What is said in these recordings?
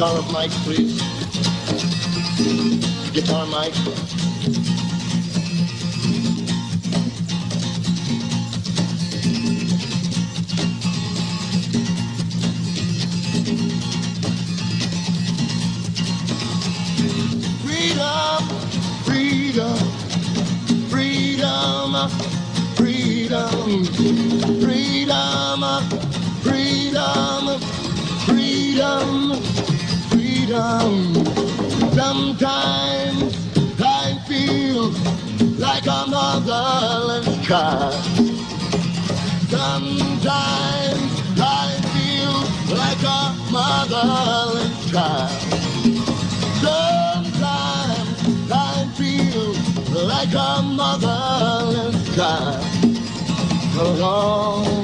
Guitar of Mike, please. Guitar Mike. Freedom, freedom, freedom, freedom, freedom, freedom, freedom freedom. Sometimes I feel like a motherless child. Sometimes I feel like a motherless child. Sometimes I feel like a motherless child. Along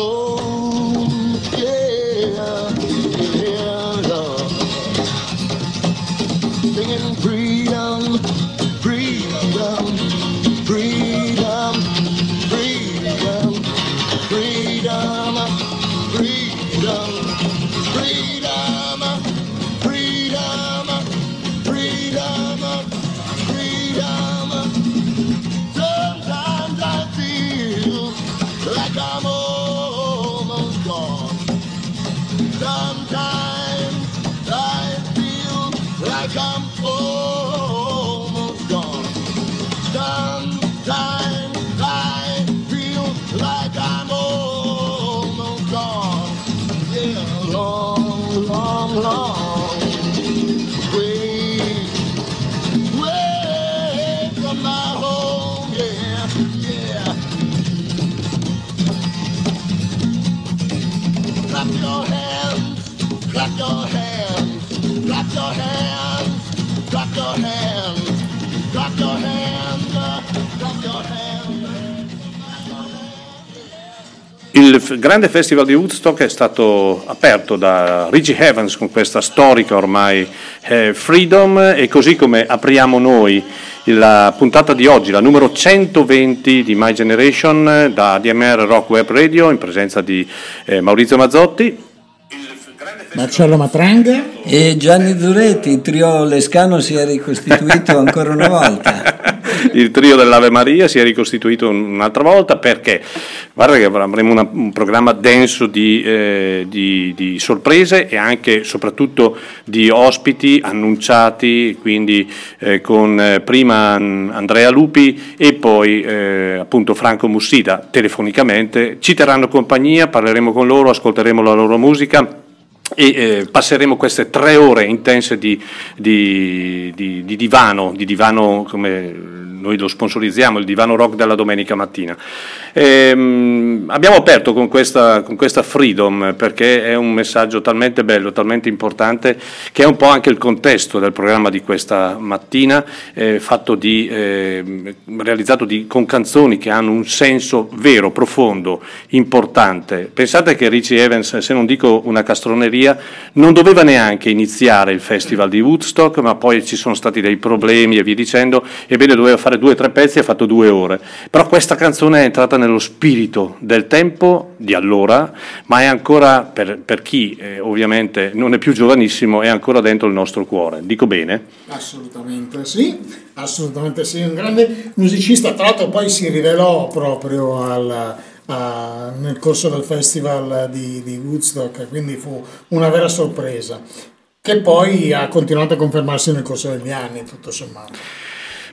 Oh. Il grande festival di Woodstock è stato aperto da Richie Evans con questa storica ormai eh, Freedom e così come apriamo noi la puntata di oggi, la numero 120 di My Generation da DMR Rock Web Radio in presenza di eh, Maurizio Mazzotti. Marcello Matranga e Gianni Zuretti, il trio Lescano si è ricostituito ancora una volta. Il trio dell'Ave Maria si è ricostituito un'altra volta perché guarda che avremo una, un programma denso di, eh, di, di, sorprese e anche soprattutto di ospiti annunciati, quindi eh, con eh, prima Andrea Lupi e poi eh, appunto Franco Mussida telefonicamente. Ci terranno compagnia, parleremo con loro, ascolteremo la loro musica e eh, passeremo queste tre ore intense di, di, di, di, divano, di divano come noi lo sponsorizziamo, il divano rock della domenica mattina. E, um, abbiamo aperto con questa, con questa, Freedom perché è un messaggio talmente bello, talmente importante, che è un po' anche il contesto del programma di questa mattina, eh, di, eh, realizzato di, con canzoni che hanno un senso vero, profondo, importante. Pensate che Richie Evans, se non dico una castroneria, via, non doveva neanche iniziare il festival di Woodstock, ma poi ci sono stati dei problemi e via dicendo, ebbene doveva fare due o tre pezzi e ha fatto due ore. Però questa canzone è entrata nello spirito del tempo di allora, ma è ancora, per, per chi eh, ovviamente non è più giovanissimo, è ancora dentro il nostro cuore. Dico bene? Assolutamente sì, assolutamente sì, un grande musicista, tra l'altro poi si rivelò proprio al uh, nel corso del festival di, di, Woodstock, quindi fu una vera sorpresa. che poi ha continuato a confermarsi nel corso degli anni, tutto sommato.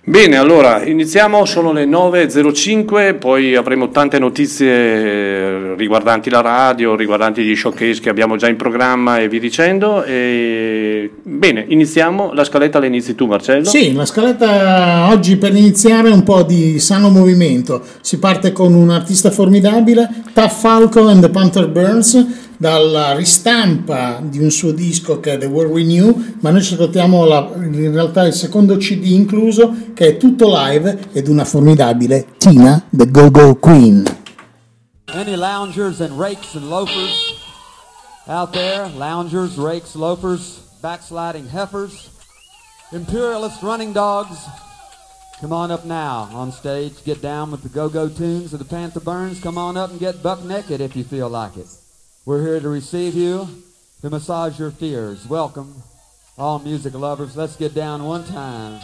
Bene, allora iniziamo, sono le 9.05, poi avremo tante notizie eh, riguardanti la radio, riguardanti gli showcase che abbiamo già in programma e vi dicendo. E... Bene, iniziamo, la scaletta la inizi tu Marcello? Sì, la scaletta oggi per iniziare è un po' di sano movimento. Si parte con un artista formidabile, Tough Falco and the Panther Burns, dalla ristampa di un suo disco che è The World We Knew, ma noi ci ascoltiamo la- in realtà il secondo CD incluso, che è tutto live ed una formidabile Tina, the Go-Go Queen. Any loungers and rakes and loafers out there? Loungers, rakes, loafers, backsliding heifers, imperialist running dogs. Come on up now on stage. Get down with the go-go tunes of the Panther Burns. Come on up and get buck naked if you feel like it. We're here to receive you, to massage your fears. Welcome, all music lovers. Let's get down one time.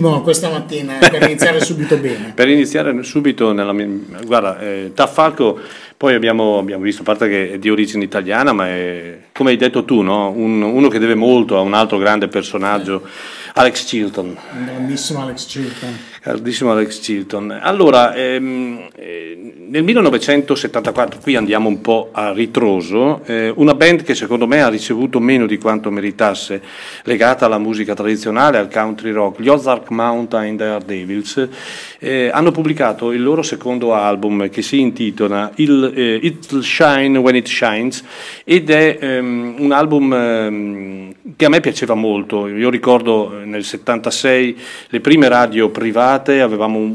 Ritmo questa mattina, eh, per iniziare subito bene. Per iniziare subito, nella mia, guarda, eh, Taffalco, poi abbiamo, abbiamo visto, a parte che è di origine italiana, ma è, come hai detto tu, no? Un- uno che deve molto a un altro grande personaggio, Alex Chilton. Un grandissimo Alex Chilton. Caldissimo Alex Chilton. Allora, ehm, eh, nel 1974, qui andiamo un po' a ritroso, eh, una band che secondo me ha ricevuto meno di quanto meritasse, legata alla musica tradizionale, al country rock, gli Ozark Mountain Daredevils, eh, hanno pubblicato il loro secondo album che si intitola il, eh, It'll Shine When It Shines ed è ehm, un album ehm, che a me piaceva molto. Io ricordo eh, nel 76 le prime radio private, avevamo un,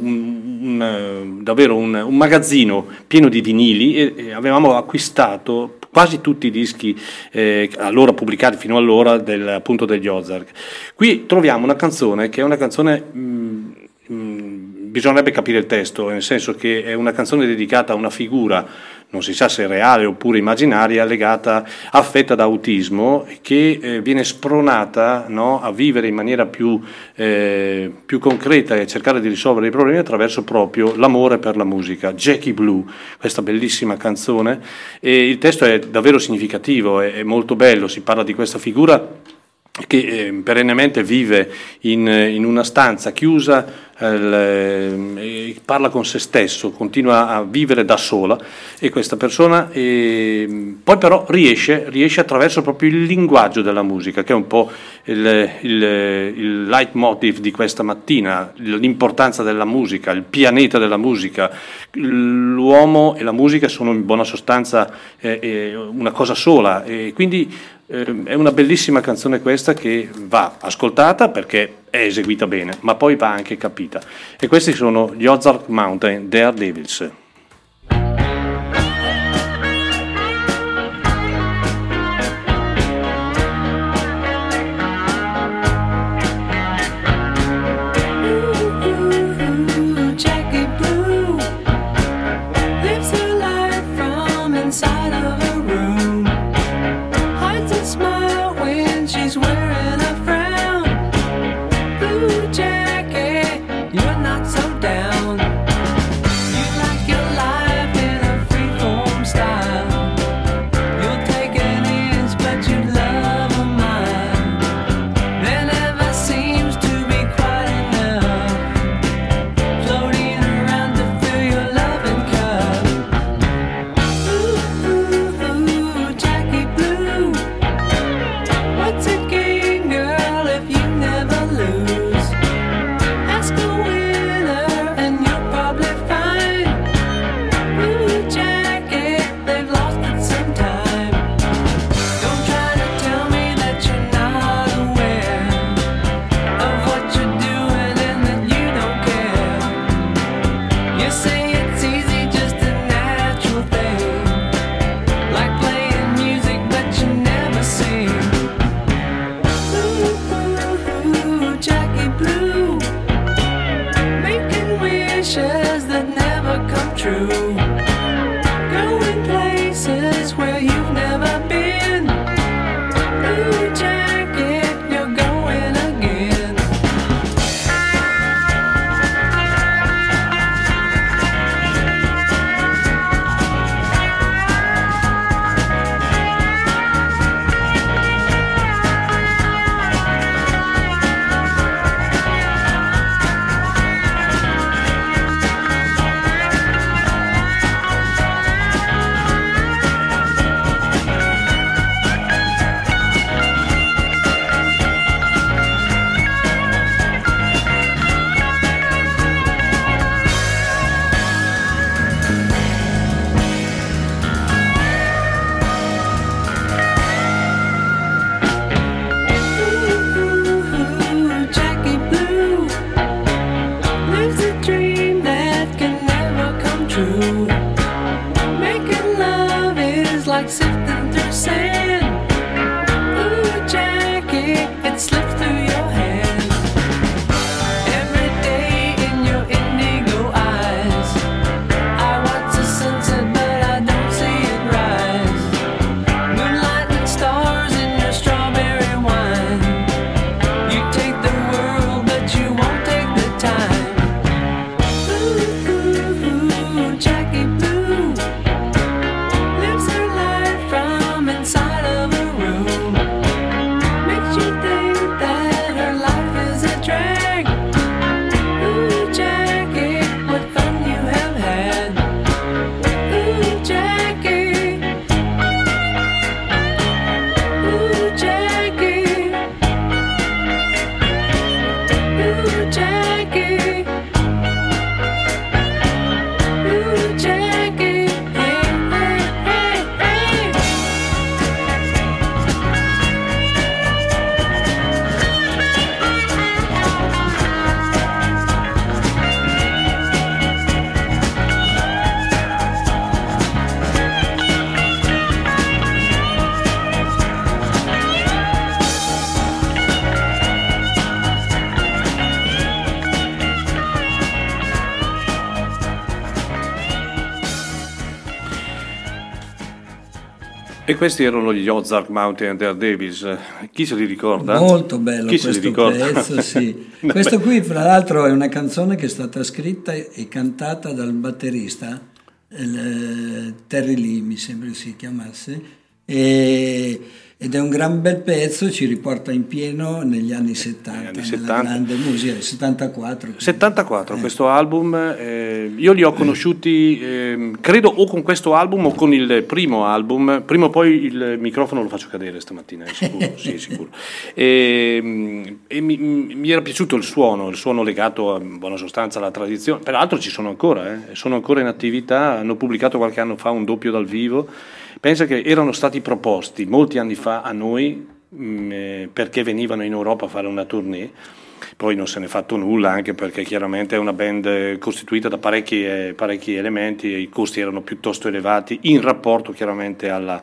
un- eh, davvero un, un magazzino pieno di vinili e, e avevamo acquistato quasi tutti i dischi eh, allora pubblicati fino allora del, appunto degli Ozark. Qui troviamo una canzone che è una canzone mm, mm, bisognerebbe capire il testo, nel senso che è una canzone dedicata a una figura, non si sa se reale oppure immaginaria, legata, affetta da autismo, che eh, viene spronata no, a vivere in maniera più, eh, più concreta e a cercare di risolvere i problemi attraverso proprio l'amore per la musica. Jackie Blue, questa bellissima canzone, e il testo è davvero significativo, è, è molto bello, si parla di questa figura che eh, perennemente vive in, in una stanza chiusa, eh, parla con se stesso, continua a vivere da sola e questa persona eh, poi però riesce, riesce attraverso proprio il linguaggio della musica, che è un po' il, il, il leitmotiv di questa mattina, l'importanza della musica, il pianeta della musica. L'uomo e la musica sono in buona sostanza eh, eh, una cosa sola e quindi eh, è una bellissima canzone questa che va ascoltata perché è eseguita bene, ma poi va anche capita. E questi sono gli Ozark Mountain Daredevils. E questi erano gli Ozark Mountain Daredevils. Chi se li ricorda? Molto bello Chi questo pezzo, sì. Vabbè. Questo qui, fra l'altro, è una canzone che è stata scritta e cantata dal batterista il- Terry Lee, mi sembra si chiamasse, e- ed è un gran bel pezzo, ci riporta in pieno negli anni 70, anni nella 70. grande musica, il 74. 74, questo album, eh, io li ho conosciuti, ehm, credo o con questo album o con il primo album, prima o poi il microfono lo faccio cadere stamattina, è sicuro, sì, sicuro. E, mm, e mi, mi era piaciuto il suono, il suono legato in buona sostanza alla tradizione, peraltro ci sono ancora, eh, sono ancora in attività, hanno pubblicato qualche anno fa un doppio dal vivo, pensa che erano stati proposti molti anni fa a noi mm, eh, perché venivano in Europa a fare una tournée. Poi non se n'è fatto nulla, anche perché chiaramente è una band costituita da parecchi, eh, parecchi elementi e i costi erano piuttosto elevati in rapporto chiaramente alla,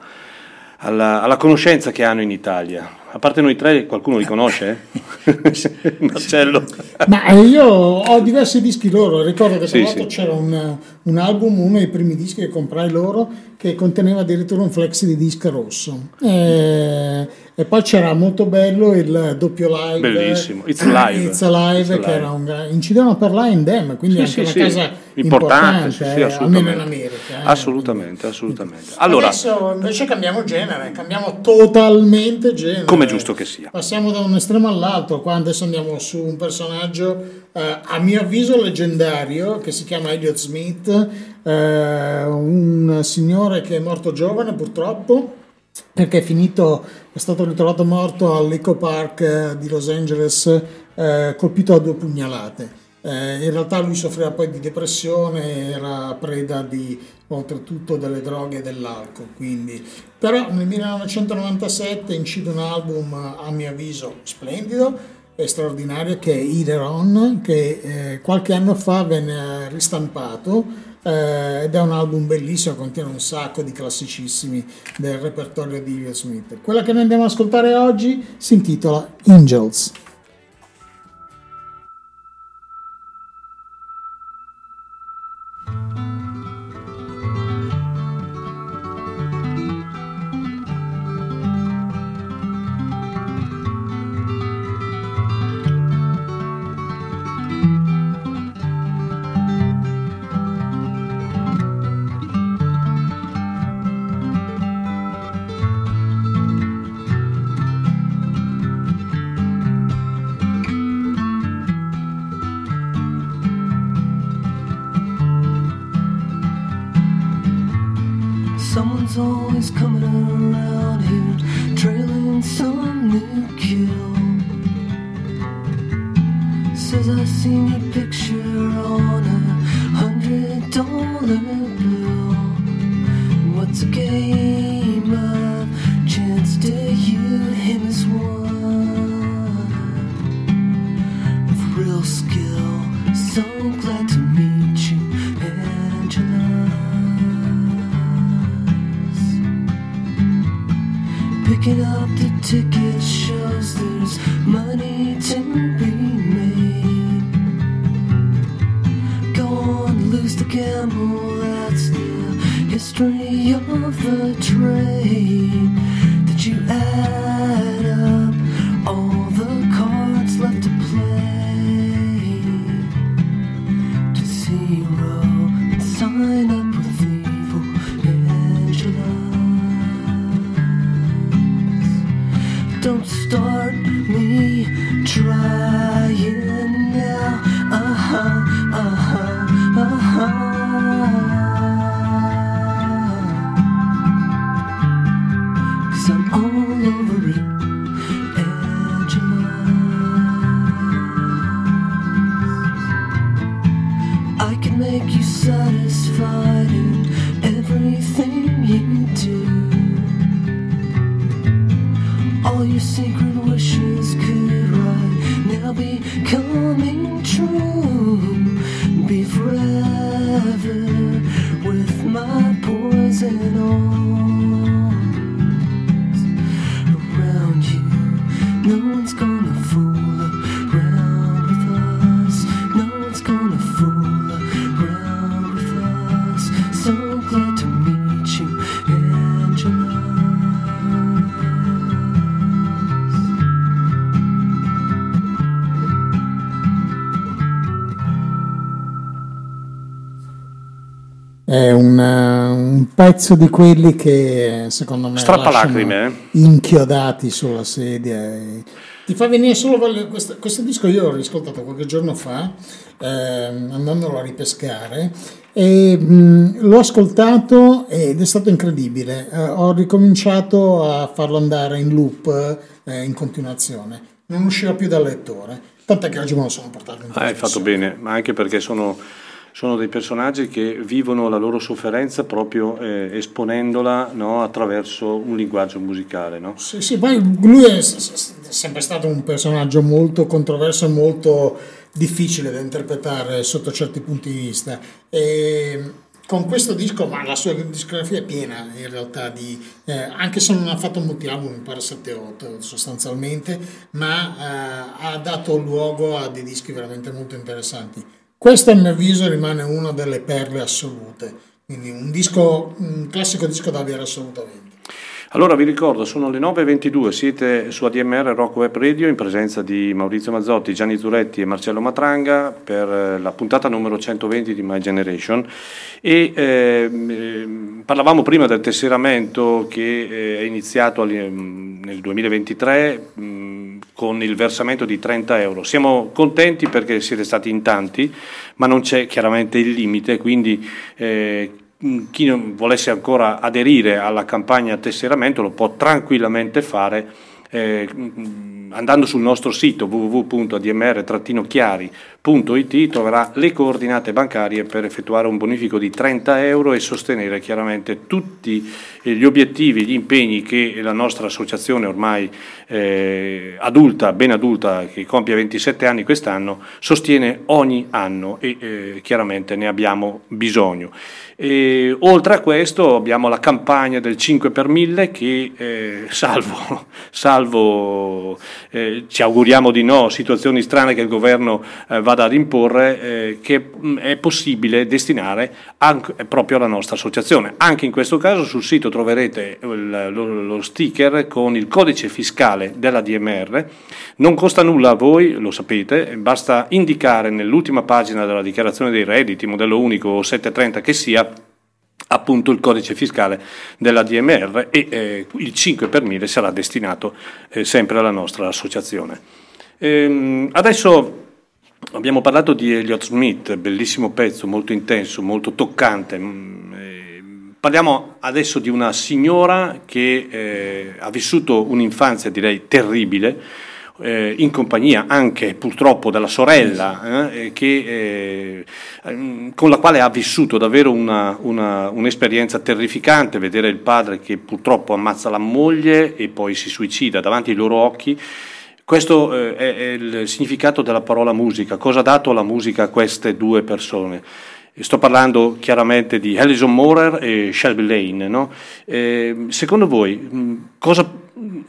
alla- alla conoscenza che hanno in Italia. A parte noi tre, qualcuno li conosce? eh? Marcello? Ma eh, io ho diversi dischi loro, ricordo che tra Sì, l'altro sì. c'era un, un album, uno dei primi dischi che comprai loro, che conteneva addirittura un flexi di disco rosso. E, e poi c'era molto bello il doppio live. Bellissimo. It's Alive. It's Alive, It's che Alive. era un incidevano per l'A&M, quindi Sì, anche sì, una sì. casa importante, importante, sì, eh, assolutamente. almeno in America. eh. Assolutamente, assolutamente. Allora, Adesso invece cambiamo genere, cambiamo totalmente genere. Come è giusto che sia. Passiamo da un estremo all'altro, qua adesso andiamo su un personaggio eh, a mio avviso leggendario che si chiama Elliot Smith, eh, un signore che è morto giovane purtroppo perché è finito, è stato ritrovato morto all'Eco Park eh, di Los Angeles eh, colpito a due pugnalate. Eh, in realtà lui soffriva poi di depressione, era preda di oltretutto delle droghe e dell'alcol. Quindi. Però nel 1997 incide un album a mio avviso splendido straordinario che è Either On, che eh, qualche anno fa venne ristampato eh, ed è un album bellissimo, contiene un sacco di classicissimi del repertorio di Will Smith. Quella che noi andiamo ad ascoltare oggi si intitola Angels. Pezzo di quelli che secondo me Strappalacrime, eh. inchiodati sulla sedia. e- Ti fa venire solo. Questo, questo disco io l'ho riscoltato qualche giorno fa, ehm, andandolo a ripescare. E mh, l'ho ascoltato ed è stato incredibile. Eh, ho ricominciato a farlo andare in loop eh, in continuazione. Non usciva più dal lettore. Tant'è che oggi me lo sono portato in Ah, hai fatto bene, ma anche perché sono, sono dei personaggi che vivono la loro sofferenza proprio eh, esponendola no, attraverso un linguaggio musicale. No? Sì, sì, poi lui è sempre stato un personaggio molto controverso e molto difficile da interpretare sotto certi punti di vista. E con questo disco, ma la sua discografia è piena in realtà di, eh, anche se non ha fatto molti album, mi pare 7-8 sostanzialmente, ma eh, ha dato luogo a dei dischi veramente molto interessanti. Questo a mio avviso rimane una delle perle assolute, quindi un disco, un classico disco da avere assolutamente. Allora vi ricordo, sono le 9.22, siete su ADMR Rock Web Radio in presenza di Maurizio Mazzotti, Gianni Zuretti e Marcello Matranga per eh, la puntata numero 120 di My Generation e ehm, ehm, parlavamo prima del tesseramento che eh, è iniziato mm, nel 2023 mh, con il versamento di 30 euro. Siamo contenti perché siete stati in tanti, ma non c'è chiaramente il limite, quindi eh, chi non volesse ancora aderire alla campagna tesseramento lo può tranquillamente fare eh, andando sul nostro sito www.admr-chiari.it troverà le coordinate bancarie per effettuare un bonifico di 30 euro e sostenere chiaramente tutti eh, gli obiettivi, gli impegni che la nostra associazione ormai eh, adulta, ben adulta, che compie 27 anni quest'anno, sostiene ogni anno e eh, chiaramente ne abbiamo bisogno. E, oltre a questo abbiamo la campagna del 5 per 1000 che eh, salvo, salvo eh, ci auguriamo di no, situazioni strane che il governo eh, vada ad imporre, eh, che mh, è possibile destinare anche, proprio alla nostra associazione. Anche in questo caso sul sito troverete il- lo, lo sticker con il codice fiscale della DMR, non costa nulla a voi, lo sapete, basta indicare nell'ultima pagina della dichiarazione dei redditi, modello unico o 730 che sia, appunto il codice fiscale della DMR e eh, il 5 per 1000 sarà destinato eh, sempre alla nostra associazione. Ehm, adesso abbiamo parlato di Elliot Smith, bellissimo pezzo, molto intenso, molto toccante. mm, eh, Parliamo adesso di una signora che eh, ha vissuto un'infanzia direi terribile, eh, in compagnia anche purtroppo della sorella, eh, eh, che, eh, ehm, con la quale ha vissuto davvero una- una- un'esperienza terrificante, vedere il padre che purtroppo ammazza la moglie e poi si suicida davanti ai loro occhi. Questo eh, è, il significato della parola musica, cosa ha dato la musica a queste due persone. Sto parlando chiaramente di Alison Morer e Shelby Lane. no? Eh, secondo voi, mh, cosa,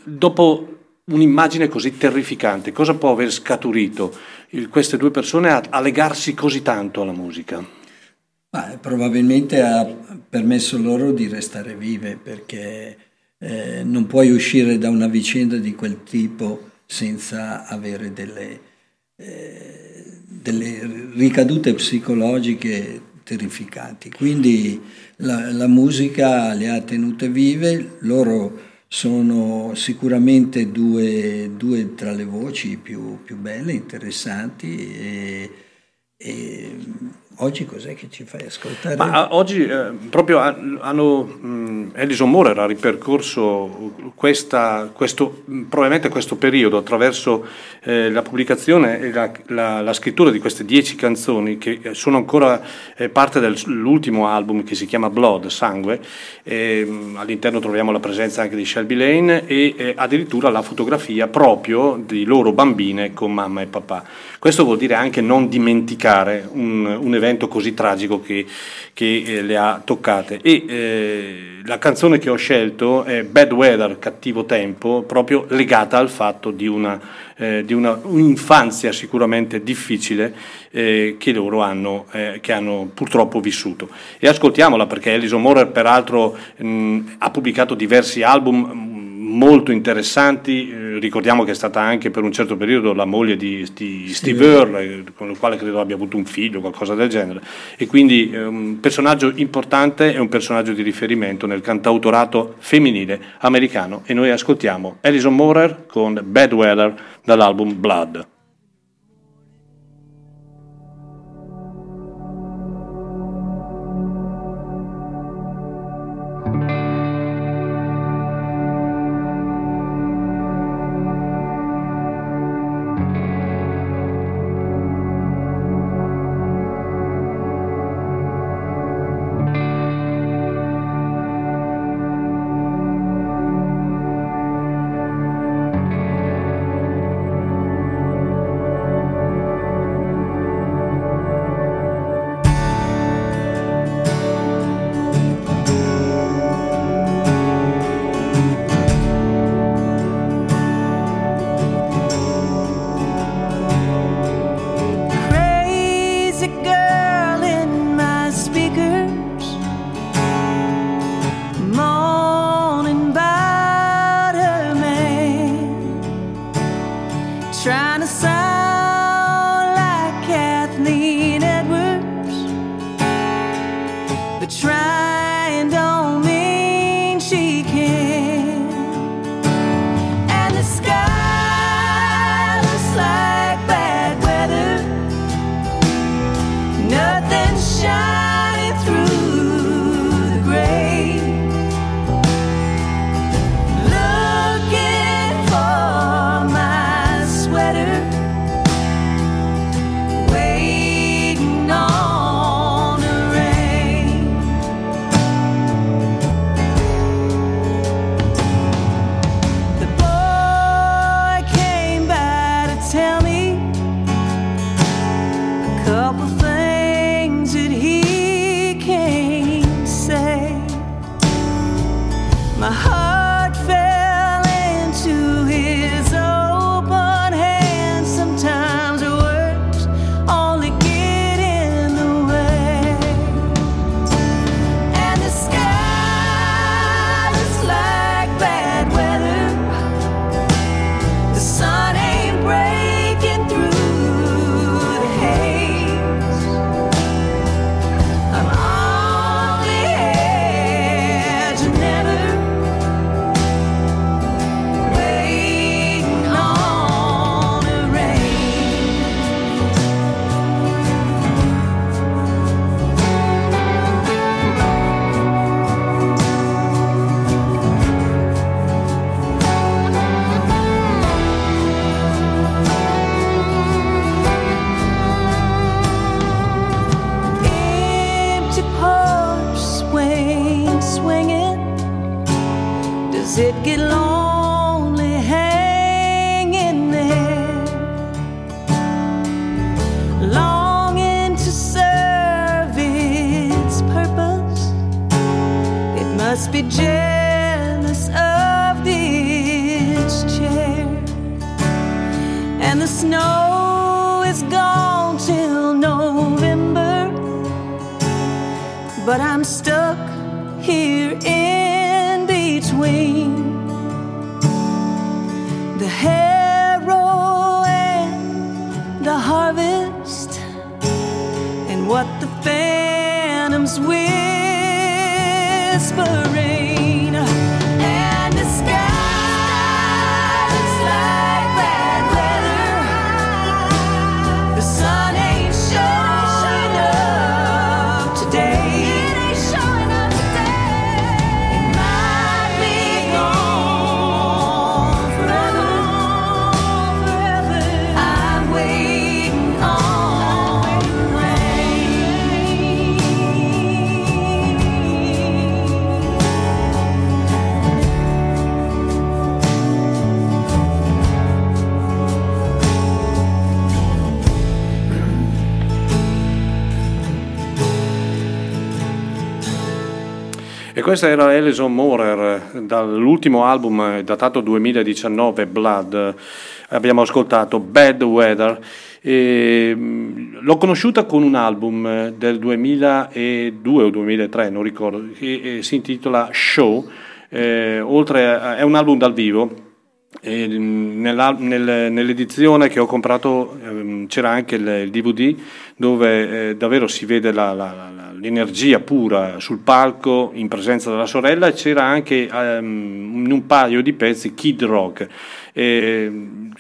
dopo un'immagine così terrificante, cosa può aver scaturito queste due persone a, a legarsi così tanto alla musica? Ma probabilmente ha permesso loro di restare vive perché eh, non puoi uscire da una vicenda di quel tipo senza avere delle, eh, delle ricadute psicologiche terrificanti. Quindi la, la musica le ha tenute vive, loro sono sicuramente due, due tra le voci più, più belle, interessanti e, e oggi cos'è che ci fai ascoltare? Ma ah, oggi eh, proprio han- hanno, Alison Moore ha ripercorso questa, questo, mh, probabilmente questo periodo attraverso eh, la pubblicazione e la, la- la scrittura di queste dieci canzoni che eh, sono ancora eh, parte dell'ultimo album che si chiama Blood, Sangue. Mh, all'interno troviamo la presenza anche di Shelby Lane e eh, addirittura la fotografia proprio di loro bambine con mamma e papà. Questo vuol dire anche non dimenticare un, un evento così tragico che, che, eh, le ha toccate. E eh, la canzone che ho scelto è Bad Weather, Cattivo Tempo, proprio legata al fatto di una, eh, di una un'infanzia sicuramente difficile eh, che loro hanno, eh, che hanno purtroppo vissuto. E ascoltiamola perché Alison Moore peraltro mh, ha pubblicato diversi album molto interessanti, eh, ricordiamo che è stata anche per un certo periodo la moglie di, di Steve Earle, eh, con il quale credo abbia avuto un figlio, qualcosa del genere, e quindi è un personaggio importante e un personaggio di riferimento nel cantautorato femminile americano. E noi ascoltiamo Alison Morer con Bad Weather dall'album Blood. Questa era Alison Morer dall'ultimo album eh, datato 2019, Blood. Abbiamo ascoltato Bad Weather. E, mh, l'ho conosciuta con un album eh, del 2002 o 2003, non ricordo, che eh, si intitola Show. eh, a, è un album dal vivo. Mm, nel- nell'edizione che ho comprato ehm, c'era anche il, il DVD dove eh, davvero si vede la- la- la- l'energia pura sul palco in presenza della sorella e c'era anche ehm, in un paio di pezzi Kid Rock. E,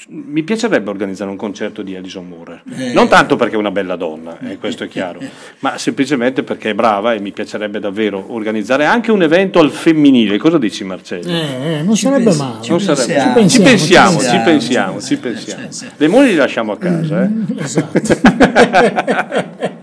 mi piacerebbe organizzare un concerto di Alison Moore, Eh. non tanto perché è una bella donna, eh, questo è chiaro, ma semplicemente perché è brava e mi piacerebbe davvero organizzare anche un evento al femminile. Cosa dici Marcello? Eh, eh, non Ci sarebbe pens- male. ci Non sarebbe- pensiamo, Ci Ci pensiamo, ci ci pensiamo. ci pensiamo. Le mogli li lasciamo a casa, eh? Esatto.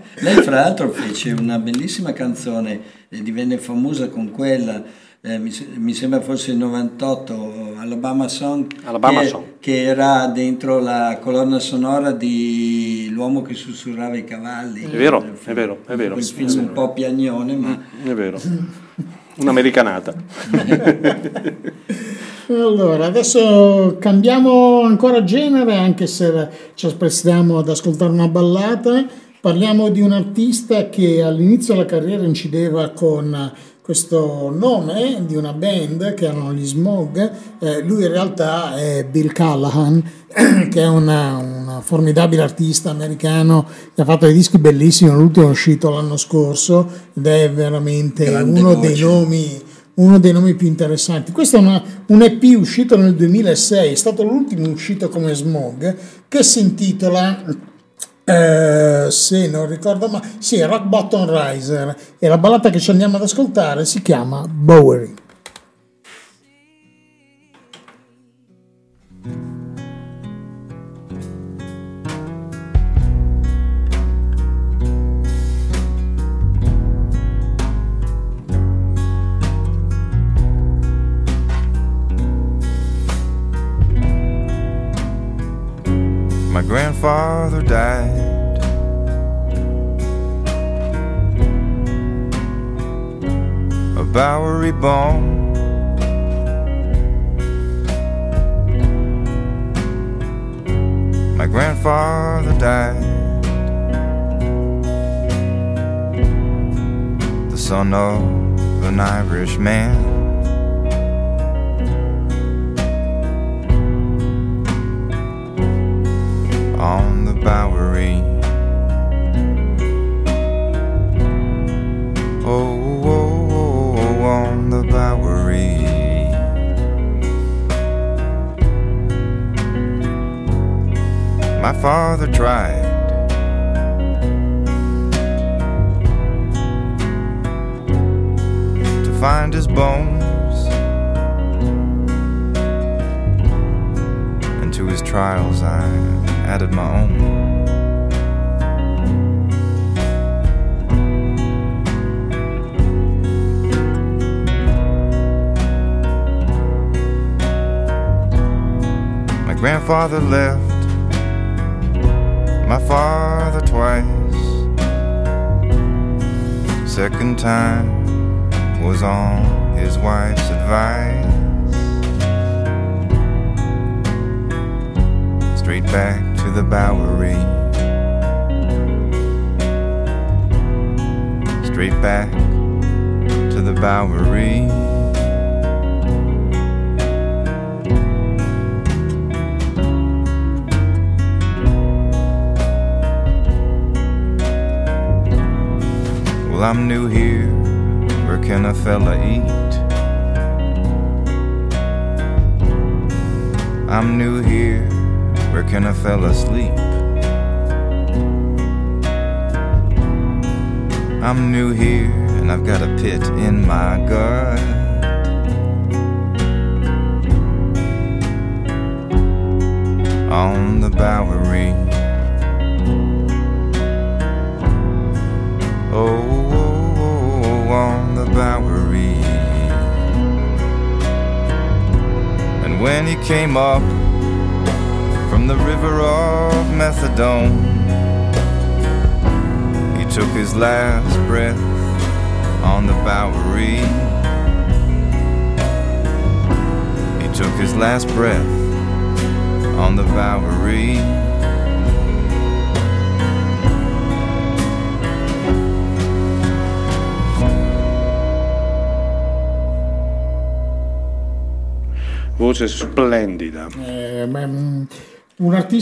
Lei fra l'altro fece una bellissima canzone e divenne famosa con quella, eh, mi, mi sembra fosse il 98, Alabama Song, Alabama che, Song. che era dentro la colonna sonora di L'uomo che sussurrava i cavalli. È vero, è vero, è vero. Quel film un po' piagnone, ma È vero. Un'americanata. Allora, adesso cambiamo ancora genere, anche se ci apprestiamo ad ascoltare una ballata. Parliamo di un artista che all'inizio della carriera incideva con questo nome di una band che erano gli Smog. Eh, lui in realtà è Bill Callahan, che è una formidabile artista americano che ha fatto dei dischi bellissimi. L'ultimo è uscito l'anno scorso ed è veramente Grande uno dei nomi uno dei nomi più interessanti. Questo è una- un EP uscito nel 2006, è stato l'ultimo uscito come Smog, che si intitola, eh, se non ricordo ma sì, Rock Bottom Riser, e la ballata che ci andiamo ad ascoltare si chiama Bowery. My grandfather died. A Bowery bone. My grandfather died. The son of an Irish man.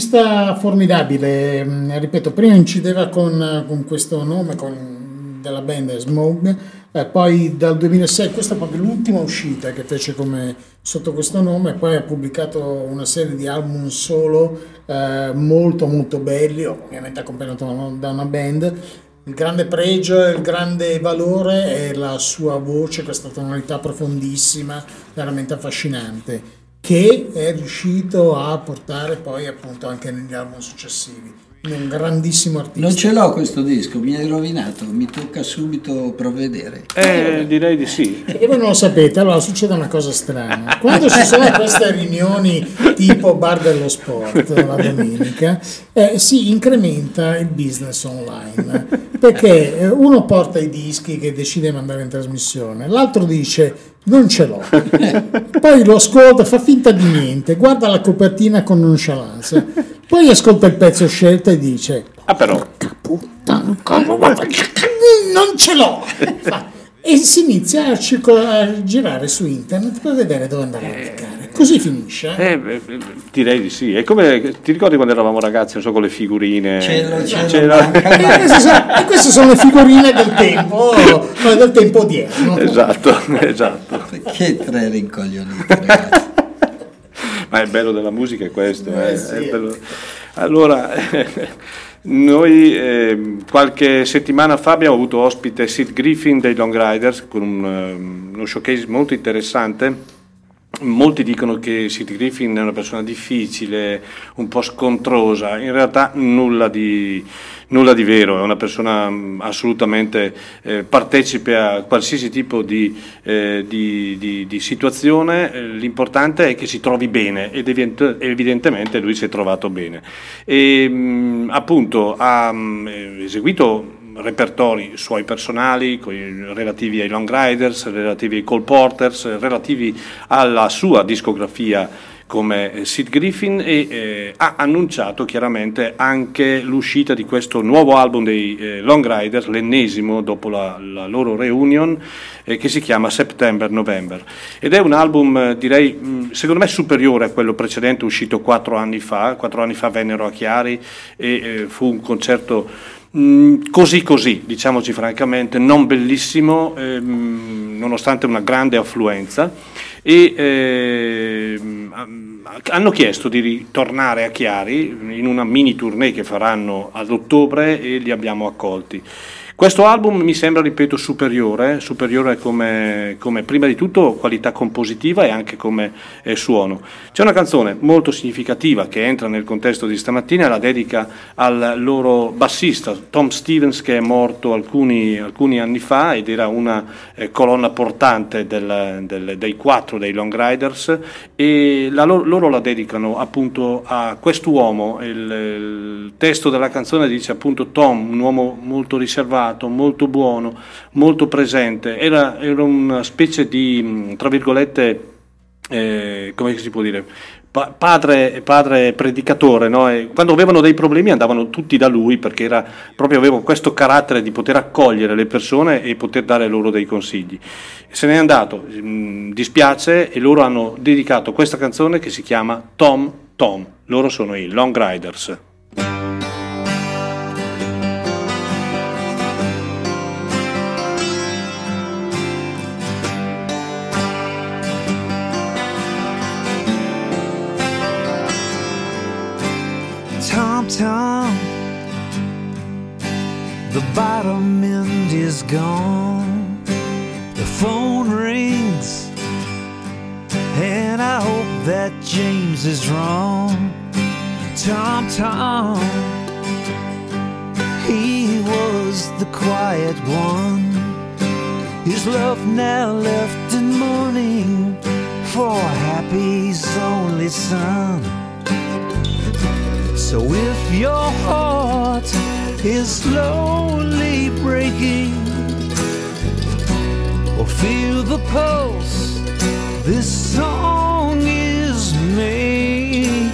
Artista formidabile, mm, ripeto, prima incideva con, con questo nome con- della band Smog, eh, poi dal 2006, questa è proprio l'ultima uscita che fece come, sotto questo nome, poi ha pubblicato una serie di album solo eh, molto molto belli, ovviamente accompagnato da una band. Il grande pregio e il grande valore è la sua voce, questa tonalità profondissima, veramente affascinante, che è riuscito a portare poi appunto anche negli album successivi. Un grandissimo artista. Non ce l'ho questo disco, mi hai rovinato, mi tocca subito provvedere. Eh, direi di sì. E voi non lo sapete, allora succede una cosa strana. Quando ci sono queste riunioni tipo bar dello sport la domenica, eh, si incrementa il business online. Perché eh, uno porta i dischi che decide di mandare in trasmissione, l'altro dice non ce l'ho. Poi lo ascolta, fa finta di niente, guarda la copertina con nonchalance. Poi ascolta il pezzo scelto e dice Ah, però. puttana, non ce l'ho e si inizia a, circolare, a girare su internet per vedere dove andare a cliccare così finisce eh? Eh, beh, direi di sì. È come ti ricordi quando eravamo ragazzi, non so, con le figurine. Cielo, cielo, C'era- manca, e, queste sono, e queste sono le figurine del tempo no, del tempo odierno Esatto, esatto. Che tre rincoglioniti, ragazzi. Ma il bello della musica è questo. Eh, eh, sì. è. Allora, noi eh, qualche settimana fa abbiamo avuto ospite Sid Griffin dei Long Riders con un, ehm, uno showcase molto interessante. Molti dicono che Sid Griffin è una persona difficile, un po' scontrosa, in realtà nulla di, nulla di vero, è una persona mh, assolutamente eh, partecipe a qualsiasi tipo di, eh, di- di- di situazione, Eh, l'importante è che si trovi bene ed evidentemente lui si è trovato bene. E, mh, appunto ha mh, eh, eseguito repertori suoi personali relativi ai Long Riders, relativi ai Cole Porters, relativi alla sua discografia come eh, Sid Griffin e eh, ha annunciato chiaramente anche l'uscita di questo nuovo album dei eh, Long Riders, l'ennesimo dopo la, la loro reunion, eh, che si chiama September November. Ed è un album, eh, direi, mh, secondo me superiore a quello precedente uscito quattro anni fa. Quattro anni fa vennero a Chiari e eh, fu un concerto Mm, così così, diciamoci francamente, non bellissimo, ehm, nonostante una grande affluenza. E am- hanno chiesto di ritornare a Chiari in una mini tournée che faranno ad ottobre e li abbiamo accolti. Questo album mi sembra, ripeto, superiore, superiore come, come prima di tutto qualità compositiva e anche come eh, suono. C'è una canzone molto significativa che entra nel contesto di stamattina, la dedica al loro bassista Tom Stevens che è morto alcuni, alcuni anni fa ed era una eh, colonna portante del- del- dei quattro dei Long Riders e la loro, la dedicano appunto a quest'uomo. Il, il testo della canzone dice appunto Tom, un uomo molto riservato, molto buono, molto presente. Era, era una specie di, mh, tra virgolette, eh, come si può dire, pa- padre, padre predicatore, no? Quando avevano dei problemi andavano tutti da lui perché era, proprio aveva questo carattere di poter accogliere le persone e poter dare loro dei consigli. Se n'è andato, mh, dispiace e loro hanno dedicato questa canzone che si chiama Tom Tom, loro sono i Long Riders. Bottom end is gone. The phone rings, and I hope that James is wrong. Tom Tom, he was the quiet one. His love now left in mourning for Happy's only son. So if your heart is slowly breaking, or feel the pulse this song is making.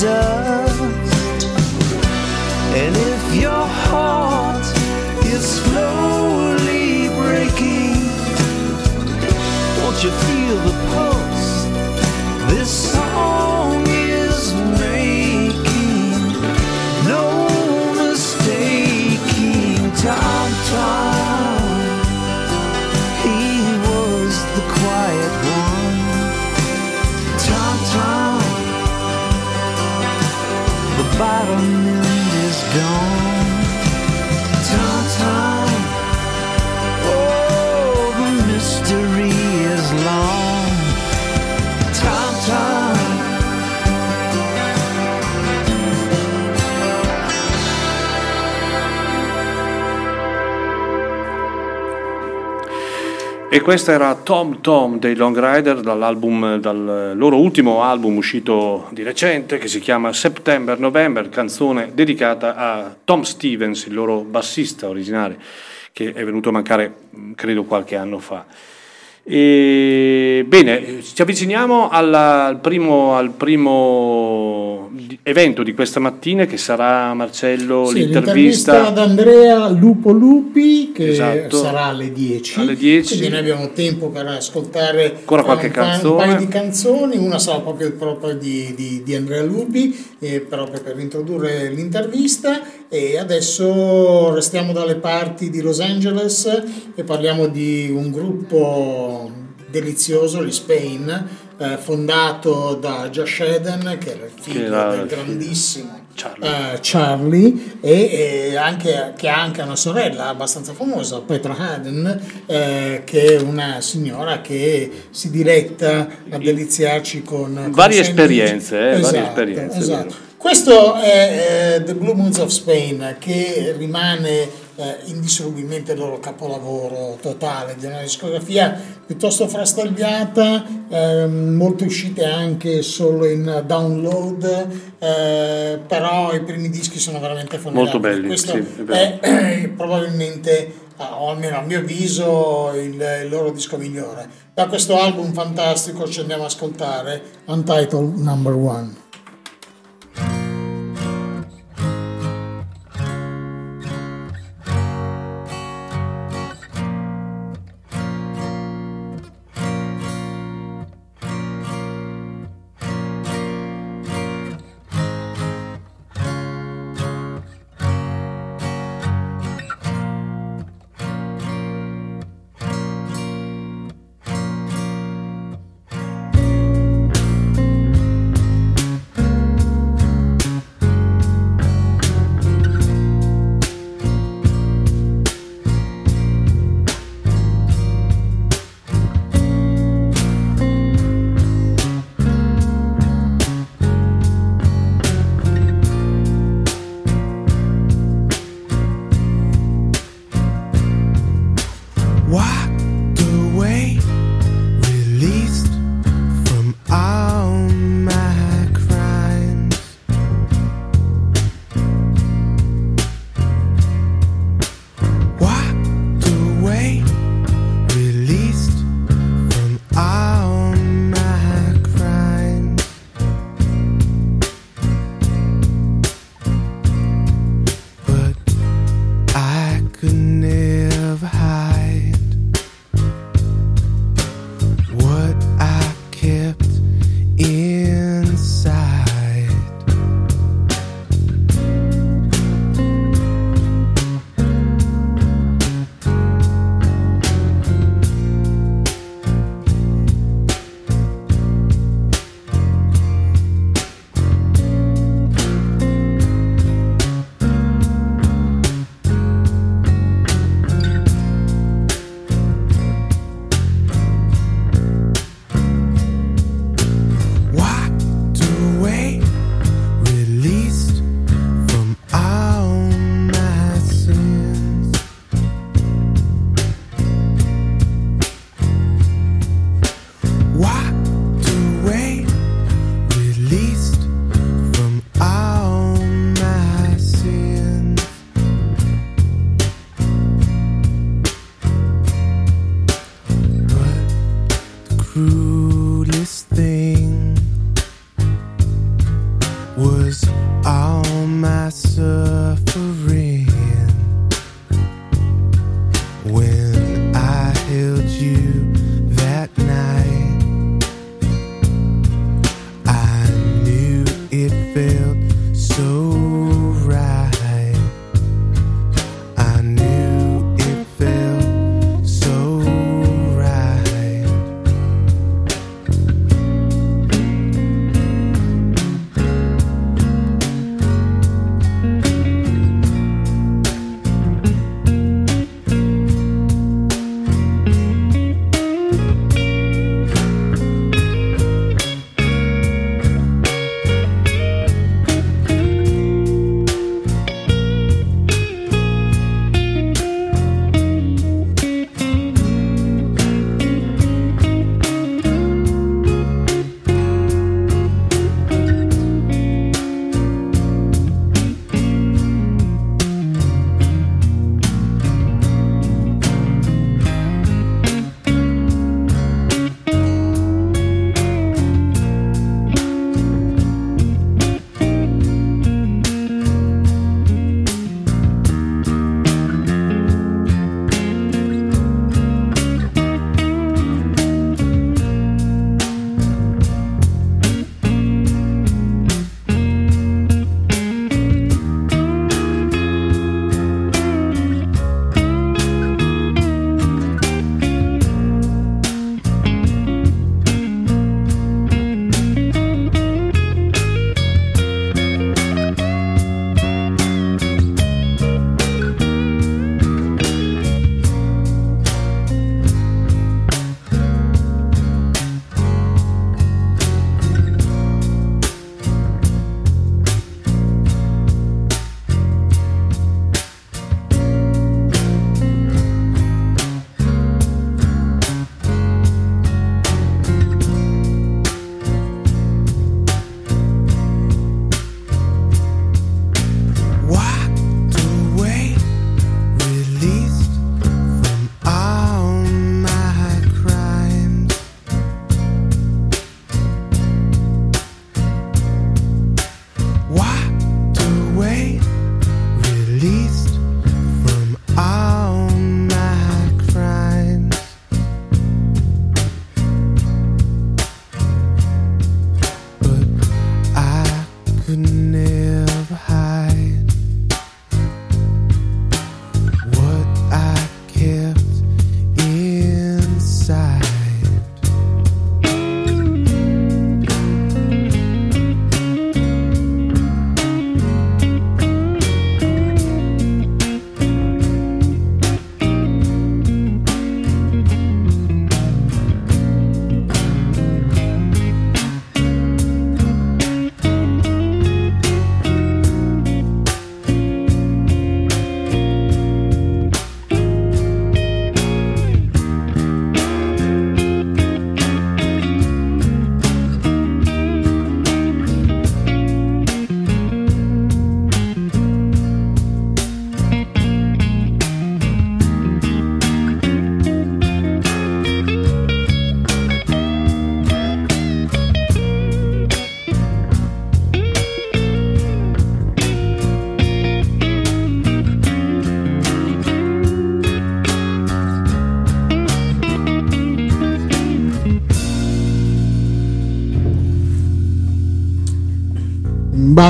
door bottom end is gone. Tom Tom. Oh, the mystery is long. Tom Tom. E questo era Tom Tom dei Long Rider dal loro ultimo album uscito di recente che si chiama September November, canzone dedicata a Tom Stevens, il loro bassista originale, che è venuto a mancare mh, credo qualche anno fa. E, bene, ci avviciniamo alla- al, primo, al primo evento di questa mattina che sarà Marcello Sì, l'intervista l'intervista ad Andrea Lupo Lupi che Esatto. sarà alle 10. Alle 10. Quindi noi abbiamo tempo per ascoltare Ancora qualche un, canzone. un paio di canzoni, una sarà proprio, proprio di, di- di Andrea Lupi, eh, proprio per introdurre l'intervista e adesso restiamo dalle parti di Los Angeles e parliamo di un gruppo delizioso, gli Spain, eh, fondato da Josh Eden, che era il figlio era del grandissimo Charlie. eh, Charlie e, e anche, che ha anche una sorella abbastanza famosa, Petra Haden, eh, che è una signora che si diretta a deliziarci con, con Varie esperienze, eh, varie Esatto, esperienze, è esatto. Questo è eh, The Blue Moons of Spain che rimane eh, indissolubilmente il loro capolavoro totale di una discografia piuttosto frastagliata, ehm, molte uscite anche solo in download, eh, però i primi dischi sono veramente formidabili. Molto belli, Questo sì, è è probabilmente, o almeno a mio avviso, il, il loro disco migliore. Da questo album fantastico ci andiamo ad ascoltare Untitled Number One.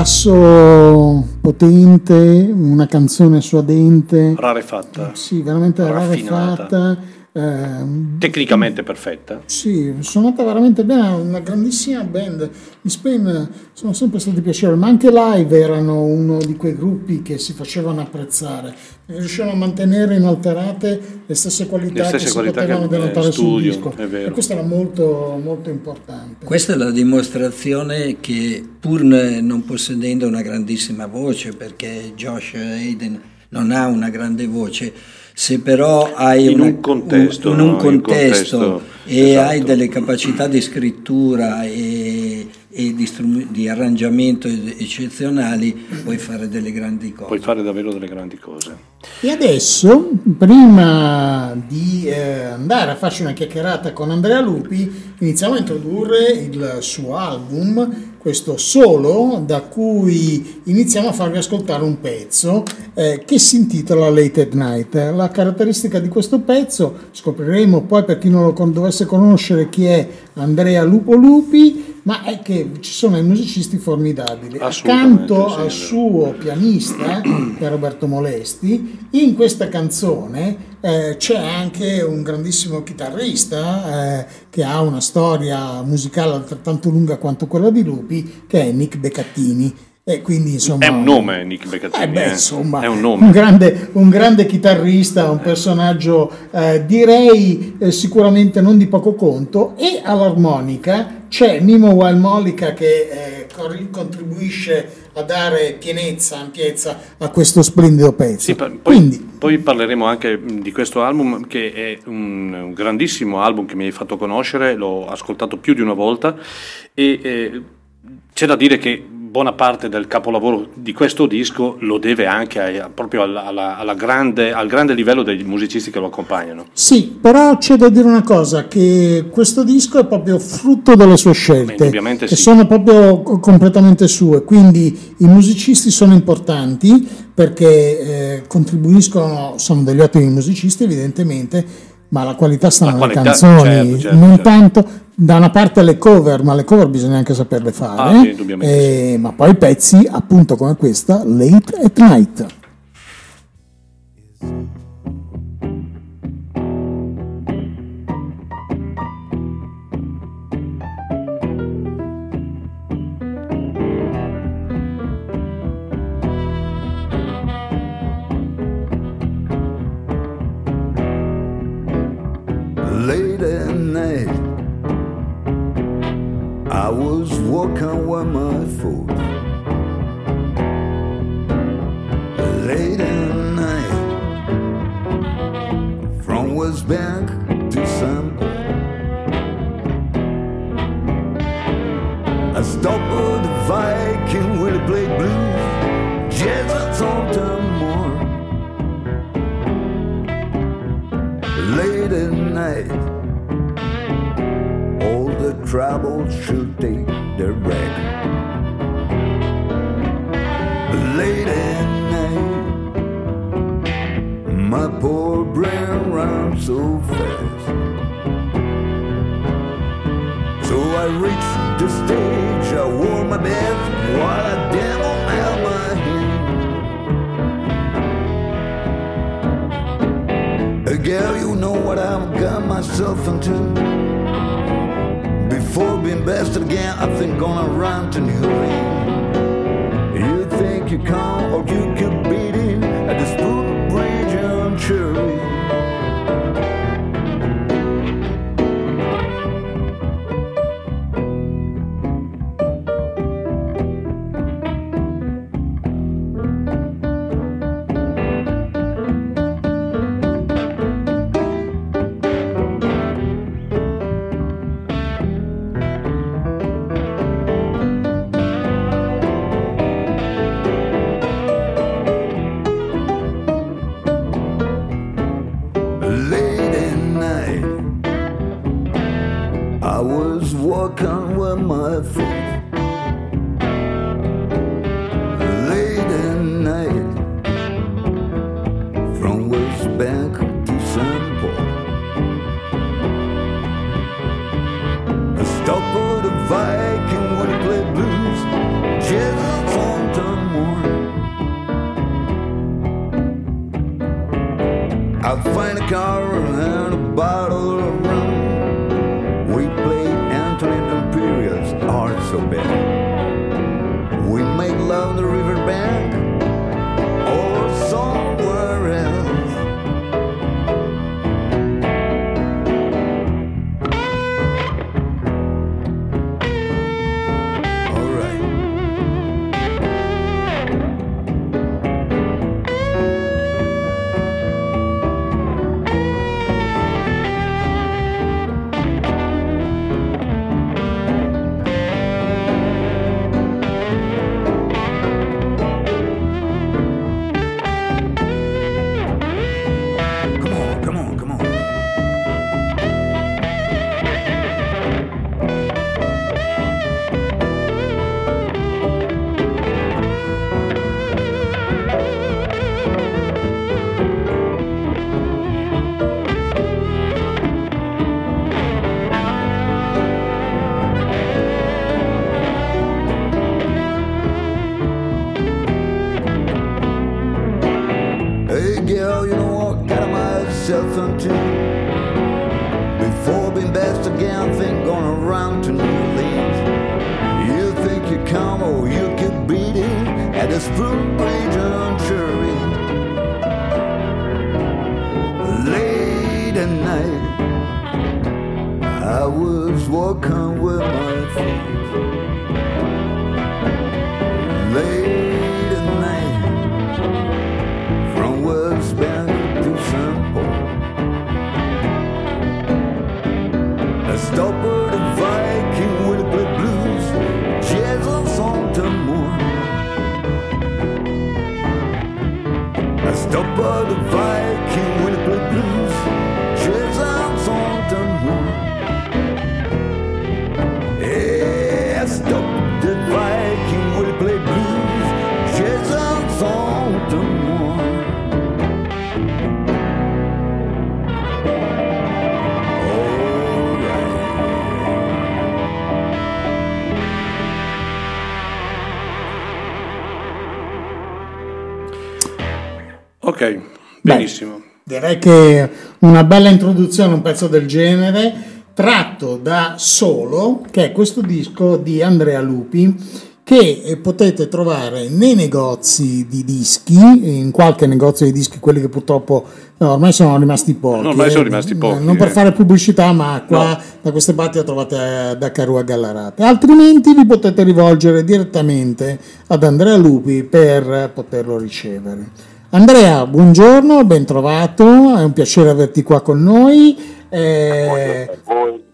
Basso potente, una canzone suadente, Rarefatta, sì, veramente rarefatta. Ehm, tecnicamente perfetta. Sì, suonata veramente bene, una grandissima band. Gli Spain sono sempre stati piacevoli, ma anche live erano uno di quei gruppi che si facevano apprezzare, perché riuscivano a mantenere inalterate le stesse qualità Le stesse che qualità si potevano che- eh, denotare sul studio, disco. è vero. E questo era molto, molto importante. Questa è la dimostrazione che pur non possedendo una grandissima voce, perché Josh Hayden non ha una grande voce, se però hai In una- un contesto, un- in un no? In contesto contesto, e esatto. hai delle capacità di scrittura e, e di, di arrangiamento eccezionali, puoi fare delle grandi cose. Puoi fare davvero delle grandi cose. E adesso, prima di eh, andare a farci una chiacchierata con Andrea Lupi, iniziamo a introdurre il suo album, questo solo, da cui iniziamo a farvi ascoltare un pezzo eh, che si intitola Late at Night. La caratteristica di questo pezzo, scopriremo poi per chi non lo dovesse conoscere chi è Andrea Lupo Lupi, ma è che ci sono dei musicisti formidabili. Accanto sì, al suo pianista, che è Roberto Molesti, in questa canzone eh, c'è anche un grandissimo chitarrista eh, che ha una storia musicale altrettanto lunga quanto quella di Lupi, che è Nick Beccattini. E quindi insomma È un nome Nick Beccattini, eh beh, eh. insomma, è un un nome. grande, un grande chitarrista, un personaggio eh, direi eh, sicuramente non di poco conto e all'armonica c'è Mimo Walmolica che eh, contribuisce a dare pienezza, ampiezza a questo splendido pezzo. Sì, poi, poi parleremo anche mh, di questo album che è un, un grandissimo album che mi hai fatto conoscere, l'ho ascoltato più di una volta e eh, c'è da dire che buona parte del capolavoro di questo disco lo deve anche a- proprio alla- alla- alla grande- al grande livello dei musicisti che lo accompagnano. Sì, però c'è da dire una cosa, che questo disco è proprio frutto delle sue Beh, scelte, indubbiamente che sì. sono proprio co- completamente sue, quindi i musicisti sono importanti perché eh, contribuiscono, sono degli ottimi musicisti evidentemente, ma la qualità sta La nelle canzoni, certo, certo, non certo. tanto da una parte le cover, ma le cover bisogna anche saperle fare, Ah, sì, indubbiamente eh, ma poi pezzi appunto come questa, Late at Night. Was walking with my foot. Late at night, from West Bank to Sample. I stopped at the Viking where they played blues, all the break. Late at night, my poor brain runs so fast. So I reached the stage, I wore my best while I demo out my hand. Girl, you know what I've got myself into. Before being bested again, I think gonna run to New Orleans. You think you can, or you can beat it at the spoon bridge on Cherry. Benissimo. Direi che una bella introduzione a un pezzo del genere, tratto da Solo, che è questo disco di Andrea Lupi, che eh, potete trovare nei negozi di dischi, in qualche negozio di dischi, quelli che purtroppo no, ormai sono rimasti pochi. No, ormai sono eh, rimasti pochi, Non per eh. fare pubblicità, ma qua da queste parti la trovate da Carua Gallarate. Altrimenti vi potete rivolgere direttamente ad Andrea Lupi per poterlo ricevere. Andrea, buongiorno, ben trovato, è un piacere averti qua con noi. Eh,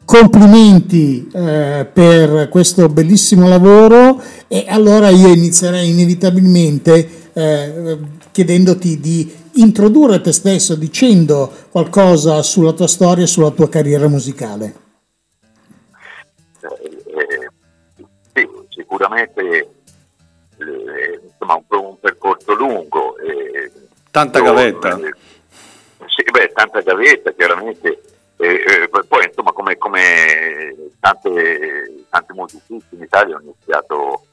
complimenti eh, per questo bellissimo lavoro e allora io inizierei inevitabilmente eh, chiedendoti di introdurre te stesso dicendo qualcosa sulla tua storia e sulla tua carriera musicale. Eh, sì, sicuramente insomma, un, un percorso lungo. eh, Tanta gavetta. eh, sì, beh, tanta gavetta, chiaramente. eh, eh, poi, insomma, come, come tante, tanti musicisti in Italia ho iniziato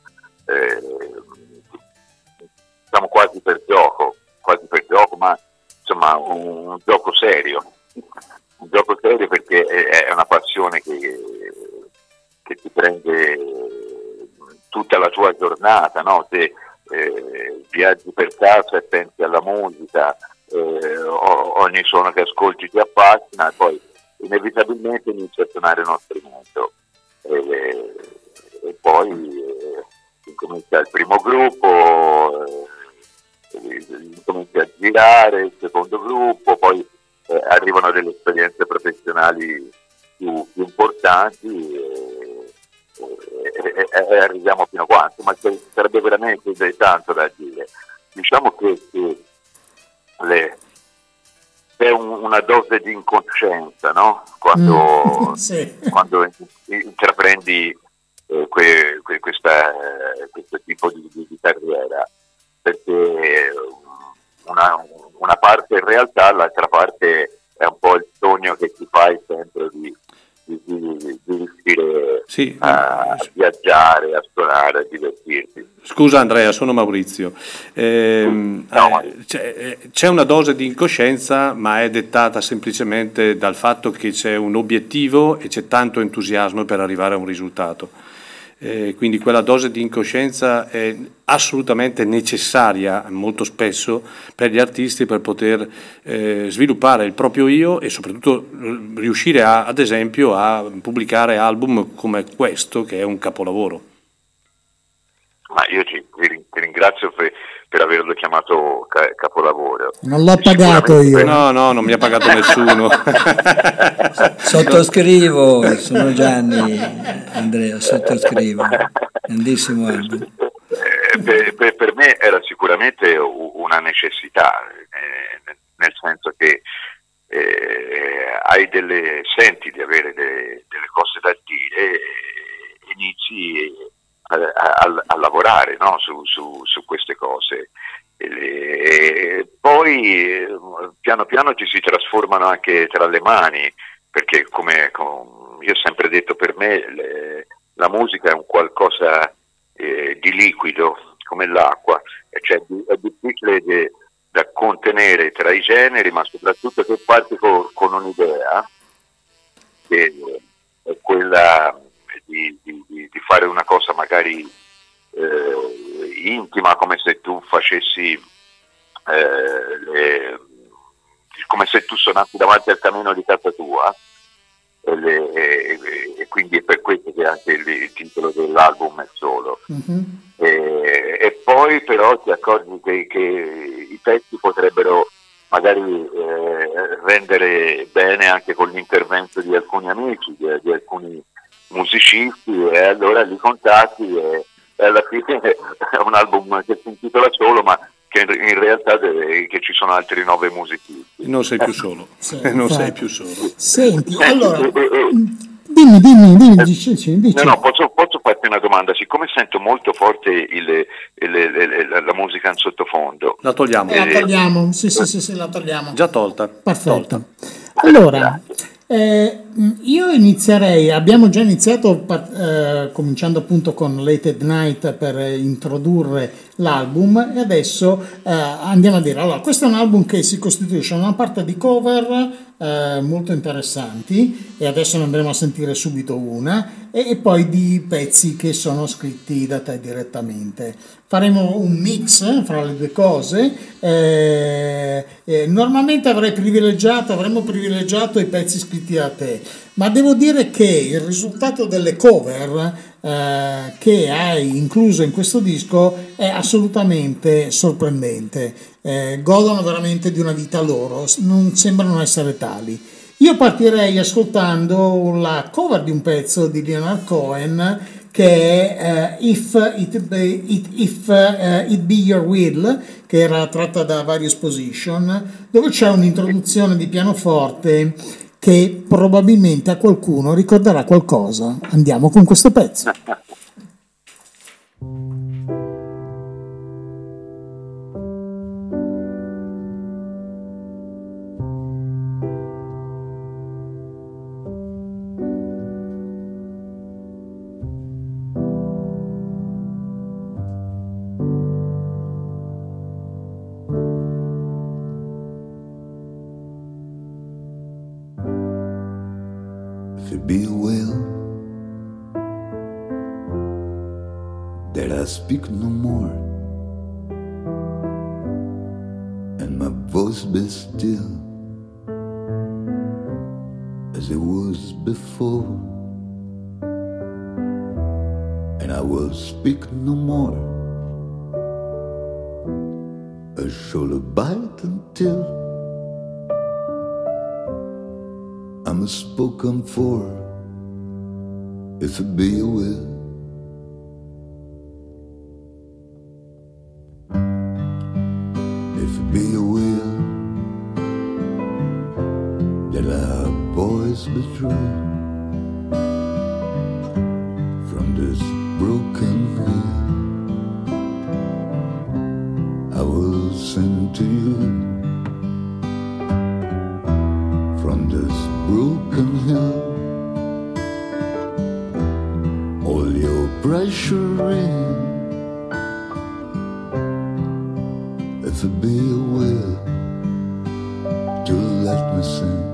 eh, diciamo quasi per gioco, quasi per gioco, ma insomma un, un gioco serio. Un gioco serio perché è, è una passione che, che ti prende tutta la tua giornata, no? Se eh, viaggi per casa e pensi alla musica, eh, ogni suono che ascolti ti affascina e poi inevitabilmente inizi a suonare uno strumento. Eh, e poi eh, incomincia il primo gruppo, eh, incomincia a girare il secondo gruppo, poi eh, arrivano delle esperienze professionali più, più importanti e, e- e- arriviamo fino a qua, insomma ci sarebbe veramente tanto da dire. Diciamo che, che le- c'è un- una dose di incoscienza no? quando, Mm, sì. quando intraprendi eh, que- que- questa, eh, questo tipo di, di- di carriera, perché una, una parte in realtà, l'altra parte è un po' il sogno che ti fai sempre di, di, di- di riuscire Sì. a viaggiare, a suonare, a divertirsi. Scusa Andrea, sono Maurizio. Ehm, eh, c'è, eh, c'è una dose di incoscienza, ma è dettata semplicemente dal fatto che c'è un obiettivo e c'è tanto entusiasmo per arrivare a un risultato. Eh, quindi quella dose di incoscienza è assolutamente necessaria molto spesso per gli artisti per poter eh, sviluppare il proprio io e soprattutto eh, riuscire a, ad esempio a pubblicare album come questo che è un capolavoro. Ma io ti, rin- ti ringrazio per, per averlo chiamato ca- capolavoro. Non l'ho pagato io. No, no, non mi ha pagato nessuno. Sottoscrivo, sono Gianni, Andrea, sottoscrivo. Grandissimo album. Eh, per, per- per me era sicuramente una necessità, eh, nel senso che eh, hai delle, senti di avere de- delle cose da dire e inizi a, a- lavorare no, su, su- su queste cose. E poi piano piano ci si trasformano anche tra le mani, perché come, com- io ho sempre detto per me le- la musica è un qualcosa eh, di liquido come l'acqua, cioè è difficile de- da contenere tra i generi, ma soprattutto se parti co- con un'idea, che è quella di, di- di- fare una cosa magari eh, intima, come se tu facessi eh, le- come se tu suonassi davanti al camino di casa tua. E, le- e- e quindi è per questo che anche il, il titolo dell'album è solo. E, e poi però ti accorgi che, che i pezzi potrebbero magari eh, rendere bene anche con l'intervento di alcuni amici, di, di alcuni musicisti e allora li contatti e, e alla fine è un album che si intitola solo ma che in, realtà deve- che ci sono altri nove musicisti. Non sei più solo. Sì, non sei più solo. Senti, allora, eh, eh, dimmi, dimmi, dimmi, dici, dici. No, no, posso, posso farti una domanda? Siccome sento molto forte il- il- il- la, la musica in sottofondo, La togliamo. La togliamo, sì, sì, sì, sì, la togliamo. Già tolta. Perfetto. Allora, eh, io inizierei, abbiamo già iniziato eh, cominciando appunto con Late at Night per introdurre l'album e adesso eh, andiamo a dire, allora questo è un album che si costituisce da una parte di cover eh, molto interessanti e adesso ne andremo a sentire subito una e, e poi di pezzi che sono scritti da te direttamente. Faremo un mix eh, fra le due cose. eh, eh, normalmente avrei privilegiato, avremmo privilegiato i pezzi scritti da te, ma devo dire che il risultato delle cover eh, che hai incluso in questo disco è assolutamente sorprendente. Eh, godono veramente di una vita loro, non sembrano essere tali. Io partirei ascoltando la cover di un pezzo di Leonard Cohen che è eh, If, It, Be, It- If, eh, It Be Your Will, che era tratta da Various Position, dove c'è un'introduzione di pianoforte che probabilmente a qualcuno ricorderà qualcosa. Andiamo con questo pezzo. speak no more, and my voice be still as it was before, and I will speak no more. I shall abide until I'm spoken for, if it be your will. If it be your will that our voice be true from this broken hill, I will sing to you from this broken hill. treasuring. If it be aware to let me sing.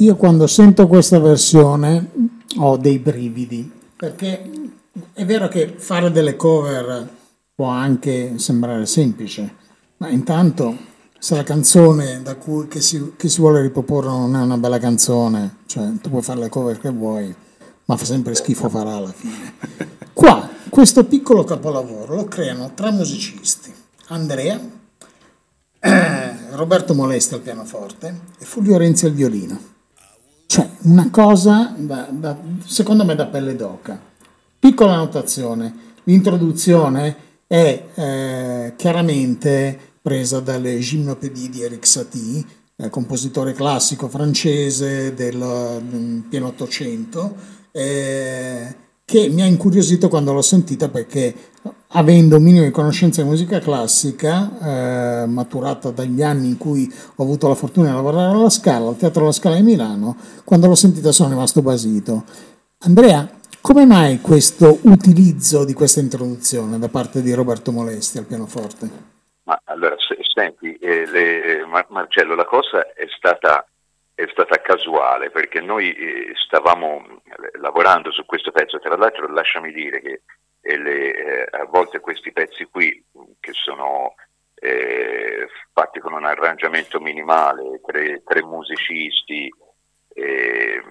Io quando sento questa versione ho dei brividi, perché è vero che fare delle cover può anche sembrare semplice, ma intanto se la canzone da cui, che, si, che si vuole riproporre non è una bella canzone, cioè tu puoi fare le cover che vuoi, ma fa sempre schifo farà alla fine. Qua questo piccolo capolavoro lo creano tre musicisti, Andrea, eh, Roberto Molesti al pianoforte e Fulvio Renzi al violino. Cioè, una cosa da- da- secondo me da pelle d'oca. Piccola notazione, l'introduzione è eh, chiaramente presa dalle gimnopédie di Eric Satie, eh, compositore classico francese del mm, pieno Ottocento, eh, che mi ha incuriosito quando l'ho sentita perché avendo un minimo di conoscenza di musica classica, eh, maturata dagli anni in cui ho avuto la fortuna di lavorare alla Scala, al Teatro alla Scala di Milano, quando l'ho sentita sono rimasto basito. Andrea, come mai questo utilizzo di questa introduzione da parte di Roberto Molesti al pianoforte? Ma allora, se- senti, eh, le- Mar- Marcello, la cosa è stata, è stata casuale perché noi eh, stavamo eh, lavorando su questo pezzo. Tra l'altro, lasciami dire che eh, le- eh, a volte questi pezzi qui, che sono eh, fatti con un arrangiamento minimale, tre, tre musicisti, e,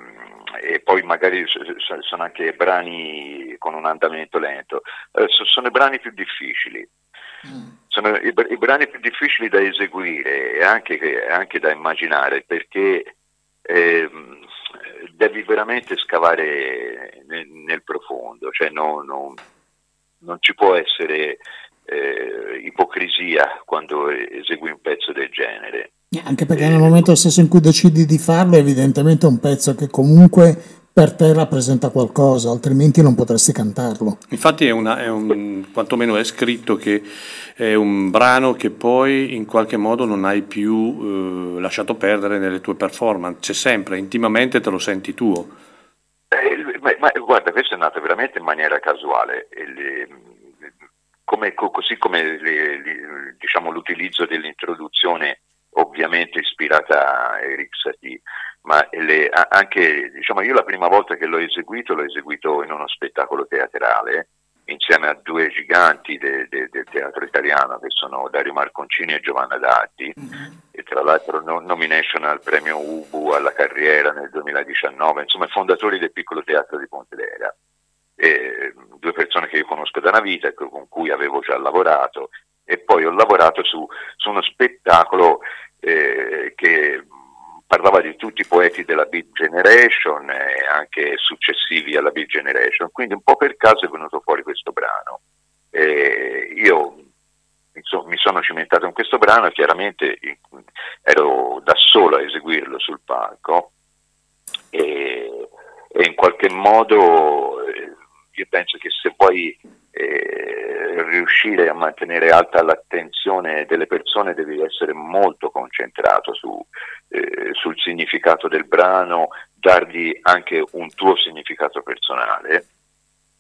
e poi magari sono anche brani con un andamento lento, eh, so- sono i brani più difficili. Sono i, i brani più difficili da eseguire e anche, anche da immaginare perché ehm, devi veramente scavare nel, nel profondo, cioè no- no- non ci può essere eh, ipocrisia quando esegui un pezzo del genere. Anche perché nel momento stesso in cui decidi di farlo, evidentemente è un pezzo che comunque per te rappresenta qualcosa, altrimenti non potresti cantarlo. Infatti è, una, è un, quantomeno è scritto che è un brano che poi in qualche modo non hai più eh, lasciato perdere nelle tue performance, c'è sempre, intimamente te lo senti tuo. Ma, guarda, questo è nato veramente in maniera casuale. Le- come- co- così come le- le- diciamo, l'utilizzo dell'introduzione ovviamente ispirata a Eric Satie, ma anche diciamo, io la prima volta che l'ho eseguito l'ho eseguito in uno spettacolo teatrale insieme a due giganti de- de- del teatro italiano che sono Dario Marconcini e Giovanna Datti e tra l'altro no- nomination al premio Ubu alla carriera nel 2019, insomma i fondatori del piccolo teatro di Pontedera. E, due persone che io conosco da una vita e con cui avevo già lavorato e poi ho lavorato su, su uno spettacolo eh, che parlava di tutti i poeti della Beat Generation e anche successivi alla Beat Generation, quindi un po' per caso è venuto fuori questo brano. E io insomma, mi sono cimentato in questo brano chiaramente ero da solo a eseguirlo sul palco e, e in qualche modo eh, io penso che se vuoi eh, riuscire a mantenere alta l'attenzione delle persone devi essere molto concentrato su, eh, sul significato del brano, dargli anche un tuo significato personale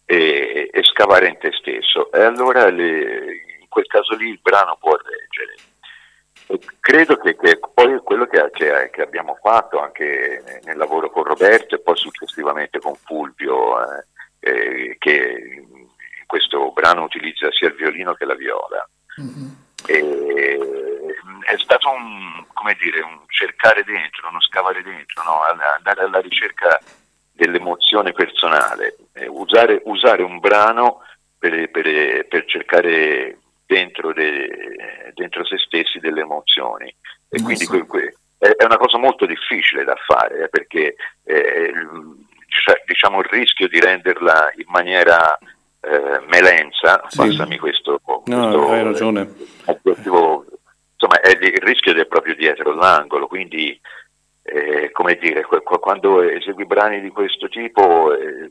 e, e scavare in te stesso. E allora le- in quel caso lì il brano può reggere. Credo che, che poi quello che, che- che abbiamo fatto anche nel lavoro con Roberto e poi successivamente con Fulvio, eh, eh, che questo brano utilizza sia il violino che la viola. E, è stato un, come dire, un cercare dentro, uno scavare dentro, no? andare alla ricerca dell'emozione personale, usare, usare un brano per, per- per cercare dentro, de- dentro se stessi delle emozioni. E quindi que- que- è, una cosa molto difficile da fare eh, perché eh, cioè, diciamo il rischio di renderla in maniera eh, melenza, Sì. passami questo, No, questo, hai ragione. aggettivo, insomma è il rischio è proprio dietro l'angolo, quindi eh, come dire, qu- qu- quando esegui brani di questo tipo eh,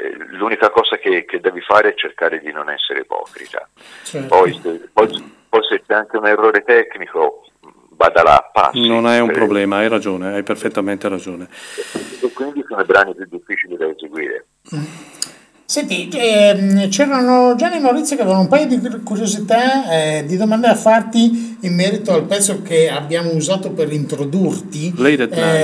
eh, l'unica cosa che, che devi fare è cercare di non essere ipocrita. Certo. Poi se, poi- poi se c'è anche un errore tecnico, vada là passi. Non è un Eh, problema, hai ragione, hai perfettamente ragione. E quindi sono i brani più difficili da eseguire. Senti, ehm, c'erano Gianni Maurizio che avevano un paio di curiosità, eh, di domande da farti in merito al pezzo che abbiamo usato per introdurti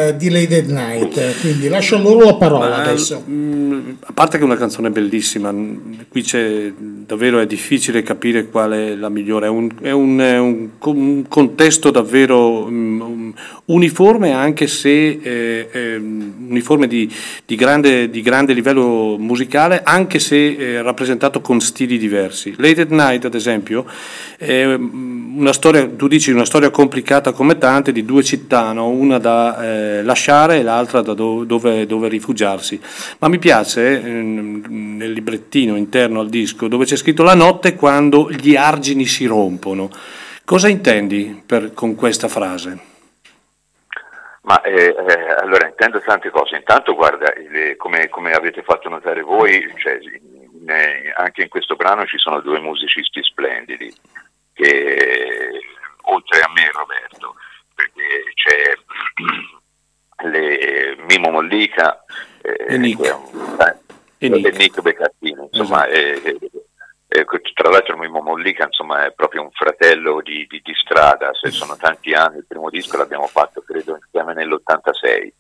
eh, di Late at Night. Quindi lascio loro la parola Ma, adesso. mm, a parte che è una canzone bellissima, mm, qui c'è davvero è difficile capire qual è la migliore, è un, è un- è un un contesto davvero mm, uniforme anche se eh, è uniforme di, di grande, di grande livello musicale anche se eh, rappresentato con stili diversi. Late at Night ad esempio è mm, una storia, tu dici una storia complicata come tante di due città, no? una da eh, lasciare e l'altra da do- dove, dove rifugiarsi. Ma mi piace ehm, nel librettino interno al disco dove c'è scritto la notte quando gli argini si rompono. Cosa intendi per- con questa frase? Ma eh, eh, allora intendo tante cose. Intanto, guarda, il- come, come avete fatto notare voi, cioè, eh, anche in questo brano ci sono due musicisti splendidi, che, oltre a me e Roberto, perché c'è le- Mimo Mollica eh, E Nick. eh, E Nick. Nick Beccattini, insomma, eh, eh, tra l'altro Mimo Mollica insomma, è proprio un fratello di, di- di strada, se sono tanti anni, il primo disco l'abbiamo fatto credo insieme nell'86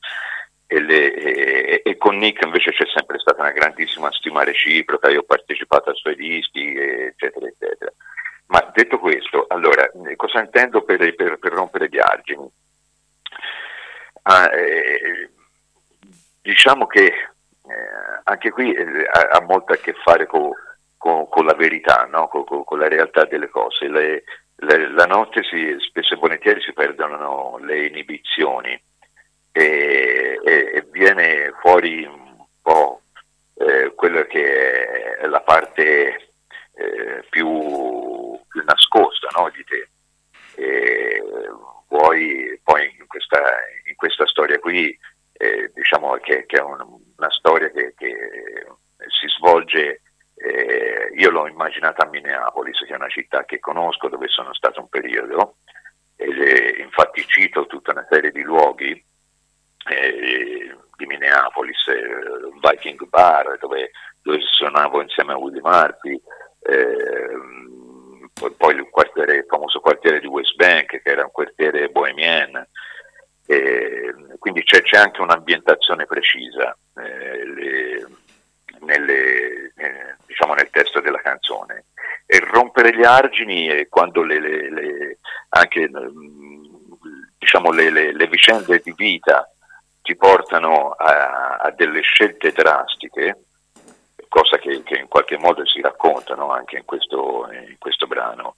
e, le- e- e con Nick invece c'è sempre stata una grandissima stima reciproca, io ho partecipato ai suoi dischi, eccetera, eccetera. Ma detto questo, allora, eh, cosa intendo per, per- per rompere gli argini? Ah, eh, diciamo che eh, anche qui eh, ha, ha molto a che fare co- co- con la verità, no? Co- co- con la realtà delle cose. Le- le- la notte si, spesso e volentieri si perdono le inibizioni e, e- e viene fuori un po' eh, quella che è la parte eh, più, più nascosta no, di te. E vuoi poi in questa, in questa storia qui, eh, diciamo che, che è un- una storia che, che si svolge, io l'ho immaginata a Minneapolis, che è una città che conosco, dove sono stato un periodo, è- infatti cito tutta una serie di luoghi eh, di Minneapolis, eh, Viking Bar, dove, dove suonavo insieme a Willie Murphy, ehm, poi, poi il, quartiere, il famoso quartiere di West Bank, che era un quartiere bohemien, e quindi c'è, c'è anche un'ambientazione precisa eh, le- nelle- eh, diciamo nel testo della canzone. E rompere gli argini è quando le, le- le- anche mm, diciamo, le, vicende di vita ti portano a, a delle scelte drastiche, cosa che, che in qualche modo si raccontano anche in questo, in questo brano.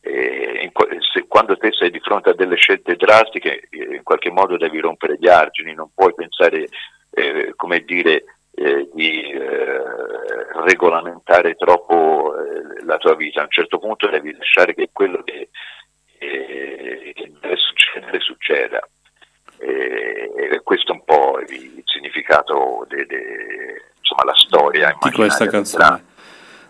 E in se- quando te sei di fronte a delle scelte drastiche, eh, in qualche modo devi rompere gli argini, non puoi pensare, eh, come dire, eh, di eh, regolamentare troppo eh, la tua vita. A un certo punto devi lasciare che quello che, eh, che deve succedere succeda. E, e questo è un po' il, il significato, de, de- insomma, la storia di questa canzone.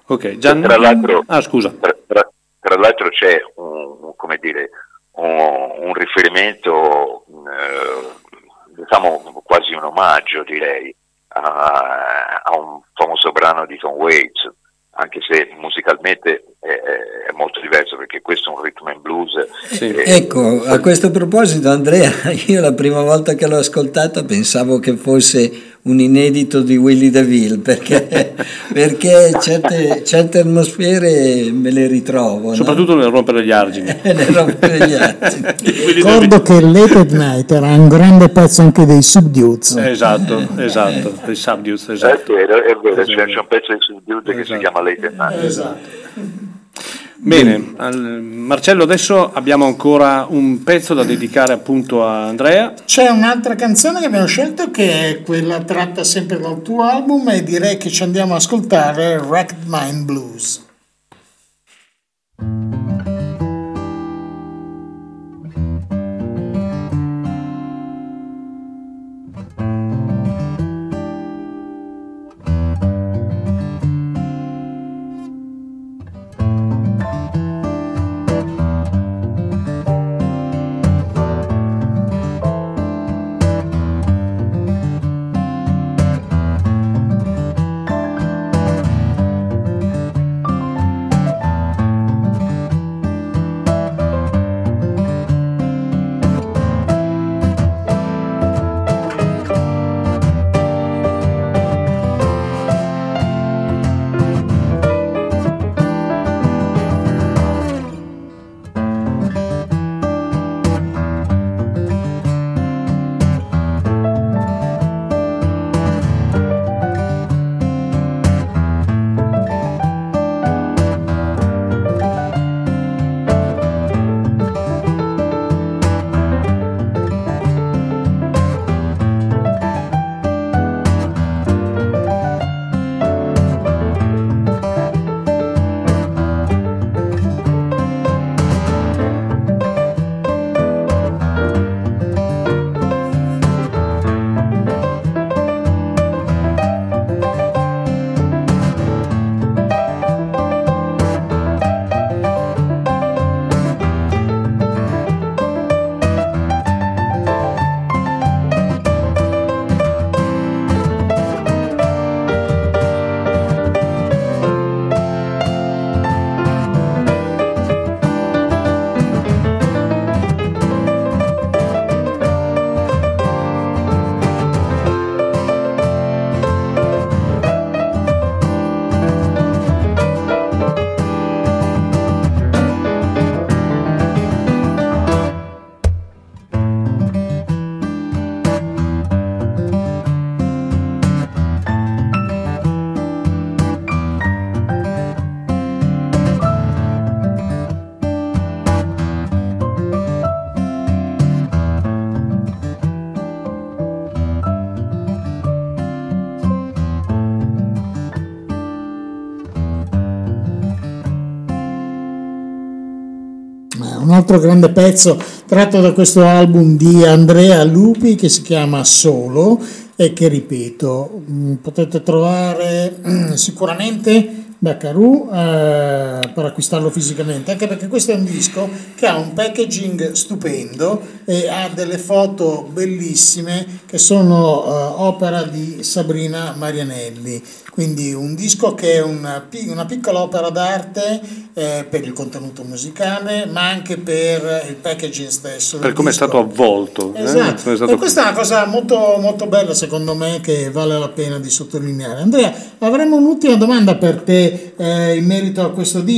Ok, Gian... Tra l'altro, Ah, scusa. tra, tra- tra l'altro c'è un, come dire, un, un riferimento, eh, diciamo quasi un omaggio direi, a, a un famoso brano di Tom Waits, anche se musicalmente è, è molto diverso perché questo è un rhythm and blues. eh, Ecco, a questo proposito Andrea, io la prima volta che l'ho ascoltato pensavo che fosse un inedito di Willy DeVille perché, perché certe, certe atmosfere me le ritrovo. no? Soprattutto nel rompere gli argini. Nel rompere gli argini. Ricordo che Late at Night era un grande pezzo anche dei Subdues. Esatto, esatto, dei subdues, È esatto. vero, è vero, c'è, c'è un pezzo di Subdued che si Esatto. chiama Late at Night. Bene, Marcello, adesso abbiamo ancora un pezzo da dedicare appunto a Andrea. C'è un'altra canzone che abbiamo scelto che è quella tratta sempre dal tuo album e direi che ci andiamo ad ascoltare Wrecked Mind Blues. Altro grande pezzo tratto da questo album di Andrea Lupi che si chiama Solo e che ripeto mm, potete trovare mm, sicuramente da Caru eh, per acquistarlo fisicamente anche perché questo è un disco che ha un packaging stupendo e ha delle foto bellissime che sono eh, opera di Sabrina Marianelli quindi un disco che è una, una piccola opera d'arte eh, per il contenuto musicale ma anche per il packaging stesso Per come è stato avvolto. eh? Esatto, è stato- e questa è una cosa molto, molto bella secondo me che vale la pena di sottolineare. Andrea, avremo un'ultima domanda per te eh, in merito a questo disco,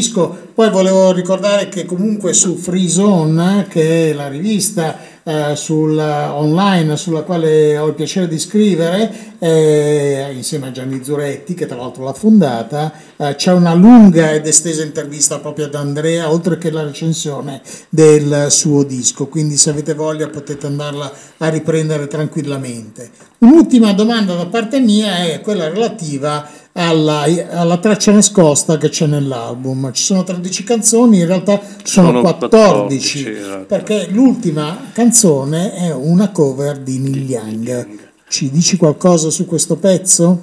poi volevo ricordare che comunque su Free Zone, che è la rivista eh, sul, online sulla quale ho il piacere di scrivere, eh, insieme a Gianni Zuretti, che tra l'altro l'ha fondata, eh, c'è una lunga ed estesa intervista proprio ad Andrea, oltre che la recensione del suo disco, quindi se avete voglia potete andarla a riprendere tranquillamente. Un'ultima domanda da parte mia è quella relativa alla, alla traccia nascosta che c'è nell'album. Ci sono 13 canzoni, in realtà ci sono, Sono 14, 14, esatto. perché l'ultima canzone è una cover di Neil Young. Ci dici qualcosa su questo pezzo?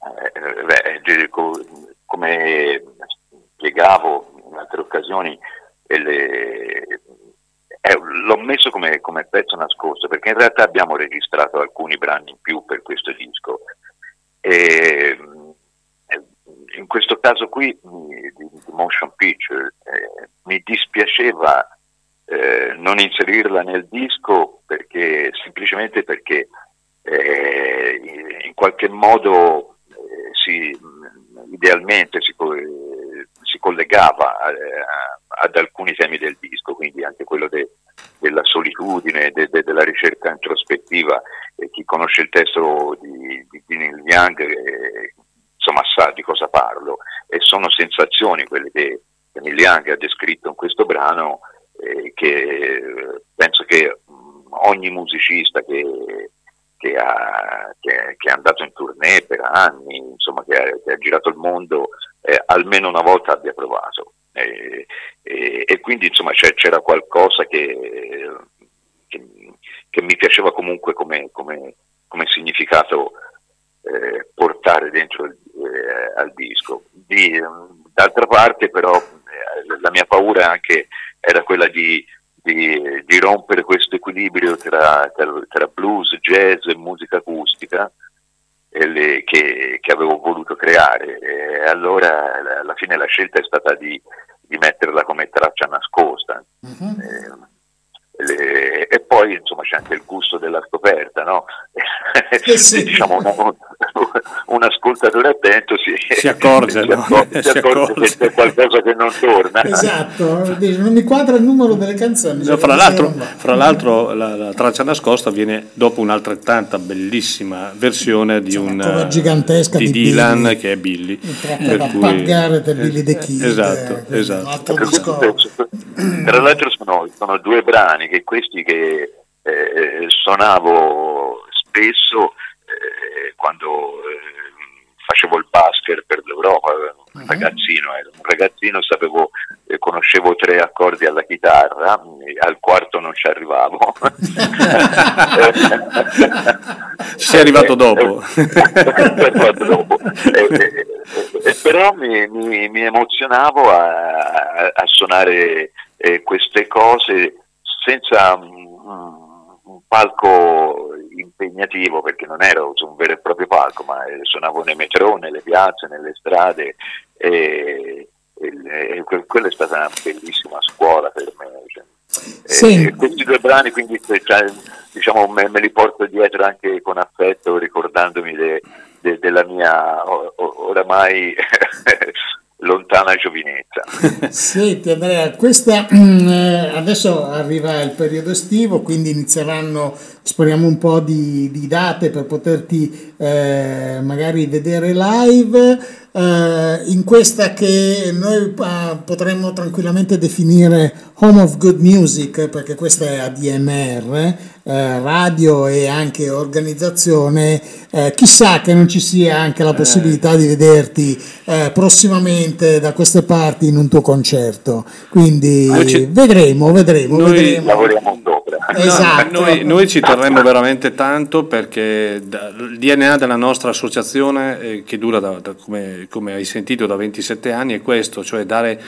Eh, beh, come spiegavo in altre occasioni, e le- eh, l'ho messo come, come pezzo nascosto perché in realtà abbiamo registrato alcuni brani in più per questo disco. E, in questo caso qui di, Motion Picture eh, mi dispiaceva eh, non inserirla nel disco perché semplicemente perché eh, in- qualche modo eh, si, mh, idealmente si, eh, si collegava a- a- ad alcuni temi del disco, quindi anche quello de- della solitudine, de- de- della ricerca introspettiva. Chi conosce il testo di, di, di Neil Young eh, insomma sa di cosa parlo e sono sensazioni quelle che, Neil Young ha descritto in questo brano eh, che eh, penso che mh, ogni musicista che, che, ha- che- che è andato in tournée per anni, insomma, che ha, che ha girato il mondo, eh, almeno una volta abbia provato. E, e- e quindi insomma c'era qualcosa che mi piaceva comunque come, come- come significato eh, portare dentro eh, al disco. Di- d'altra parte però eh, la mia paura anche era quella di, di- di rompere questo equilibrio tra, tra- tra blues, jazz e musica acustica eh, le- che, che avevo voluto creare. E allora la- alla fine la scelta è stata di, di metterla come traccia nascosta. Eh, le- e poi insomma c'è anche il gusto della scoperta, no? sì. diciamo una- un ascoltatore attento si, Si accorge, si no? accorge, si Si accorge accorge. che c'è qualcosa che non torna. Esatto, non mi quadra il numero delle canzoni. No, fra non l'altro, fra l'altro la, la traccia nascosta viene dopo un'altrettanta bellissima versione di un cover gigantesca di, di Dylan che è Billy. per cui- Pat Garrett e Billy the Kid, Esatto, eh, esatto. Tra l'altro sono, sono due brani che questi che eh, suonavo spesso eh, quando eh, facevo il basker per l'Europa, un Mhm. ragazzino, ero un ragazzino, sapevo, eh, conoscevo tre accordi alla chitarra, e al quarto non ci arrivavo. Sei arrivato dopo. Dopo. Però mi, mi- mi emozionavo a, a- a suonare eh, queste cose senza mm, un palco impegnativo perché non ero su un vero e proprio palco ma eh, suonavo nei metro, nelle piazze, nelle strade e, e- e que- quella è stata una bellissima scuola per me cioè. E- Senti. e questi due brani quindi cioè, diciamo, me, me li porto dietro anche con affetto ricordandomi de- de- della mia o- o- oramai lontana giovinezza Senti Andrea, questa, eh, adesso arriva il periodo estivo, quindi inizieranno, speriamo un po' di, di date per poterti eh, magari vedere live. eh, in questa che noi eh, potremmo tranquillamente definire Home of Good Music, perché questa è ADMR, eh, radio e anche organizzazione, eh, chissà che non ci sia anche la possibilità di vederti eh, prossimamente da queste parti in un tuo concerto. Quindi ci- vedremo, vedremo, Noi- vedremo. Lavoriamo. Esatto. No, noi, noi ci terremo veramente tanto perché il DNA della nostra associazione, eh, che dura, da- da- come, come hai sentito, da 27 anni, è questo, cioè dare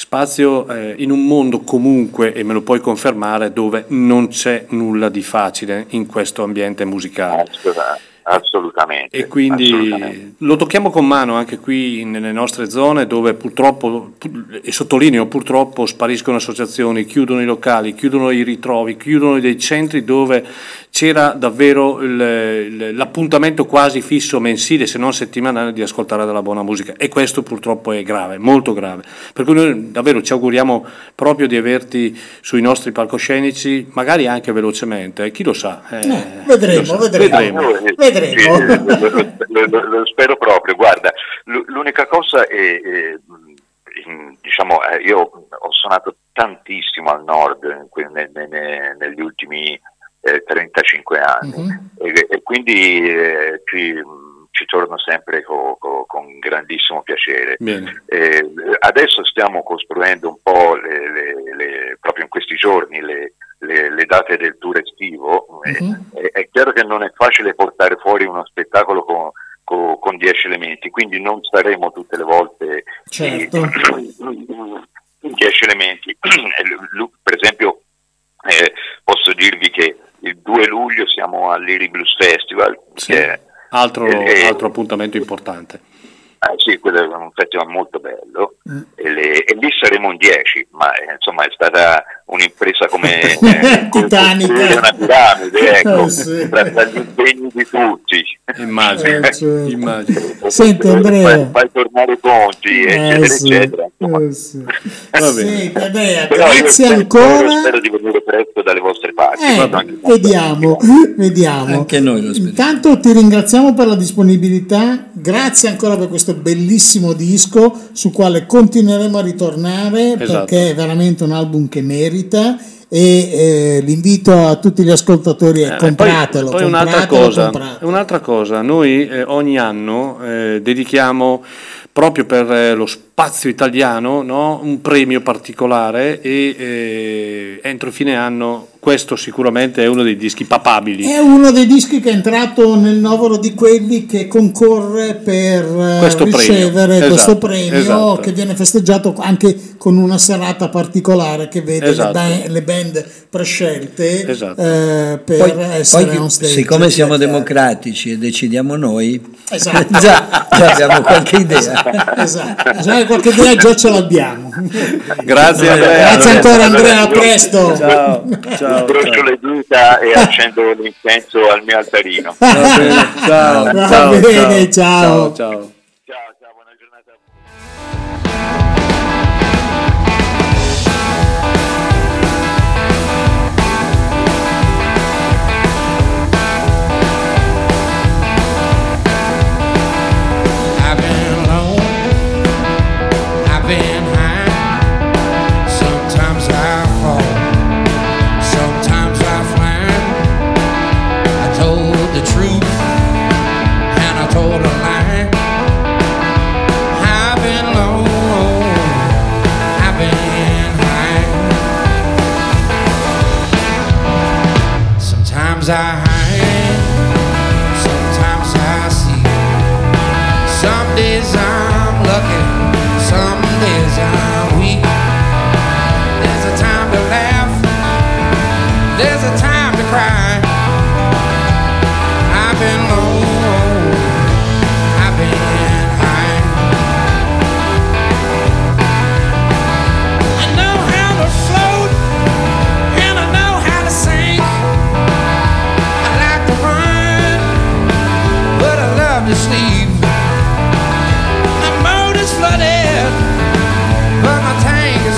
spazio eh, in un mondo comunque, e me lo puoi confermare, dove non c'è nulla di facile in questo ambiente musicale. Assolutamente. Assolutamente. E quindi assolutamente. lo tocchiamo con mano anche qui nelle nostre zone dove purtroppo, pu- e sottolineo purtroppo, spariscono associazioni, chiudono i locali, chiudono i ritrovi, chiudono dei centri dove c'era davvero il- l'appuntamento quasi fisso mensile, se non settimanale, di ascoltare della buona musica. E questo purtroppo è grave, molto grave. Per cui noi davvero ci auguriamo proprio di averti sui nostri palcoscenici, magari anche velocemente, eh, chi lo sa. eh, Eh, vedremo, lo sa. vedremo. vedremo. Eh, Vedremo. sì, lo, lo- lo- spero proprio. Guarda, l'unica cosa è, è, diciamo, eh, io ho suonato tantissimo al nord ne- ne- ne- negli ultimi eh, 35 anni Mhm. e, e quindi eh, ci, ci torno sempre co- co- con grandissimo piacere. Eh, adesso stiamo costruendo un po' le- le- le- proprio in questi giorni le, le- date del tour estivo. Eh, Mhm. è, è chiaro che non è facile portare fuori uno spettacolo con, con- con dieci elementi, quindi non saremo tutte le volte Certo. i dieci elementi. Lu- per esempio, eh, posso dirvi che il 2 luglio siamo all'Iri Blues Festival, Sì. che è- Altro, eh, altro appuntamento importante. Ah, sì, quello è un festival molto bello Mm. e, le- e lì saremo in 10, ma eh, insomma è stata un'impresa come eh, Titanica. una piramide, ecco, Eh, sì. tra, tra gli impegni di tutti. Immagino, Eh, certo. immagino. Senti, Andrea. Fai, fai tornare conti, eccetera, Eh, sì, eccetera. eh, sì. Va bene. Senti, Andrea, grazie spero- ancora. Spero di venire presto dalle vostre parti. Eh, vediamo, vediamo. Anche noi lo speriamo. Intanto ti ringraziamo per la disponibilità, grazie ancora per questo bellissimo disco sul quale continueremo a ritornare Esatto. perché è veramente un album che merita e eh, l'invito a tutti gli ascoltatori è Eh, compratelo, poi, poi un'altra cosa, un'altra cosa, noi eh, ogni anno eh, dedichiamo proprio per eh, lo spazio italiano no, un premio particolare e eh, entro fine anno questo sicuramente è uno dei dischi papabili. È uno dei dischi che è entrato nel novero di quelli che concorre per eh, Questo premio. ricevere Esatto, questo premio esatto. che viene festeggiato anche con una serata particolare che vede Esatto. le, ba- le band prescelte Esatto. eh, per Poi, essere poi, on stage. siccome siamo Chiaro. democratici e decidiamo noi, Esatto. già, già abbiamo qualche idea. Esatto. Già qualche idea già ce l'abbiamo. Grazie Andrea. Grazie ancora Andrea, a presto. Ciao, ciao, Ciao. le dita e accendo l'incenso al mio altarino. Va bene, ciao, Va ciao, bene, ciao. Ciao, I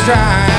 try.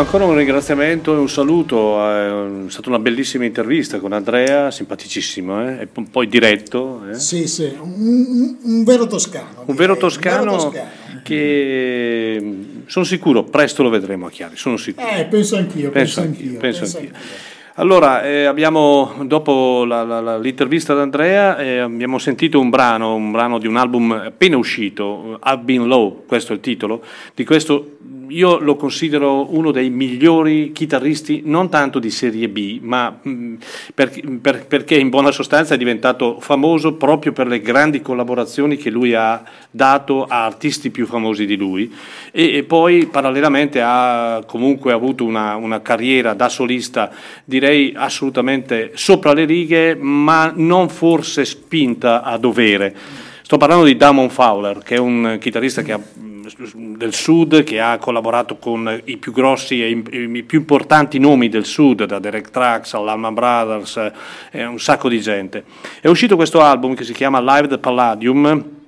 Ancora un ringraziamento e un saluto, eh, è stata una bellissima intervista con Andrea, simpaticissimo, eh, e poi diretto, eh. Sì, sì, un, un- vero toscano. un vero toscano, un vero toscano. che mm, sono sicuro, presto lo vedremo a Chiari, sono sicuro. Eh, penso anch'io, Penso penso, anch'io, anch'io. penso penso anch'io. anch'io. Allora, eh, abbiamo, dopo la- la- la- l'intervista ad Andrea, eh, abbiamo sentito un brano, un brano di un album appena uscito, I've Been Low, questo è il titolo, di questo io lo considero uno dei migliori chitarristi, non tanto di serie B, ma mh, per- per- perché in buona sostanza è diventato famoso proprio per le grandi collaborazioni che lui ha dato a artisti più famosi di lui e, e poi parallelamente ha comunque avuto una, una carriera da solista, direi assolutamente sopra le righe, ma non forse spinta a dovere. Sto parlando di Damon Fowler, che è un chitarrista che ha del sud che ha collaborato con i più grossi e i, più importanti nomi del sud, da Derek Trax all'Alman Brothers, eh, un sacco di gente. È uscito questo album che si chiama Live the Palladium,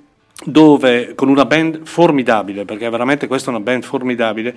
dove con una band formidabile, perché veramente questa è una band formidabile,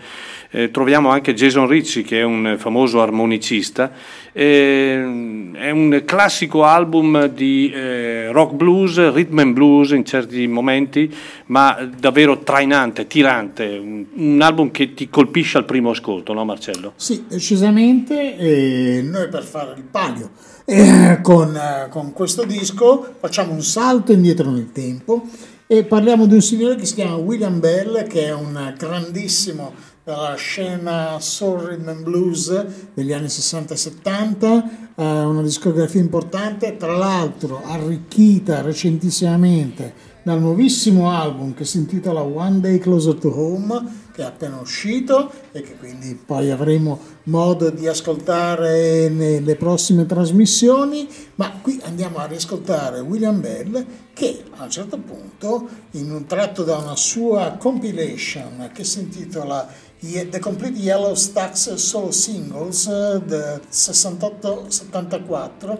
eh, troviamo anche Jason Ricci che è un famoso armonicista, eh, è un classico album di eh, rock blues, rhythm and blues in certi momenti, ma davvero trainante, tirante, un, un album che ti colpisce al primo ascolto, no Marcello? Sì, decisamente. Noi per fare il palio eh, con, eh, con questo disco facciamo un salto indietro nel tempo e parliamo di un signore che si chiama William Bell, che è un grandissimo della scena soul rhythm and blues degli anni 60 e 70, eh, una discografia importante, tra l'altro arricchita recentissimamente dal nuovissimo album che si intitola One Day Closer to Home, che è appena uscito e che quindi poi avremo modo di ascoltare nelle prossime trasmissioni, ma qui andiamo a riascoltare William Bell che a un certo punto, in un tratto da una sua compilation che si intitola The Complete Yellow Stacks Solo Singles del 68-74,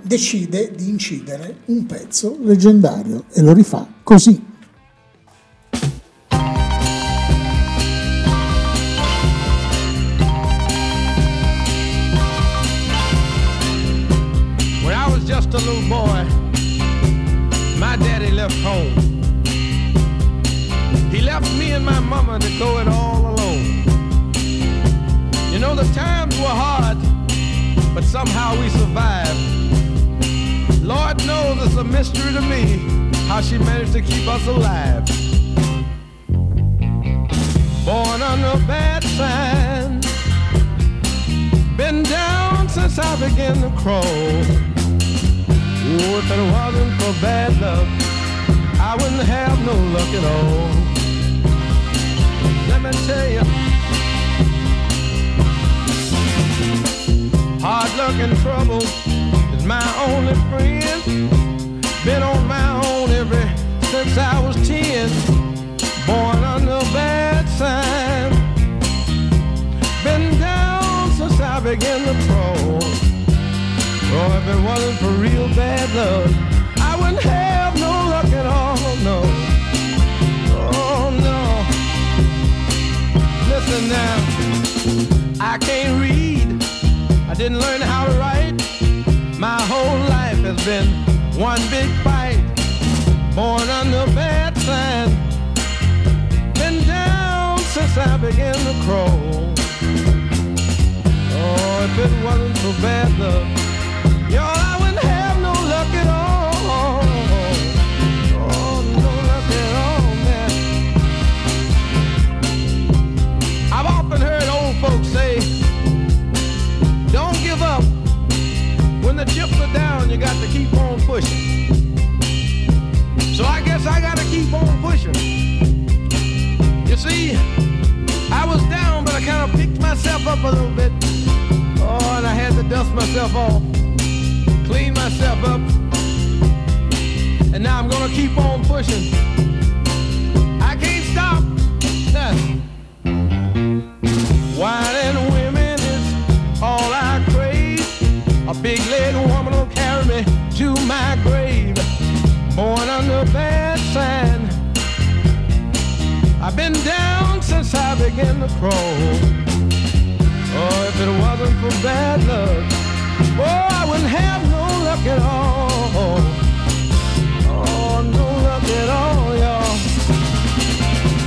decide di incidere un pezzo leggendario e lo rifà così. And my mama to go it all alone. You know, the times were hard, but somehow we survived. Lord knows it's a mystery to me how she managed to keep us alive. Born under bad signs, been down since I began to crawl. Oh, if it wasn't for bad luck, I wouldn't have no luck at all. Tell hard luck and trouble is my only friend. Been on my own ever since I was ten. Born under a bad sign. Been down since I began to crawl. Oh, if it wasn't for real bad luck, Now, I can't read. I didn't learn how to write. My whole life has been one big fight. Born under bad sign. Been down since I began to crawl. Oh, if it wasn't for bad luck, y'all, pushing. So I guess I got to keep on pushing. You see, I was down, but I kind of picked myself up a little bit. Oh, and I had to dust myself off, clean myself up. And now I'm gonna keep on pushing. I can't stop. Nah. To my grave. Born under bad sign. I've been down since I began to crawl. Oh, if it wasn't for bad luck, oh, I wouldn't have no luck at all. Oh, no luck at all, y'all.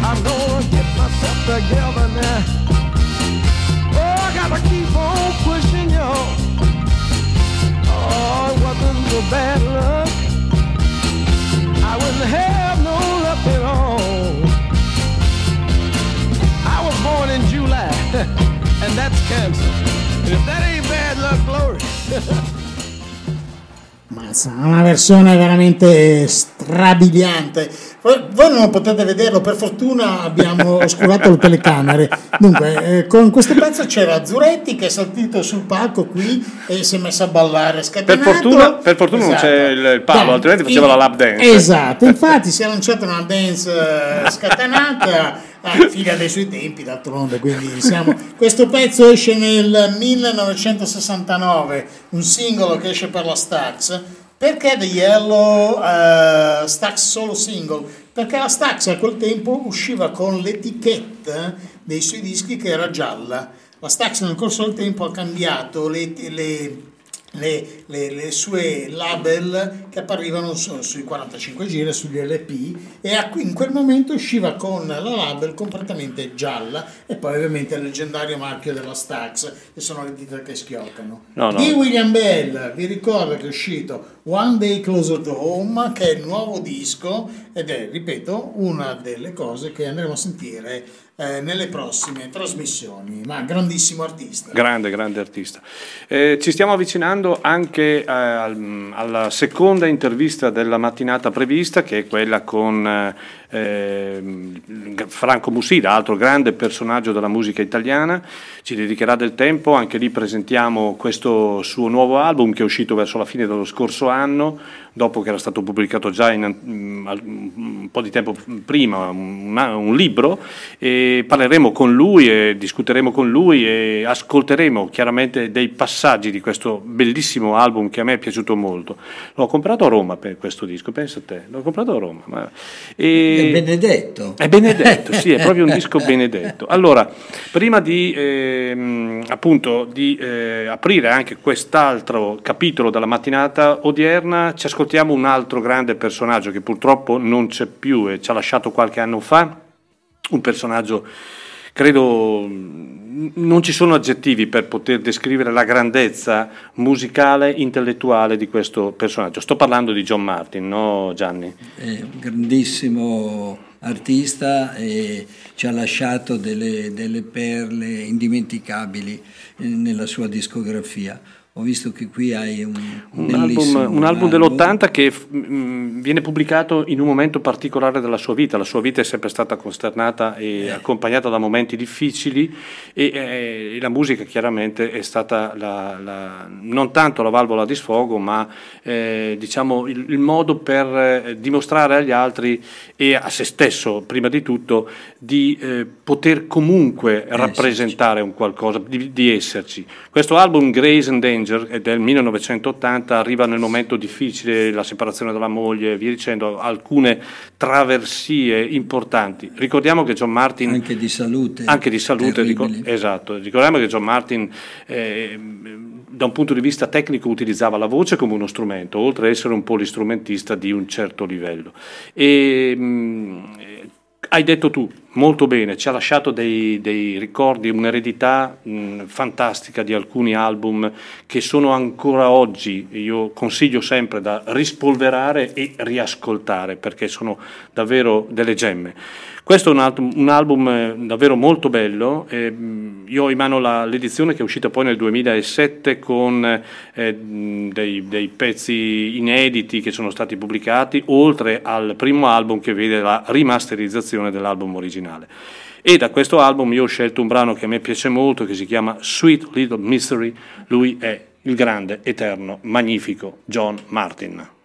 I'm gonna get myself together now. Oh, I gotta keep on pushing, y'all. Oh, wasn't for bad luck. I wouldn't have no luck at all. I was born in July, and that's cancer. If that ain't bad luck, glory. Una versione veramente strabiliante. Voi non potete vederlo, per fortuna abbiamo oscurato le telecamere. Dunque, eh, con questo pezzo c'era Zuretti che è saltito sul palco qui e si è messo a ballare Per scatenato. fortuna, per fortuna non c'è il, il palo, altrimenti faceva in- la lap dance. Esatto, infatti si è lanciata una dance eh, scatenata a figlia dei suoi tempi d'altronde, quindi siamo... Questo pezzo esce nel 1969, un singolo che esce per la Stax. Perché The Yellow eh, Stax solo single? Perché la Stax a quel tempo usciva con l'etichetta dei suoi dischi che era gialla. La Stax nel corso del tempo ha cambiato le, le- le, le- le sue label che apparivano su- sui 45 giri, sugli LP e a- in quel momento usciva con la label completamente gialla e poi ovviamente il leggendario marchio della Stax che sono le dita che schioccano. No, no. Di William Bell vi ricordo che è uscito One Day Closer to Home che è il nuovo disco ed è, ripeto, una delle cose che andremo a sentire eh, nelle prossime trasmissioni, ma grandissimo artista. Grande, grande artista. Eh, ci stiamo avvicinando anche eh, al- alla seconda intervista della mattinata prevista, che è quella con eh, Franco Mussida, altro grande personaggio della musica italiana. Ci dedicherà del tempo, anche lì presentiamo questo suo nuovo album che è uscito verso la fine dello scorso anno, dopo che era stato pubblicato già in, mm, al- un po' di tempo prima un, un libro e parleremo con lui e discuteremo con lui e ascolteremo chiaramente dei passaggi di questo bellissimo album che a me è piaciuto molto. L'ho comprato a Roma per questo disco, pensa a te, l'ho comprato a Roma. ma- e- È benedetto. è benedetto, sì, è proprio un disco benedetto. Allora, prima di ehm, appunto di eh, aprire anche quest'altro capitolo della mattinata odierna, ci ascoltiamo un altro grande personaggio che purtroppo non c'è più e ci ha lasciato qualche anno fa, un personaggio credo non ci sono aggettivi per poter descrivere la grandezza musicale, intellettuale di questo personaggio. Sto parlando di John Martin, no Gianni? è un grandissimo artista e ci ha lasciato delle, delle perle indimenticabili eh, nella sua discografia. Ho visto che qui hai un, Un album, un album dell'80 che mh, viene pubblicato in un momento particolare della sua vita. La sua vita è sempre stata costernata e accompagnata da momenti difficili e, eh, e la musica chiaramente è stata la- la- non tanto la valvola di sfogo, ma eh, diciamo il, il modo per eh, dimostrare agli altri e a se stesso, prima di tutto, di eh, poter comunque rappresentare un qualcosa, di, di esserci. Questo album Grace and Danger è del 1980, arriva nel momento difficile, la separazione dalla moglie, via dicendo, alcune traversie importanti. Ricordiamo che John Martin... Anche di salute. Anche di salute, ricor- esatto. Ricordiamo che John Martin eh, da un punto di vista tecnico utilizzava la voce come uno strumento, oltre ad essere un polistrumentista di un certo livello. E, mh, eh, hai detto tu molto bene, ci ha lasciato dei, dei ricordi, un'eredità mh, fantastica di alcuni album che sono ancora oggi, io consiglio sempre da rispolverare e riascoltare perché sono davvero delle gemme. Questo è un, album- un album eh, davvero molto bello, eh, io ho in mano la- l'edizione che è uscita poi nel 2007 con eh, dei, dei pezzi inediti che sono stati pubblicati, oltre al primo album che vede la rimasterizzazione dell'album originale. E da questo album io ho scelto un brano che a me piace molto, che si chiama Sweet Little Mystery, lui è il grande, eterno, magnifico John Martin.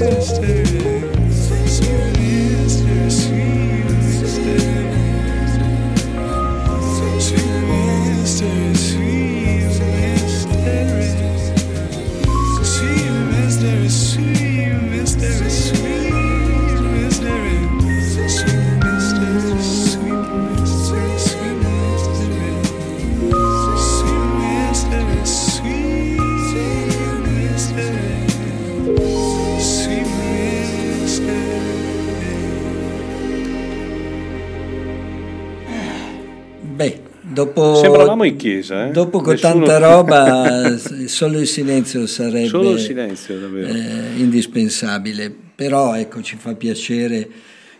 existed. Chiesa, eh? dopo con Nessuno- tanta roba, solo il silenzio sarebbe Solo il silenzio, davvero. eh, indispensabile. Però ecco, ci fa piacere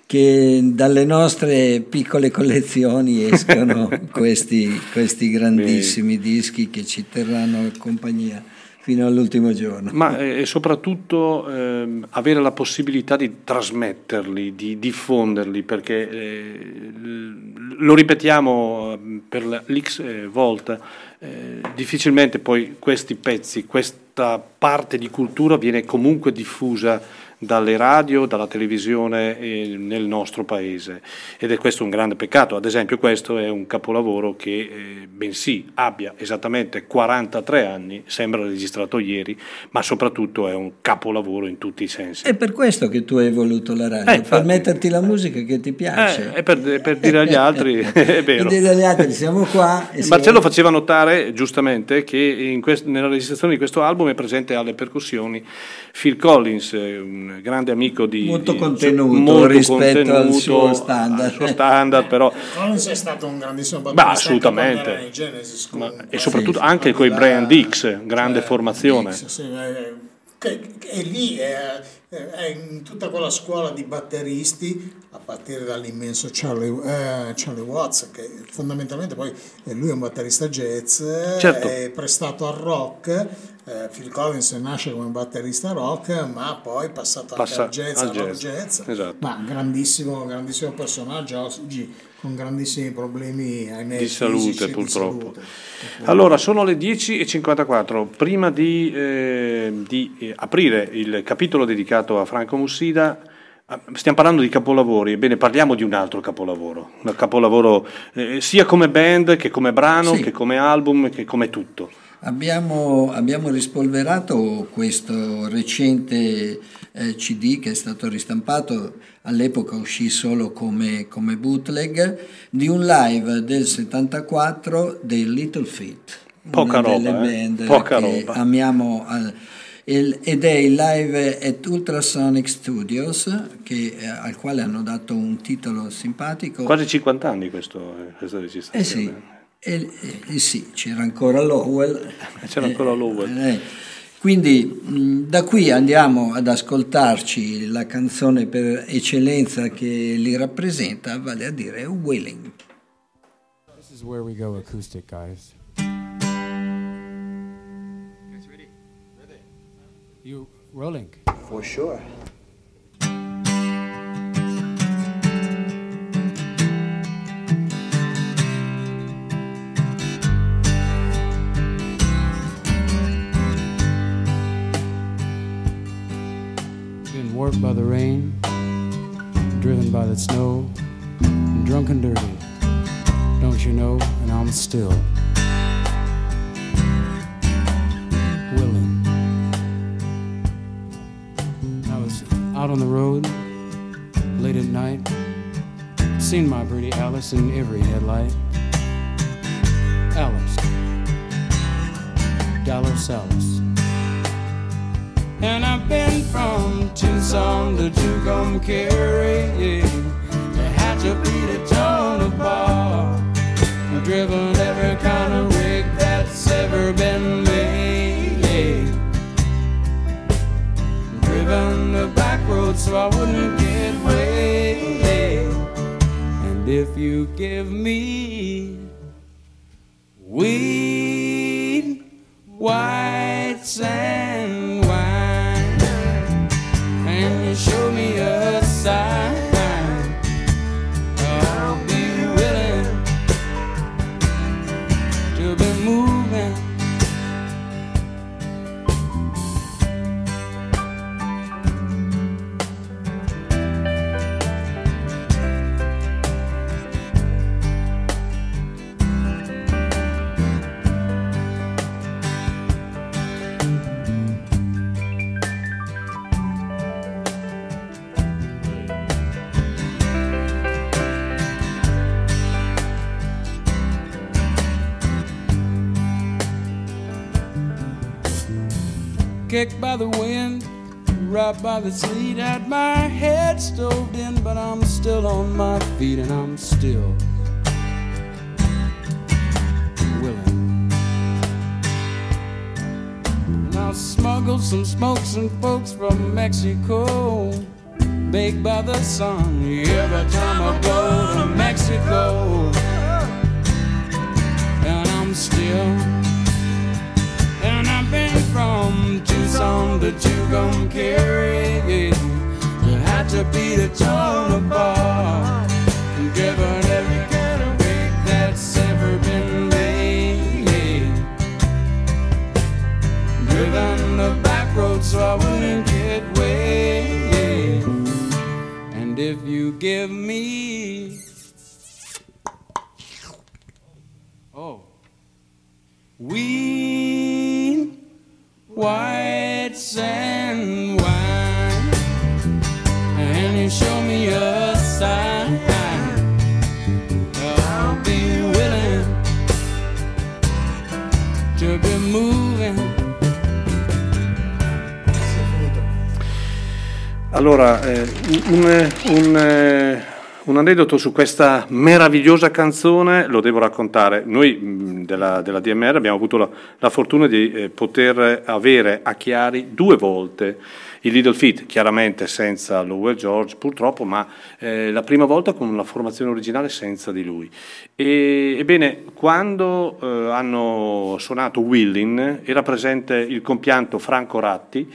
che dalle nostre piccole collezioni escano questi, questi grandissimi dischi che ci terranno compagnia fino all'ultimo giorno. Ma eh, soprattutto ehm, avere la possibilità di trasmetterli, di diffonderli, perché eh, lo ripetiamo eh, per l'X eh, volta, eh, difficilmente poi questi pezzi, questa parte di cultura viene comunque diffusa dalle radio, dalla televisione eh, nel nostro paese ed è questo un grande peccato. Ad esempio questo è un capolavoro che eh, bensì abbia esattamente 43 anni, sembra registrato ieri, ma soprattutto è un capolavoro in tutti i sensi. È per questo che tu hai voluto la radio, Eh, per infatti. metterti la musica che ti piace. Eh, è per, per dire agli altri, è vero. Per dire agli altri, siamo qua. e Marcello siamo- faceva notare giustamente che in quest- nella registrazione di questo album è presente alle percussioni Phil Collins, eh, un grande amico di Molto di- contenuto molto rispetto al contenuto, suo standard. al suo standard, però Collins è stato un grandissimo Beh, batterista assolutamente. Genesis, Ma- e soprattutto Sì, anche con i Brian Dix, grande formazione. Dix, sì, e lì eh, eh, tutta quella scuola di batteristi, a partire dall'immenso Charlie, eh, Charlie Watts, che fondamentalmente poi eh, lui è un batterista jazz, Certo. è prestato al rock, eh, Phil Collins nasce come batterista rock, ma poi è passato anche Passa al jazz, al jazz. jazz, Esatto. ma grandissimo, grandissimo personaggio oggi con grandissimi problemi ahimè, di salute fisici, di purtroppo. salute. Allora, sono le 10.54. Prima di, eh, di, aprire il capitolo dedicato a Franco Mussida, eh, stiamo parlando di capolavori. Ebbene, parliamo di un altro capolavoro. Un capolavoro eh, sia come band che come brano, Sì. che come album, che come tutto. Abbiamo, abbiamo rispolverato questo recente eh, CD che è stato ristampato, all'epoca uscì solo come, come bootleg, di un live del 74 dei Little Feat, Poca una delle roba, eh? band Poca che roba. amiamo al- il- ed è il live at Ultrasonic Studios che, eh, al quale hanno dato un titolo simpatico. Quasi 50 anni questo, eh, questa registrazione. Eh sì, eh, eh, sì, c'era ancora Lowell. C'era ancora Lowell. Eh, quindi mh, da qui andiamo ad ascoltarci la canzone per eccellenza che li rappresenta, vale a dire Willing. This is where we go acoustic, guys. You rolling? For sure. Been warped by the rain, driven by the snow, and drunk and dirty. Don't you know? And I'm still out on the road late at night, seen my pretty Alice in every headlight. Alice, Dallas Alice. And I've been from Tucson to Tucumcari to Hatchapeta, Tona Bar. I've driven every kind of rig that's ever been so I wouldn't get waylaid. And if you give me weed, white sand kicked by the wind, right by the sleet. Had my head stoved in, but I'm still on my feet and I'm still willing. And I'll some smokes and folks from Mexico, baked by the sun. Every time I go to Mexico, and I'm still. And I've been from Tucson to Tucumcari. You had to be the Tona bar. And driven every kind of rig that's ever been made. Driven the back road so I wouldn't get way. And if you give me. Oh. Weed, white sand wine, and you show me a sign. I'll be willing to be moving. Allora, eh, un, un, eh, un aneddoto su questa meravigliosa canzone lo devo raccontare. Noi mh, della, della DMR abbiamo avuto la, la fortuna di eh, poter avere a Chiari due volte il Little Feat, chiaramente senza Lowell George purtroppo, ma eh, la prima volta con una formazione originale senza di lui. E, ebbene, quando eh, hanno suonato Willin era presente il compianto Franco Ratti,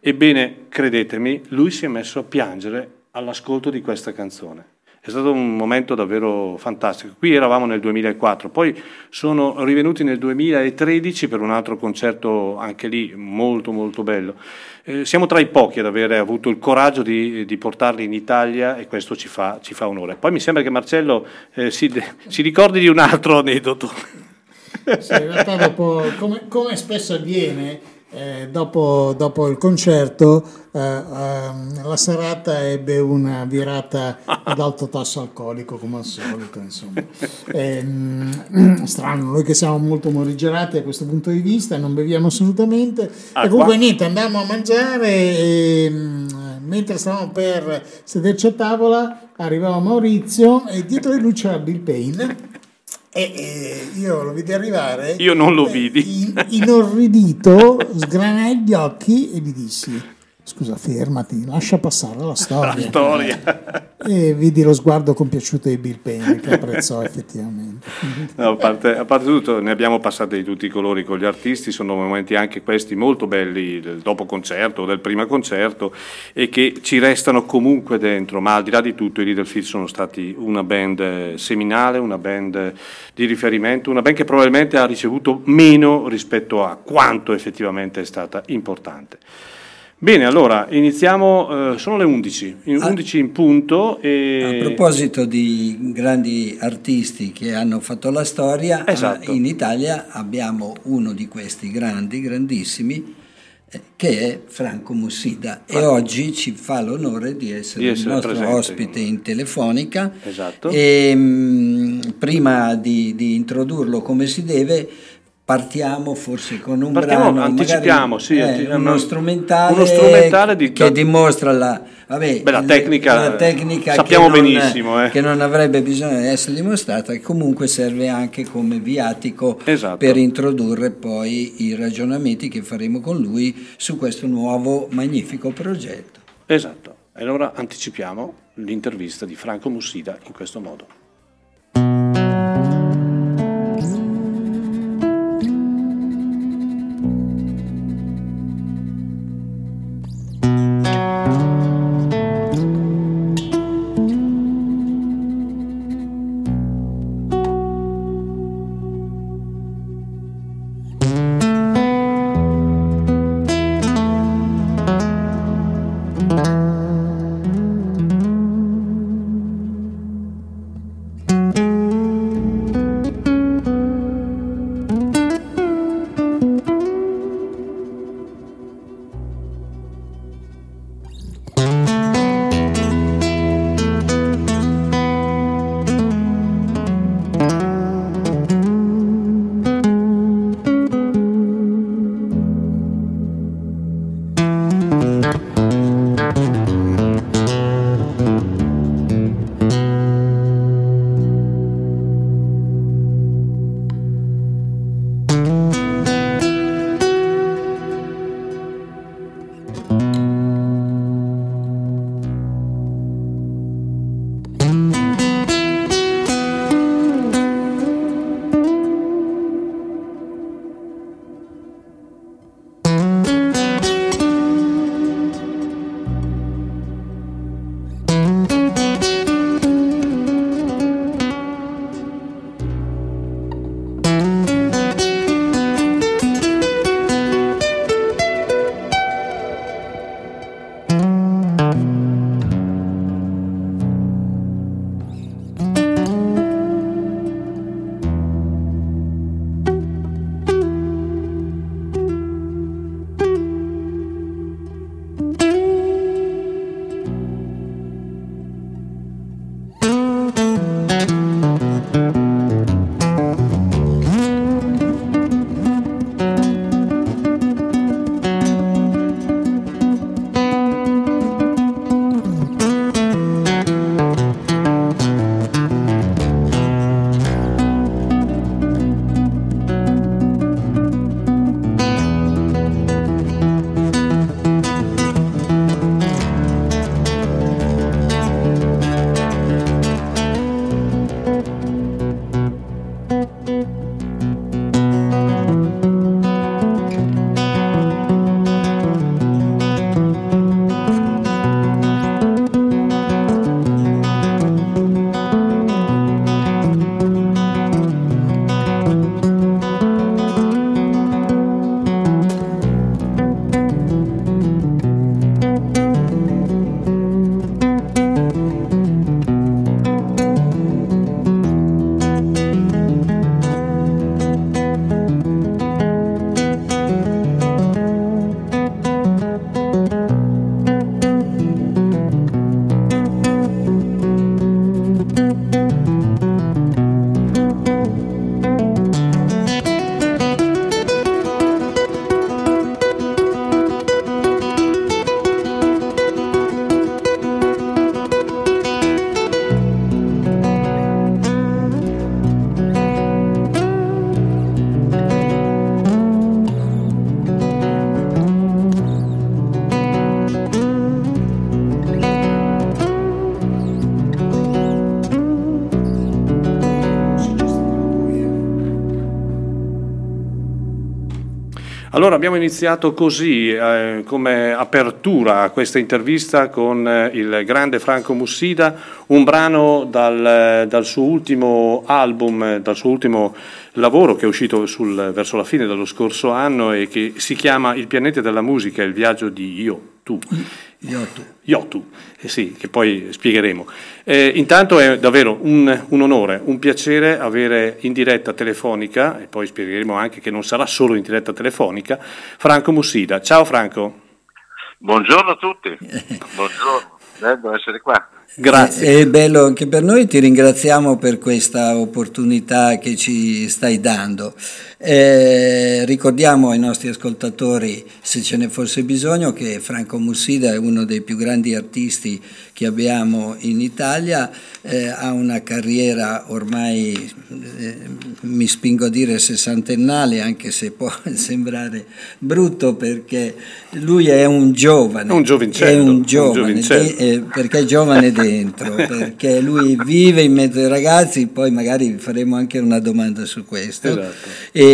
ebbene, credetemi, lui si è messo a piangere all'ascolto di questa canzone. È stato un momento davvero fantastico. Qui eravamo nel 2004, poi sono rivenuti nel 2013 per un altro concerto anche lì molto molto bello. Eh, siamo tra i pochi ad avere avuto il coraggio di, di portarli in Italia e questo ci fa, ci fa onore. Poi mi sembra che Marcello eh, si, si ricordi di un altro aneddoto. Sì, in realtà dopo, come, come spesso avviene, eh, dopo, dopo il concerto eh, ehm, la serata ebbe una virata ad alto tasso alcolico come al solito insomma. Ehm, strano noi che siamo molto morigerati a questo punto di vista non beviamo assolutamente. Ah, e comunque qua- niente andammo a mangiare e mm, mentre stavamo per sederci a tavola arrivava Maurizio e dietro di lui c'era Bill Payne e, e io lo vidi arrivare Io non lo vidi. in- inorridito, sgranai gli occhi e gli dissi: Scusa, fermati, lascia passare la storia. La storia. E vidi lo sguardo compiaciuto di Bill Payne che apprezzò effettivamente. No, a, parte, a parte tutto, ne abbiamo passati di tutti i colori con gli artisti, sono momenti anche questi molto belli del dopo concerto o del prima concerto e che ci restano comunque dentro, ma al di là di tutto i Little Feat sono stati una band eh, seminale, una band di riferimento, una band che probabilmente ha ricevuto meno rispetto a quanto effettivamente è stata importante. Bene, allora iniziamo, eh, sono le 11, in- 11 in punto e... A proposito di grandi artisti che hanno fatto la storia, Esatto. eh, in Italia abbiamo uno di questi grandi, grandissimi, eh, che è Franco Mussida e Franco. oggi ci fa l'onore di essere, Di essere il nostro presente. ospite in telefonica. Esatto. E, mh, prima di, di introdurlo come si deve, partiamo forse con un Partiamo, brano, anticipiamo, magari, sì, eh, anti- uno strumentale, uno strumentale di- che dimostra la, vabbè, Beh, la tecnica, la tecnica sappiamo che non- benissimo, eh. che non avrebbe bisogno di essere dimostrata e comunque serve anche come viatico Esatto. per introdurre poi i ragionamenti che faremo con lui su questo nuovo magnifico progetto. Esatto, e allora anticipiamo l'intervista di Franco Mussida in questo modo. Allora abbiamo iniziato così eh, come apertura a questa intervista con eh, il grande Franco Mussida, un brano dal, eh, dal suo ultimo album, eh, dal suo ultimo lavoro che è uscito sul- verso la fine dello scorso anno e che si chiama Il pianeta della musica, il viaggio di io, tu. Yotu. Yotu, eh sì, che poi spiegheremo. Eh, intanto è davvero un, un onore, un piacere avere in diretta telefonica, e poi spiegheremo anche che non sarà solo in diretta telefonica, Franco Mussida. Ciao Franco. Buongiorno a tutti, buongiorno, bello essere qua. Grazie. È bello anche per noi, ti ringraziamo per questa opportunità che ci stai dando. Eh, ricordiamo ai nostri ascoltatori, se ce ne fosse bisogno, che Franco Mussida è uno dei più grandi artisti che abbiamo in Italia, eh, ha una carriera ormai, eh, mi spingo a dire sessantennale, anche se può sembrare brutto perché lui è un giovane. È un È un un giovane, giovincello. di- eh, perché è giovane dentro, perché lui vive in mezzo ai ragazzi, poi magari faremo anche una domanda su questo. Esatto. E,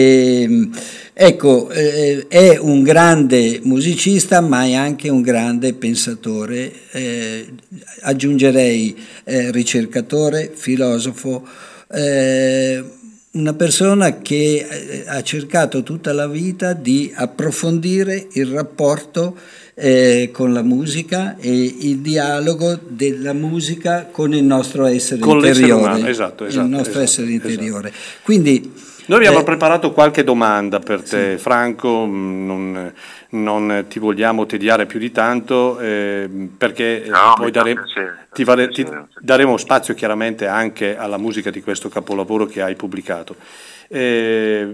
ecco, eh, è un grande musicista, ma è anche un grande pensatore, eh, aggiungerei eh, ricercatore, filosofo, eh, una persona che eh, ha cercato tutta la vita di approfondire il rapporto eh, con la musica e il dialogo della musica con il nostro essere Con interiore. umano, esatto, esatto, il nostro esatto, essere interiore. Quindi Noi abbiamo eh, preparato qualche domanda per te, Franco, mh, non, non ti vogliamo tediare più di tanto eh, perché eh, No, poi dare- piacere, ti, vare- mi fa ti daremo spazio chiaramente anche alla musica di questo capolavoro che hai pubblicato. Eh,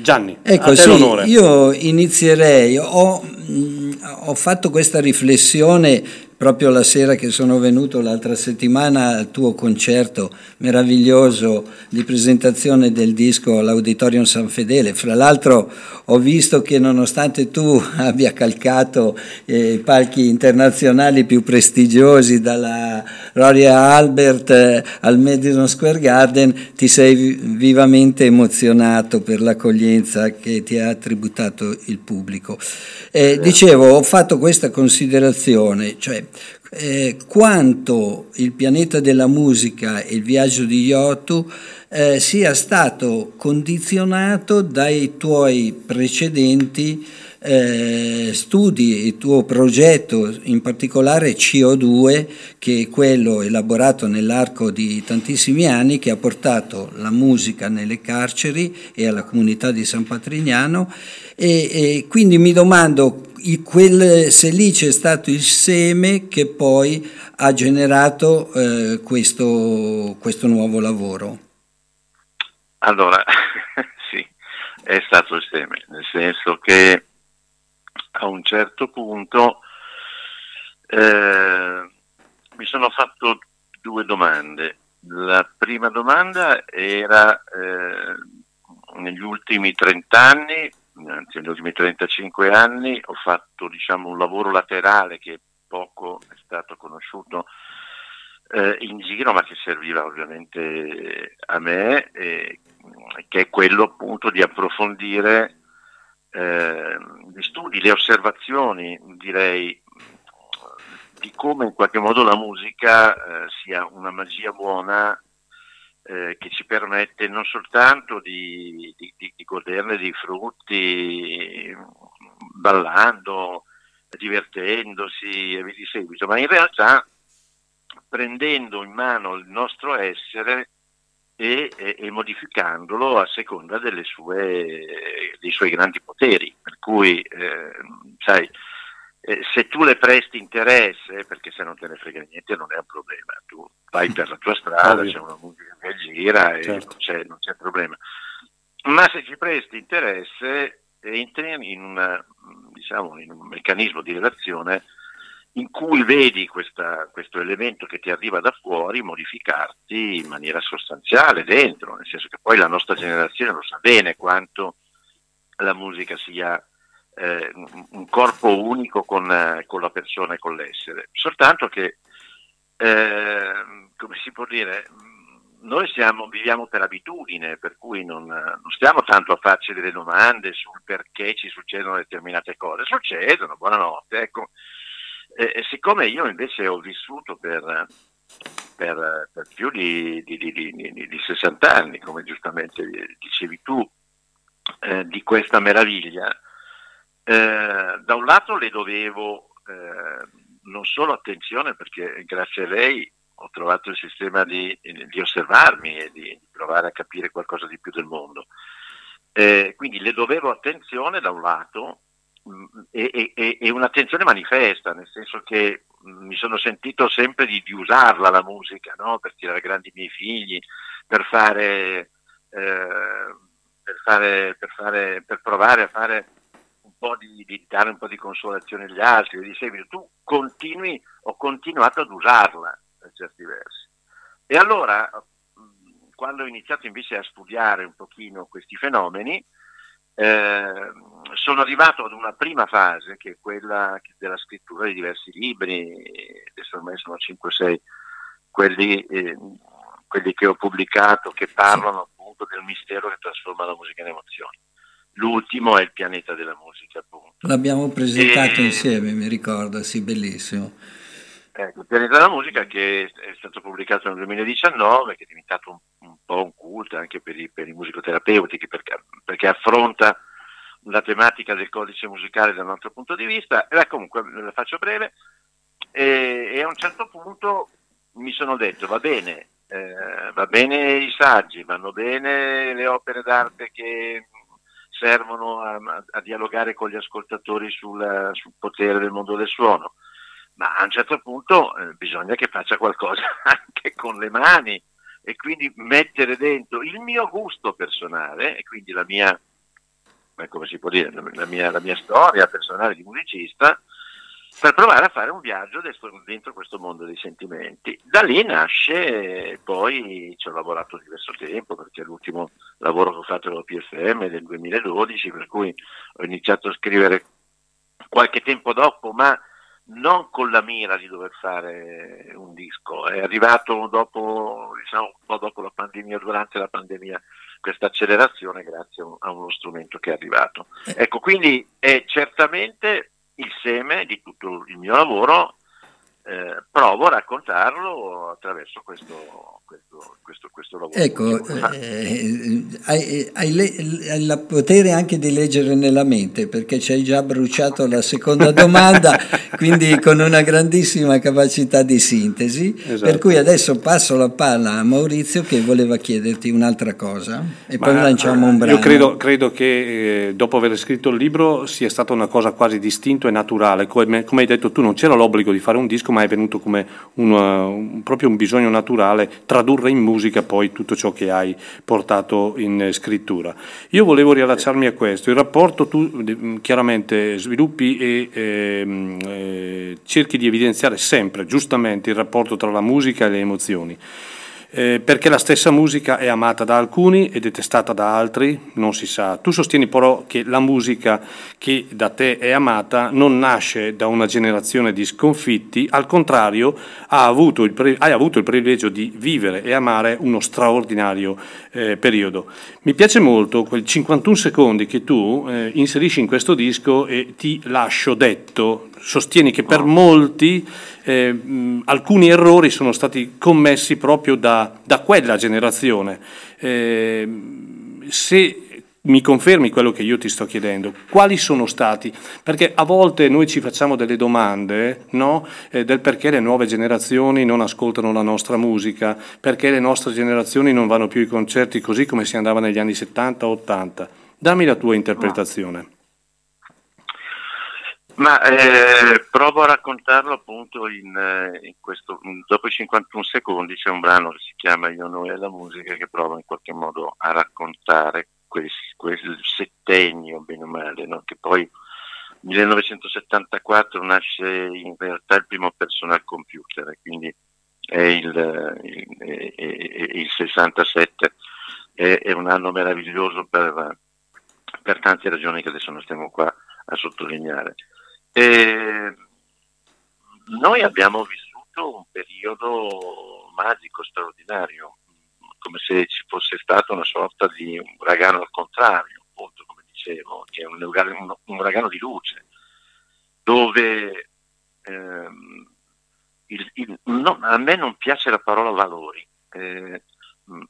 Gianni, Ecco, a te sì, l'onore. io inizierei, ho, mh, ho fatto questa riflessione proprio la sera che sono venuto l'altra settimana al tuo concerto meraviglioso di presentazione del disco all'Auditorium San Fedele. Fra l'altro ho visto che nonostante tu abbia calcato eh, i palchi internazionali più prestigiosi dalla Royal Albert eh, al Madison Square Garden, ti sei vi- vivamente emozionato per l'accoglienza che ti ha tributato il pubblico. Eh, dicevo, ho fatto questa considerazione, cioè eh, quanto il pianeta della musica e il viaggio di Yotu eh, sia stato condizionato dai tuoi precedenti eh, studi, il tuo progetto, in particolare CO2, che è quello elaborato nell'arco di tantissimi anni, che ha portato la musica nelle carceri e alla comunità di San Patrignano. E, e quindi mi domando quel- se lì c'è stato il seme che poi ha generato eh, questo, questo nuovo lavoro. Allora, sì, è stato il seme, nel senso che a un certo punto eh, mi sono fatto due domande. La prima domanda era eh, negli ultimi 30 anni, anzi negli ultimi 35 anni, ho fatto diciamo, un lavoro laterale che poco è stato conosciuto eh, in giro, ma che serviva ovviamente a me, eh, che è quello appunto di approfondire eh, gli studi, le osservazioni, direi, di come in qualche modo la musica eh, sia una magia buona eh, che ci permette non soltanto di, di- di- di goderne dei frutti ballando, divertendosi e via di seguito, ma in realtà prendendo in mano il nostro essere e, e- e modificandolo a seconda sue, dei suoi grandi poteri. Per cui, eh, sai, eh, se tu le presti interesse, perché se non te ne frega niente non è un problema, tu vai per la tua strada, Ovvio. c'è una musica che gira e Certo. non, c'è, non c'è problema. Ma se ci presti interesse, entri in, una, diciamo, in un meccanismo di relazione in cui vedi questa- questo elemento che ti arriva da fuori modificarti in maniera sostanziale dentro, nel senso che poi la nostra generazione lo sa bene quanto la musica sia eh, un- corpo unico con, eh, con la persona e con l'essere, soltanto che, eh, come si può dire, noi siamo- viviamo per abitudine, per cui non, non stiamo tanto a farci delle domande sul perché ci succedono determinate cose. Succedono, buonanotte. Ecco, E- e siccome io invece ho vissuto per, per- per più di- di- di- di 60 anni, come giustamente dicevi tu, eh, di questa meraviglia, eh, da un lato le dovevo eh, non solo attenzione perché grazie a lei ho trovato il sistema di, di osservarmi e di, di provare a capire qualcosa di più del mondo. Eh, quindi le dovevo attenzione da un lato mh, e, e- e- e un'attenzione manifesta, nel senso che mh, mi sono sentito sempre di, di usarla la musica no? per tirare grandi i miei figli, per fare, eh, per, fare, per, fare, per provare a fare po' di, di dare un po' di consolazione agli altri, di seguito. Tu continui, ho continuato ad usarla per certi versi. E allora, quando ho iniziato invece a studiare un pochino questi fenomeni, eh, sono arrivato ad una prima fase che è quella della scrittura di diversi libri, adesso ormai sono 5-6 quelli, eh, quelli che ho pubblicato che parlano appunto del mistero che trasforma la musica in emozioni. L'ultimo è il pianeta della musica, appunto. L'abbiamo presentato E- insieme, mi ricordo, sì, bellissimo. Ecco, il pianeta della musica che è stato pubblicato nel 2019, che è diventato un, un po' un culto anche per i, per i musicoterapeuti, perché, perché affronta la tematica del codice musicale dal nostro punto di vista. E comunque la faccio breve. E, e a un certo punto mi sono detto, va bene, eh, va bene i saggi, vanno bene le opere d'arte che servono a, a dialogare con gli ascoltatori sul, sul potere del mondo del suono. Ma a un certo punto eh, bisogna che faccia qualcosa anche con le mani e quindi mettere dentro il mio gusto personale e quindi la mia, come si può dire, la mia, la mia storia personale di musicista per provare a fare un viaggio dentro, questo mondo dei sentimenti. Da lì nasce, eh, poi ci ho lavorato diverso tempo perché l'ultimo lavoro che ho fatto alla PFM è del 2012, per cui ho iniziato a scrivere qualche tempo dopo, ma non con la mira di dover fare un disco, è arrivato dopo, diciamo, un po' dopo la pandemia, durante la pandemia, questa accelerazione grazie a un- a uno strumento che è arrivato. Ecco, quindi è certamente il seme di tutto il mio lavoro, eh, provo a raccontarlo attraverso questo, questo, questo, questo lavoro. Ecco, eh, hai, hai le- hai il potere anche di leggere nella mente perché ci hai già bruciato la seconda domanda, quindi con una grandissima capacità di sintesi. Esatto. Per cui adesso passo la palla a Maurizio che voleva chiederti un'altra cosa e poi Ma, lanciamo un eh, brano. Io credo, credo che eh, dopo aver scritto il libro sia stata una cosa quasi distinto e naturale. Come, come hai detto tu, non c'era l'obbligo di fare un disco, ma è venuto come un, uh, un- proprio un bisogno naturale tradurre in musica poi tutto ciò che hai portato in scrittura. Io volevo riallacciarmi a questo. Il rapporto tu eh, chiaramente sviluppi e ehm, eh, cerchi di evidenziare sempre, giustamente, il rapporto tra la musica e le emozioni. Eh, perché la stessa musica è amata da alcuni e detestata da altri, non si sa. Tu sostieni però che la musica che da te è amata non nasce da una generazione di sconfitti, al contrario ha avuto il hai avuto il privilegio di vivere e amare uno straordinario eh, periodo. Mi piace molto quel 51 secondi che tu eh, inserisci in questo disco e ti lascio detto, sostieni che per molti eh, mh, alcuni errori sono stati commessi proprio da, da quella generazione. Eh, se mi confermi quello che io ti sto chiedendo, quali sono stati? Perché a volte noi ci facciamo delle domande no? Eh, del perché le nuove generazioni non ascoltano la nostra musica, perché le nostre generazioni non vanno più ai concerti così come si andava negli anni 70-80. Dammi la tua interpretazione. Ma eh, provo a raccontarlo appunto in, eh, in questo, dopo i 51 secondi c'è un brano che si chiama Io, noi e la musica che prova in qualche modo a raccontare quel, quel settennio, bene o male, no? che poi 1974 nasce in realtà il primo personal computer, quindi è il, il- è il 67, è, è un anno meraviglioso per, per tante ragioni che adesso non stiamo qua a sottolineare. E noi abbiamo vissuto un periodo magico, straordinario, come se ci fosse stata una sorta di uragano al contrario, appunto, come dicevo, che è un uragano, un- uragano di luce, dove ehm, il- il- no, a me non piace la parola valori, eh,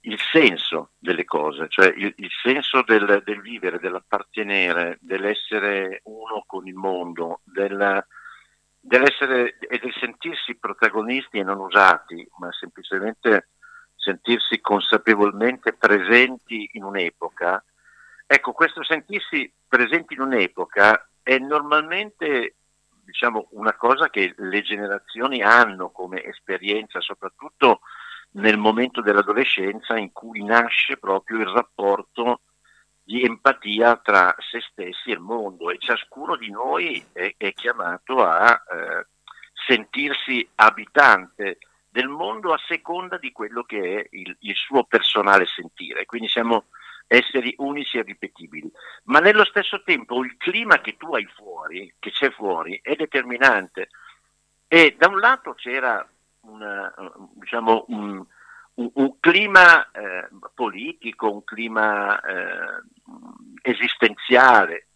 il senso delle cose, cioè il, il senso del, del vivere, dell'appartenere, dell'essere uno con il mondo, del, dell'essere e del sentirsi protagonisti e non usati, ma semplicemente sentirsi consapevolmente presenti in un'epoca. Ecco, questo sentirsi presenti in un'epoca è normalmente diciamo, una cosa che le generazioni hanno come esperienza, soprattutto nel momento dell'adolescenza in cui nasce proprio il rapporto di empatia tra se stessi e il mondo e ciascuno di noi è, è chiamato a eh, sentirsi abitante del mondo a seconda di quello che è il, il suo personale sentire. Quindi siamo esseri unici e ripetibili. Ma nello stesso tempo il clima che tu hai fuori, che c'è fuori, è determinante. E da un lato c'era una, diciamo, un, un- un clima eh, politico, un clima eh, esistenziale,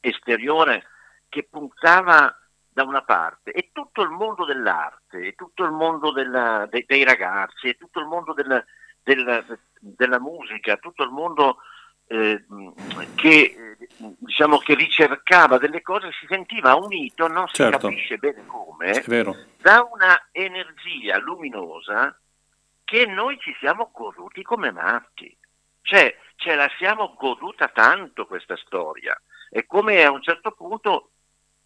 esteriore, che puntava da una parte e tutto il mondo dell'arte, e tutto il mondo della- dei, dei ragazzi, e tutto il mondo del- del- della musica, tutto il mondo eh, che, eh, diciamo, che ricercava delle cose si sentiva unito, non si Certo. capisce bene come, da una energia luminosa che noi ci siamo goduti come matti. Cioè, ce la siamo goduta tanto questa storia. È come a un certo punto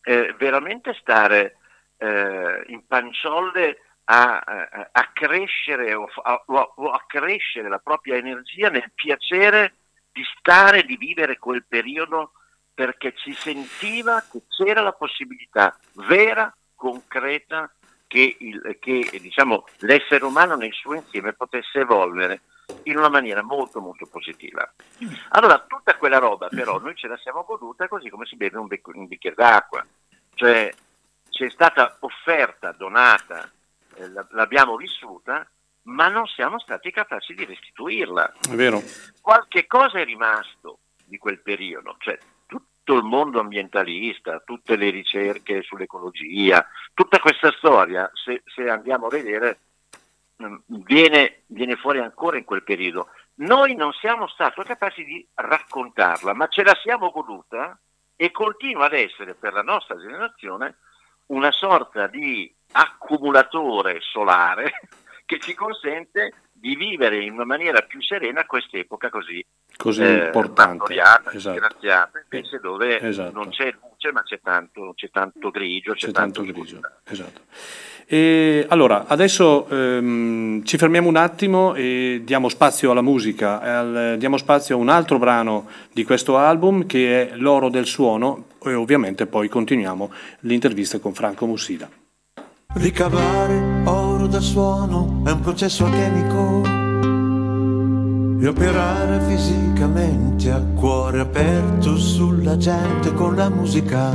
eh, veramente stare eh, in panciolle a, a- a crescere o a, o a- o a crescere la propria energia nel piacere di stare, di vivere quel periodo perché ci sentiva che c'era la possibilità vera, concreta, che, il- che, diciamo, l'essere umano nel suo insieme potesse evolvere in una maniera molto molto positiva. Allora, tutta quella roba però noi ce la siamo goduta così come si beve un, bec- un bicchiere d'acqua, cioè ci è stata offerta, donata, eh, la- l'abbiamo vissuta, ma non siamo stati capaci di restituirla. È vero. Qualche cosa è rimasto di quel periodo, cioè tutto il mondo ambientalista, tutte le ricerche sull'ecologia, tutta questa storia, se, se andiamo a vedere, mm, viene, viene fuori ancora in quel periodo. Noi non siamo stati capaci di raccontarla, ma ce la siamo goduta e continua ad essere per la nostra generazione una sorta di accumulatore solare che ci consente di vivere in una maniera più serena quest'epoca così, Così eh, importante. Esatto. invece dove Esatto. non c'è luce ma c'è tanto, c'è tanto grigio, c'è, C'è tanto, tanto grigio. Esatto. E allora, adesso ehm, ci fermiamo un attimo e diamo spazio alla musica, al- diamo spazio a un altro brano di questo album che è L'oro del suono e ovviamente poi continuiamo l'intervista con Franco Mussida. Ricavare oro dal suono è un processo alchemico e operare fisicamente a cuore aperto sulla gente con la musica.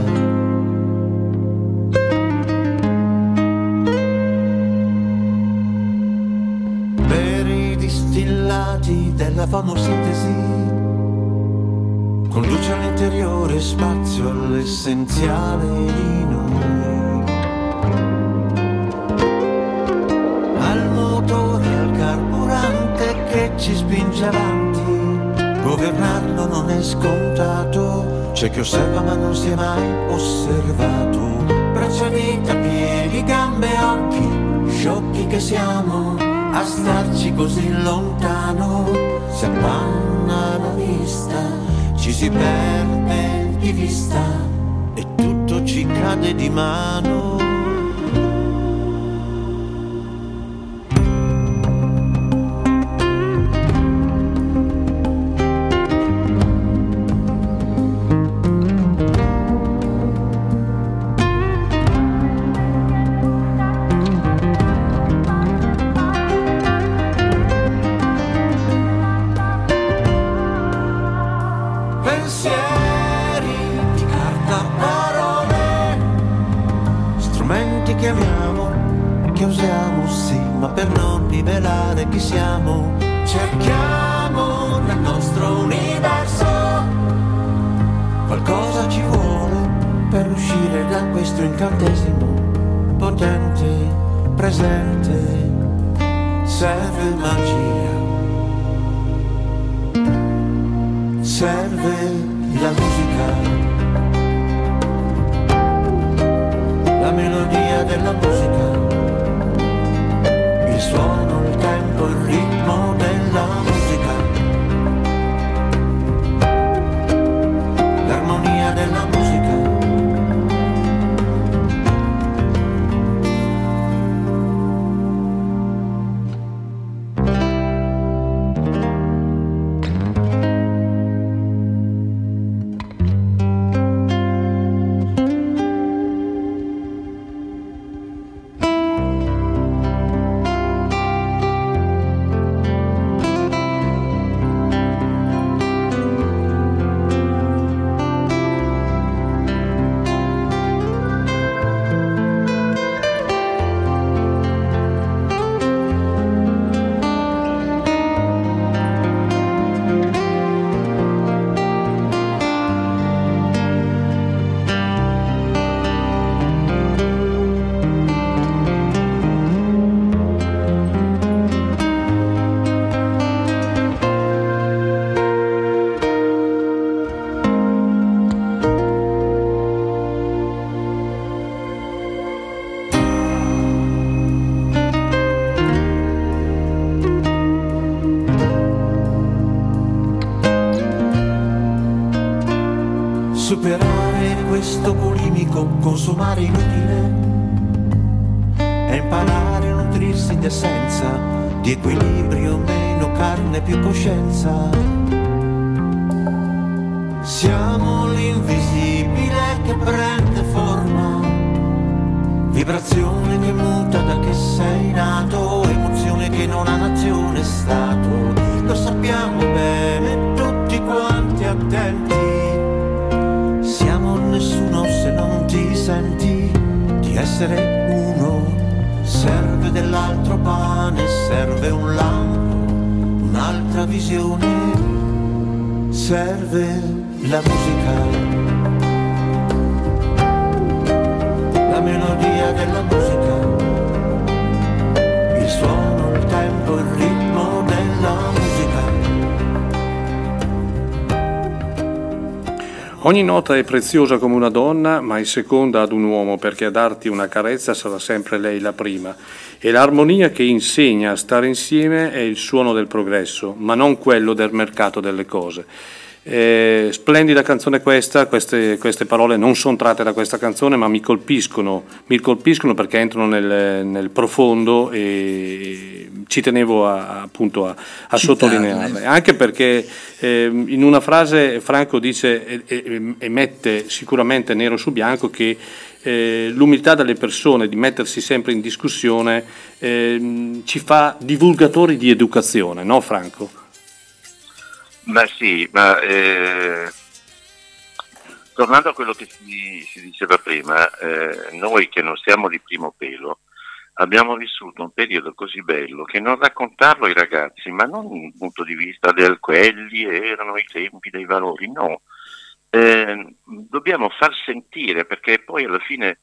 Per i distillati della fotosintesi conduce all'interiore spazio all'essenziale di noi. Che ci spinge avanti. Governarlo non è scontato, c'è chi osserva ma non si è mai osservato. Braccia, dita, piedi, gambe, occhi, sciocchi che siamo a starci così lontano. Si appanna la vista, ci si perde di vista e tutto ci cade di mano. Questo incantesimo potente, presente. Serve magia, serve la musica, la melodia della sumar nota è preziosa come una donna, ma è seconda ad un uomo, perché a darti una carezza sarà sempre lei la prima. E l'armonia che insegna a stare insieme è il suono del progresso, ma non quello del mercato delle cose. Eh, splendida canzone questa, queste, queste parole non sono tratte da questa canzone ma mi colpiscono, mi colpiscono perché entrano nel, nel profondo e ci tenevo a, appunto a, a sottolinearle, anche perché eh, in una frase Franco dice e, e- e mette sicuramente nero su bianco che eh, l'umiltà delle persone di mettersi sempre in discussione ehm, ci fa divulgatori di educazione, no Franco? Ma sì, ma eh, tornando a quello che si, si diceva prima, eh, noi che non siamo di primo pelo abbiamo vissuto un periodo così bello che non raccontarlo ai ragazzi, ma non dal punto di vista del quelli erano i tempi dei valori, no, Eh, dobbiamo far sentire perché poi alla fine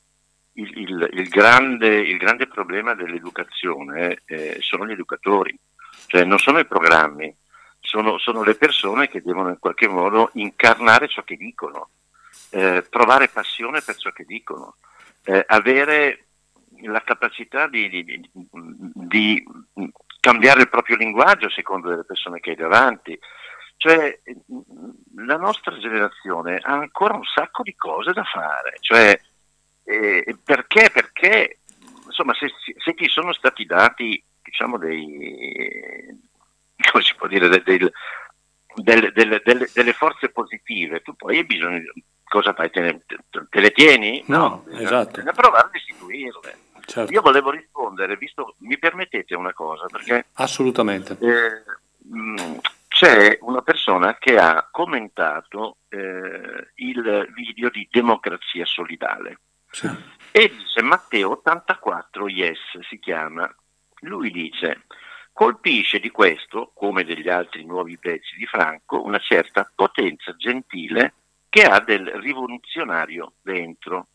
il, il- il grande, il grande problema dell'educazione eh, sono gli educatori, cioè non sono i programmi, sono, sono le persone che devono in qualche modo incarnare ciò che dicono, eh, provare passione per ciò che dicono, eh, avere la capacità di, di- di- cambiare il proprio linguaggio a seconda delle persone che hai davanti. Cioè, la nostra generazione ha ancora un sacco di cose da fare. Cioè, eh, perché? Perché, insomma, se, se ti sono stati dati, diciamo, dei, come si può dire, de- del- delle, delle- delle- delle forze positive, tu poi hai bisogno cosa fai? Te, ne- te- te le tieni? No, bisogna- esatto. bisogna provare a restituirle. Certo. Io volevo rispondere, visto, mi permettete una cosa, perché Assolutamente. eh, mh, c'è una persona che ha commentato eh, il video di Democrazia Solidale e dice Matteo 84 Yes si chiama. Lui dice colpisce di questo, come degli altri nuovi pezzi di Franco, una certa potenza gentile che ha del rivoluzionario dentro,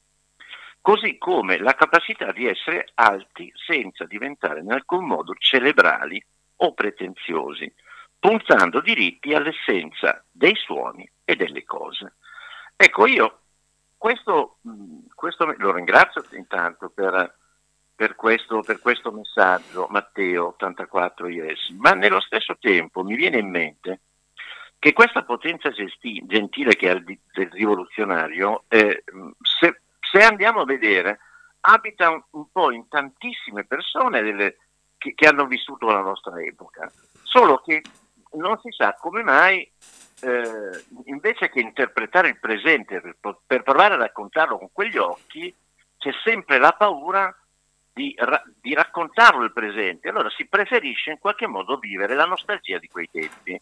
così come la capacità di essere alti senza diventare in alcun modo cerebrali o pretenziosi, puntando diritti all'essenza dei suoni e delle cose. Ecco, io questo, questo lo ringrazio intanto per, per questo, per questo messaggio, Matteo 84 Yes, ma nello stesso tempo mi viene in mente che questa potenza gesti- gentile che ha il, del rivoluzionario, eh, se, se andiamo a vedere, abita un, un po' in tantissime persone delle- che, che hanno vissuto la nostra epoca, solo che non si sa come mai eh, invece che interpretare il presente per, per provare a raccontarlo con quegli occhi, c'è sempre la paura di, ra- di raccontarlo il presente. Allora si preferisce in qualche modo vivere la nostalgia di quei tempi.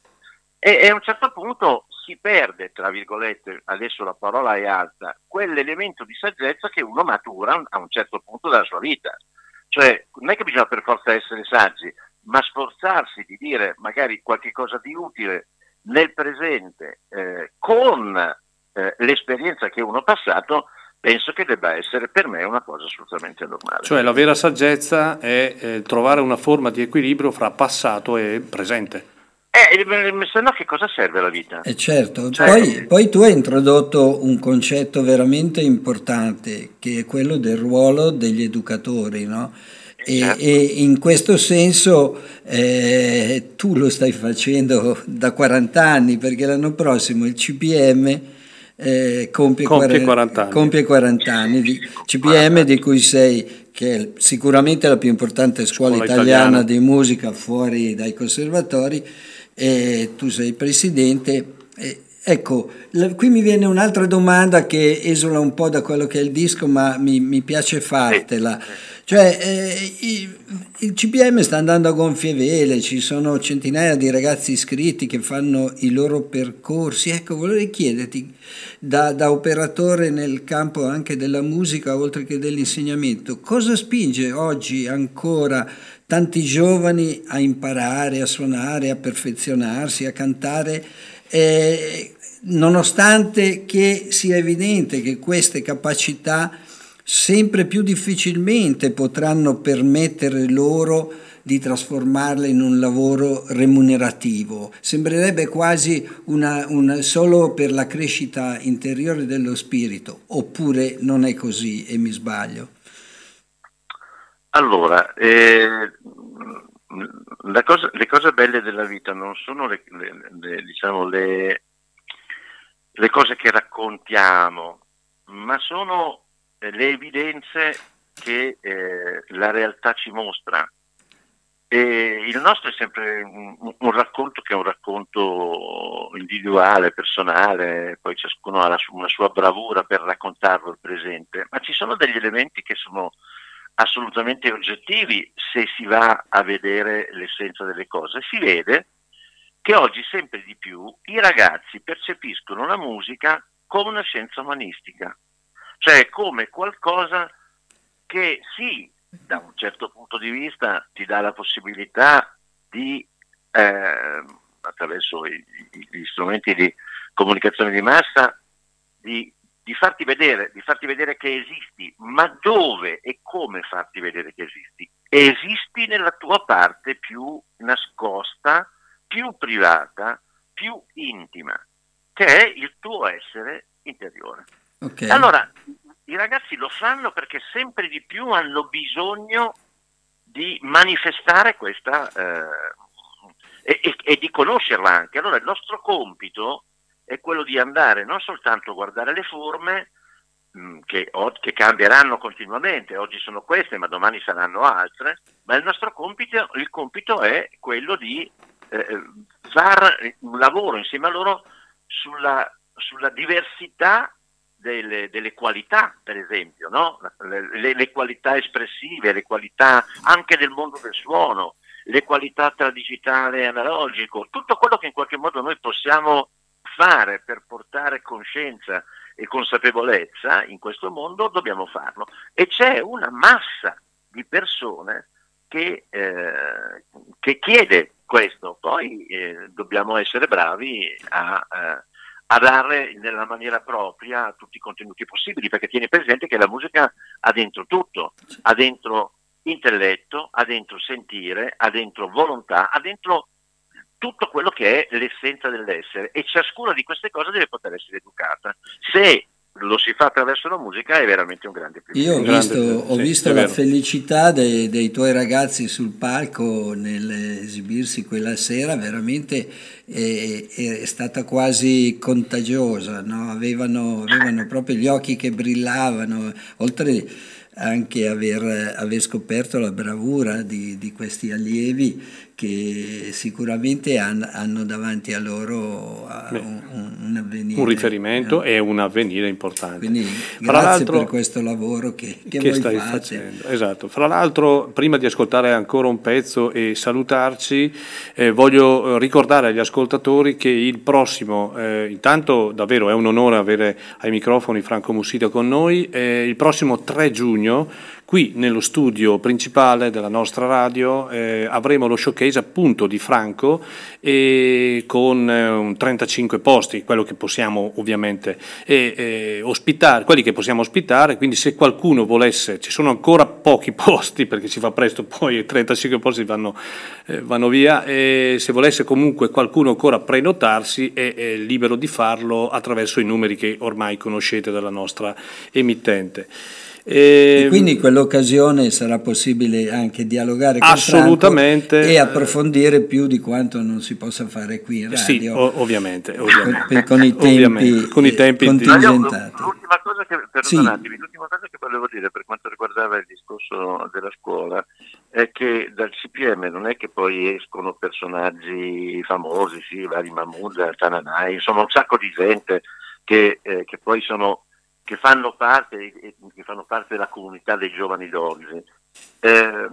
E, e a un certo punto si perde, tra virgolette, adesso la parola è alta, quell'elemento di saggezza che uno matura a un certo punto della sua vita. Cioè, non è che bisogna per forza essere saggi, ma sforzarsi di dire magari qualche cosa di utile nel presente eh, con eh, l'esperienza che uno ha passato, penso che debba essere per me una cosa assolutamente normale. Cioè la vera saggezza è eh, trovare una forma di equilibrio fra passato e presente. Eh, eh, se no che cosa serve la vita? E certo, Cioè- poi, poi tu hai introdotto un concetto veramente importante che è quello del ruolo degli educatori, no? E, Certo. e in questo senso eh, tu lo stai facendo da 40 anni perché l'anno prossimo il CPM eh, compie, Compie 40 40 anni. compie 40 anni di CPM di cui sei che è sicuramente la più importante scuola, Scuola italiana, italiana. di musica fuori dai conservatori e tu sei presidente. E, ecco, qui mi viene un'altra domanda che esula un po' da quello che è il disco, ma mi, mi piace fartela. Cioè, eh, il CPM sta andando a gonfie vele, ci sono centinaia di ragazzi iscritti che fanno i loro percorsi. Ecco, volevo chiederti, da, da operatore nel campo anche della musica, oltre che dell'insegnamento, cosa spinge oggi ancora tanti giovani a imparare, a suonare, a perfezionarsi, a cantare? Eh, nonostante che sia evidente che queste capacità sempre più difficilmente potranno permettere loro di trasformarle in un lavoro remunerativo. Sembrerebbe quasi una, una- solo per la crescita interiore dello spirito, oppure non è così e mi sbaglio. Allora, eh, cosa- le cose belle della vita non sono le, le- le- diciamo, le- cose che raccontiamo, ma sono eh, le evidenze che eh, la realtà ci mostra. E il nostro è sempre un, un racconto che è un racconto individuale, personale, poi ciascuno ha su- una sua bravura per raccontarlo il presente, ma ci sono degli elementi che sono assolutamente oggettivi se si va a vedere l'essenza delle cose. Si vede che oggi sempre di più i ragazzi percepiscono la musica come una scienza umanistica, cioè come qualcosa che sì, da un certo punto di vista ti dà la possibilità di, eh, attraverso i- gli strumenti di comunicazione di massa, di, di farti vedere, di farti vedere che esisti, ma dove e come farti vedere che esisti? Esisti nella tua parte più nascosta, più privata, più intima, che è il tuo essere interiore. Ok. Allora, i ragazzi lo fanno perché sempre di più hanno bisogno di manifestare questa eh, e, e- e di conoscerla anche. Allora il nostro compito è quello di andare non soltanto a guardare le forme mh, che, che cambieranno continuamente, oggi sono queste ma domani saranno altre, ma il nostro compito, il compito è quello di eh, fare un lavoro insieme a loro sulla, sulla diversità delle, delle qualità, per esempio, no? le- le qualità espressive, le qualità anche del mondo del suono, le qualità tra digitale e analogico, tutto quello che in qualche modo noi possiamo fare per portare coscienza e consapevolezza in questo mondo, dobbiamo farlo. E c'è una massa di persone che, eh, che chiede questo, poi eh, dobbiamo essere bravi a, eh, a dare nella maniera propria tutti i contenuti possibili, perché tieni presente che la musica ha dentro tutto, ha dentro intelletto, ha dentro sentire, ha dentro volontà, ha dentro tutto quello che è l'essenza dell'essere e ciascuna di queste cose deve poter essere educata. Se lo si fa attraverso la musica è veramente un grande Io ho visto, ho Sì, visto è la felicità dei, dei tuoi ragazzi sul palco nell'esibirsi quella sera, veramente eh, è, stata quasi contagiosa, no? avevano, avevano proprio gli occhi che brillavano, oltre anche aver, aver scoperto la bravura di, di questi allievi che sicuramente han- hanno davanti a loro Beh, un, un- avvenire. un riferimento e un avvenire importante. Quindi Fra grazie per questo lavoro che, che, che voi stai fate. facendo. Esatto. Fra l'altro, prima di ascoltare ancora un pezzo e salutarci, eh, voglio eh, ricordare agli ascoltatori che il prossimo, eh, intanto davvero è un onore avere ai microfoni Franco Mussita con noi, eh, il prossimo 3 giugno qui nello studio principale della nostra radio eh, avremo lo showcase appunto di Franco con eh, un 35 posti, quello che possiamo ovviamente eh, ospitare, quelli che possiamo ospitare, quindi se qualcuno volesse, ci sono ancora pochi posti perché si fa presto, poi i 35 posti vanno, eh, vanno via, se volesse comunque qualcuno ancora prenotarsi è, è libero di farlo attraverso i numeri che ormai conoscete dalla nostra emittente. E quindi in quell'occasione sarà possibile anche dialogare con Assolutamente. Franco e approfondire più di quanto non si possa fare qui in radio. Sì, ovviamente, ovviamente. Con, con i tempi, con i tempi di- contingentati. L'ultima cosa che, Sì. l'ultima cosa che volevo dire per quanto riguardava il discorso della scuola è che dal CPM non è che poi escono personaggi famosi, sì, vari Mahmood, Tananai, insomma un sacco di gente che, eh, che poi sono che fanno parte, che fanno parte della comunità dei giovani d'oggi. Eh,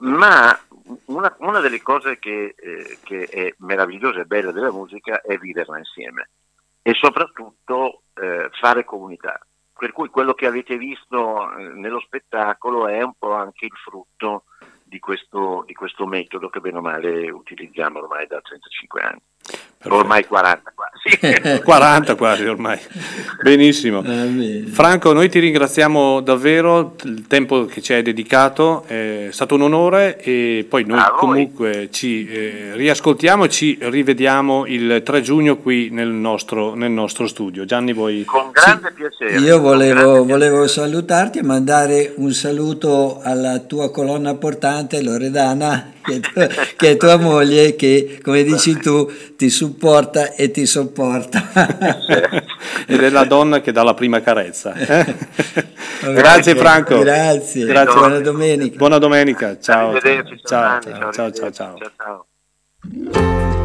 ma una, una delle cose che, eh, che è meravigliosa e bella della musica è viverla insieme e soprattutto eh, fare comunità. Per cui quello che avete visto eh, nello spettacolo è un po' anche il frutto di questo, di questo metodo che bene o male utilizziamo ormai da 35 anni. Ormai 40 quasi. 40 quasi ormai. Benissimo. Franco, noi ti ringraziamo davvero il tempo che ci hai dedicato, è stato un onore e poi noi comunque ci eh, riascoltiamo e ci rivediamo il 3 giugno qui nel nostro, nel nostro studio. Gianni, vuoi... Con grande piacere. Io volevo, volevo salutarti e mandare un saluto alla tua colonna portante Loredana, che è, tua, che è tua moglie, che come dici tu ti supporta e ti sopporta. Ed è la donna che dà la prima carezza. eh? Ok, Grazie Franco. Grazie. Grazie. Buona domenica. Buona domenica. Ciao. Ciao, ciao, ciao, ciao, ciao. ciao, ciao.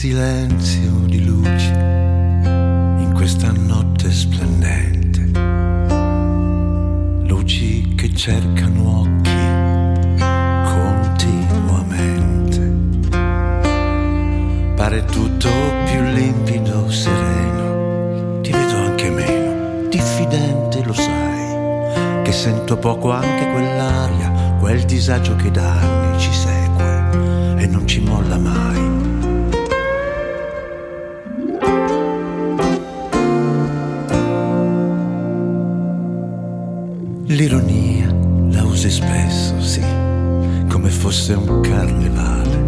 Silenzio di luci in questa notte splendente. Luci che cercano occhi continuamente. Pare tutto più limpido, sereno. Ti vedo anche meno, diffidente, lo sai. Che sento poco anche quell'aria, quel disagio che da anni ci segue e non ci molla mai. L'ironia la usi spesso, sì, come fosse un carnevale.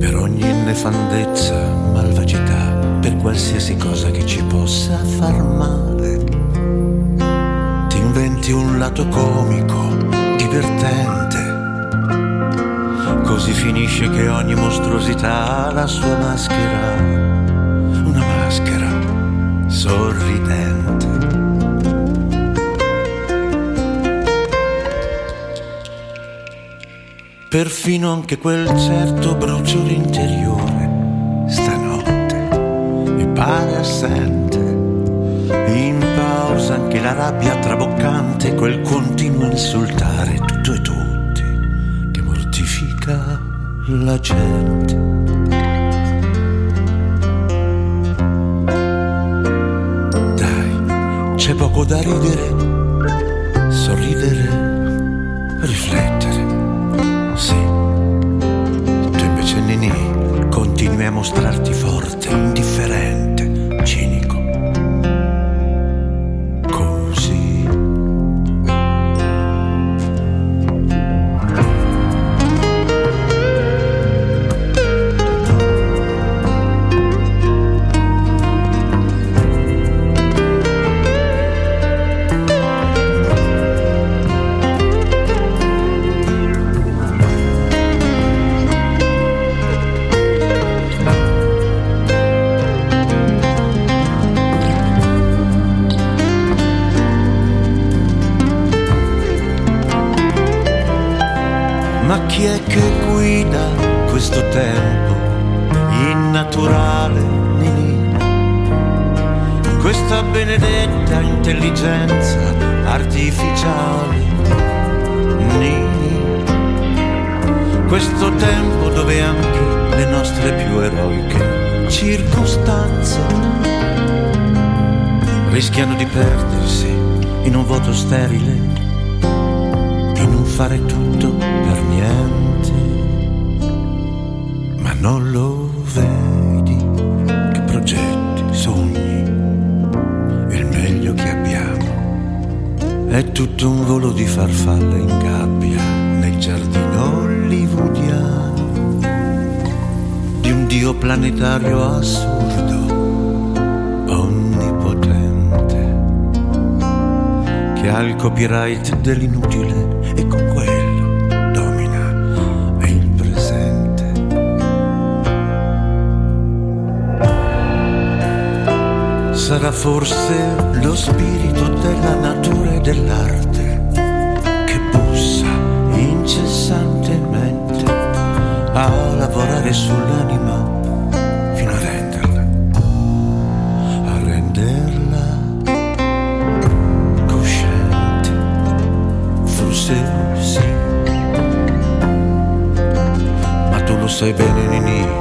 Per ogni nefandezza, malvagità, per qualsiasi cosa che ci possa far male. Ti inventi un lato comico, divertente. Così finisce che ogni mostruosità ha la sua maschera. Una maschera sorridente. Perfino anche quel certo bruciore interiore, stanotte mi pare assente. In pausa anche la rabbia traboccante, quel continuo insultare tutto e tutti, che mortifica la gente. Dai, c'è poco da ridere, sorridere, riflettere. Continui a mostrarti forte, indifferente, Questo tempo dove anche le nostre più eroiche circostanze rischiano di perdersi in un vuoto sterile in un fare tutto per niente, ma non lo vedi che progetti, sogni, il meglio che abbiamo è tutto un volo di farfalle in gabbia giardino hollywoodiano di un dio planetario assurdo, onnipotente che ha il copyright dell'inutile e con quello domina il presente. Sarà forse lo spirito della natura e dell'arte a lavorare sull'anima fino a renderla, a renderla cosciente, forse sì. Ma tu lo sai bene, Nini,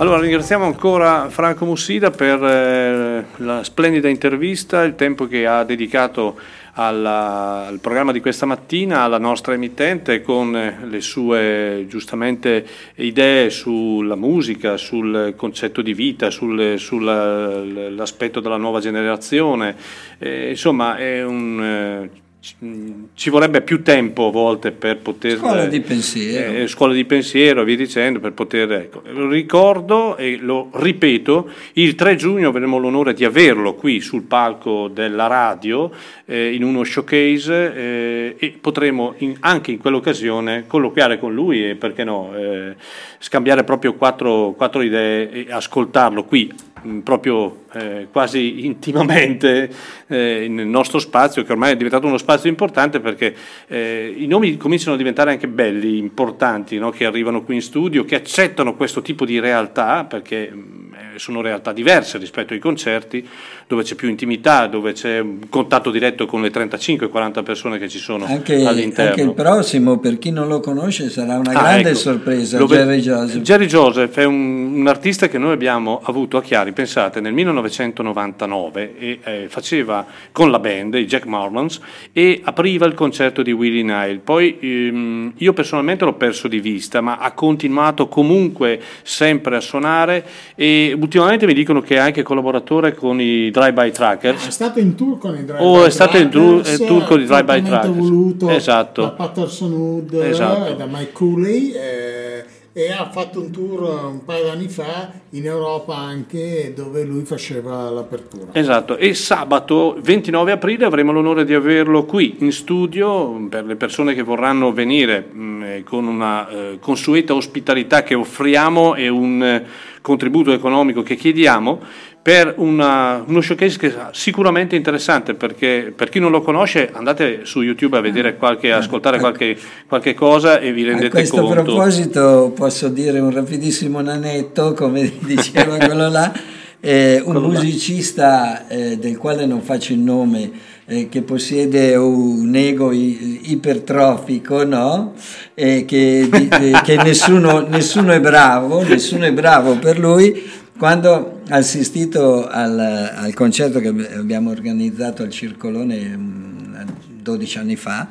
Allora ringraziamo ancora Franco Mussida per eh, la splendida intervista, il tempo che ha dedicato alla- al programma di questa mattina, alla nostra emittente con eh, le sue giustamente idee sulla musica, sul concetto di vita, sul- sull'aspetto della nuova generazione. Eh, insomma, è un... eh, ci- vorrebbe più tempo a volte per poter Scuola di pensiero. eh, scuola di pensiero, via dicendo, per poter... Ecco. Ricordo e lo ripeto, il 3 giugno avremo l'onore di averlo qui sul palco della radio eh, in uno showcase eh, e potremo in- anche in quell'occasione colloquiare con lui e perché no, eh, scambiare proprio quattro, quattro idee e ascoltarlo qui mh, proprio eh, quasi intimamente eh, nel nostro spazio che ormai è diventato uno spazio importante perché eh, i nomi cominciano a diventare anche belli, importanti, no? che arrivano qui in studio, che accettano questo tipo di realtà perché mh, eh, sono realtà diverse rispetto ai concerti dove c'è più intimità, dove c'è un contatto diretto con le 35-40 persone che ci sono Anche, all'interno. anche il prossimo, per chi non lo conosce, sarà una Ah, grande ecco. sorpresa. Lo Jerry Joseph. Jerry Joseph è un, un artista che noi abbiamo avuto a Chiari, pensate, nel 1999 e eh, faceva con la band, i Jack Marlons, e apriva il concerto di Willie Nile. Poi ehm, io personalmente l'ho perso di vista, ma ha continuato comunque sempre a suonare e ultimamente mi dicono che è anche collaboratore con i Drive-By È Trackers. stato in tour con i Drive Oh, è stato in tour- Trackers, in tour con i Drive By Trackers. voluto Esatto. da Patterson Wood Esatto. e da Mike Cooley eh, e ha fatto un tour un paio d'anni fa in Europa anche dove lui faceva l'apertura. Esatto, e sabato 29 aprile avremo l'onore di averlo qui in studio per le persone che vorranno venire mh, eh, con una eh, consueta ospitalità che offriamo e un eh, contributo economico che chiediamo per una- uno showcase che sicuramente interessante perché per chi non lo conosce andate su YouTube a vedere qualche, ascoltare qualche, qualche cosa e vi A rendete questo conto. proposito posso dire un rapidissimo nanetto, come diceva quello là, eh, un musicista eh, del quale non faccio il nome, eh, che possiede un ego i- ipertrofico, no? E che, di- eh, che nessuno, nessuno è bravo, nessuno è bravo per lui. Quando ha assistito al, al concerto che abbiamo organizzato al Circolone mm, 12 anni fa,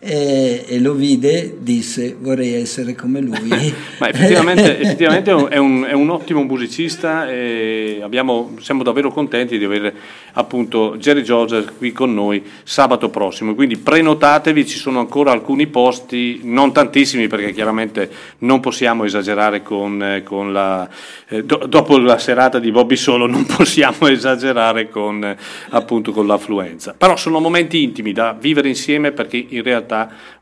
e, e lo vide, disse vorrei essere come lui. Ma effettivamente, effettivamente è, un, è un- ottimo musicista e abbiamo- siamo davvero contenti di avere appunto Jerry George qui con noi sabato prossimo. Quindi prenotatevi, ci sono ancora alcuni posti, non tantissimi perché chiaramente non possiamo esagerare con, con la... eh, do- dopo la serata di Bobby Solo non possiamo esagerare con, eh, appunto, con l'affluenza. Però sono momenti intimi da vivere insieme perché in realtà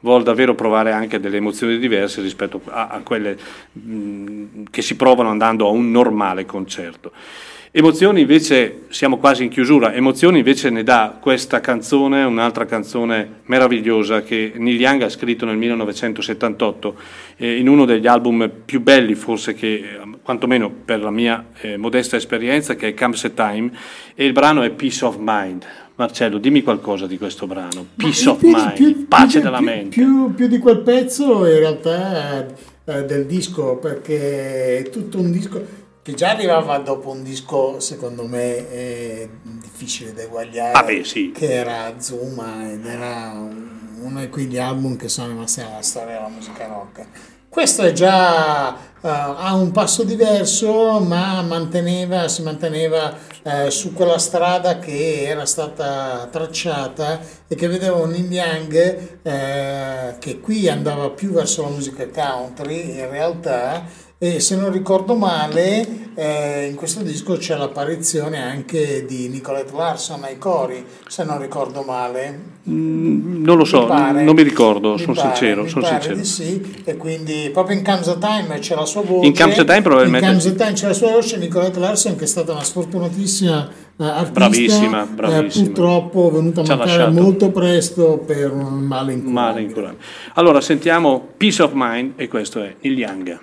vuol davvero provare anche delle emozioni diverse rispetto a, a quelle mh, che si provano andando a un normale concerto. Emozioni invece, siamo quasi in chiusura, emozioni invece ne dà questa canzone, un'altra canzone meravigliosa che Neil Young ha scritto nel 1978 eh, in uno degli album più belli forse che, eh, quantomeno per la mia eh, modesta esperienza, che è Comes a Time, e il brano è Peace of Mind. Marcello, dimmi qualcosa di questo brano. Peace of più di- Mind, più- pace più- della mente. Più, più di quel pezzo in realtà eh, del disco, perché è tutto un disco che già arrivava dopo un disco secondo me eh, difficile da eguagliare, Ah, beh, sì. che era Zuma ed era un- uno di quegli album che sono rimasti nella storia della musica rock. Questo è già eh, ha un passo diverso, ma manteneva, si manteneva eh, su quella strada che era stata tracciata e che vedeva un Neil Young eh, che qui andava più verso la musica country in realtà e se non ricordo male eh, in questo disco c'è l'apparizione anche di Nicolette Larson ai cori se non ricordo male Mm, non lo so, mi pare. non mi ricordo, Mi sono pare, sincero. sono sincero. sì, e quindi proprio in Comes a Time c'è la sua voce. In Comes a Time probabilmente- In Comes a Time c'è la sua voce, Nicolette Larson che è stata una sfortunatissima eh, artista. Bravissima, eh, bravissima. purtroppo venuta a Ci mancare molto presto per un male in Male incurabile. Allora sentiamo Peace of Mind e questo è Neil Young.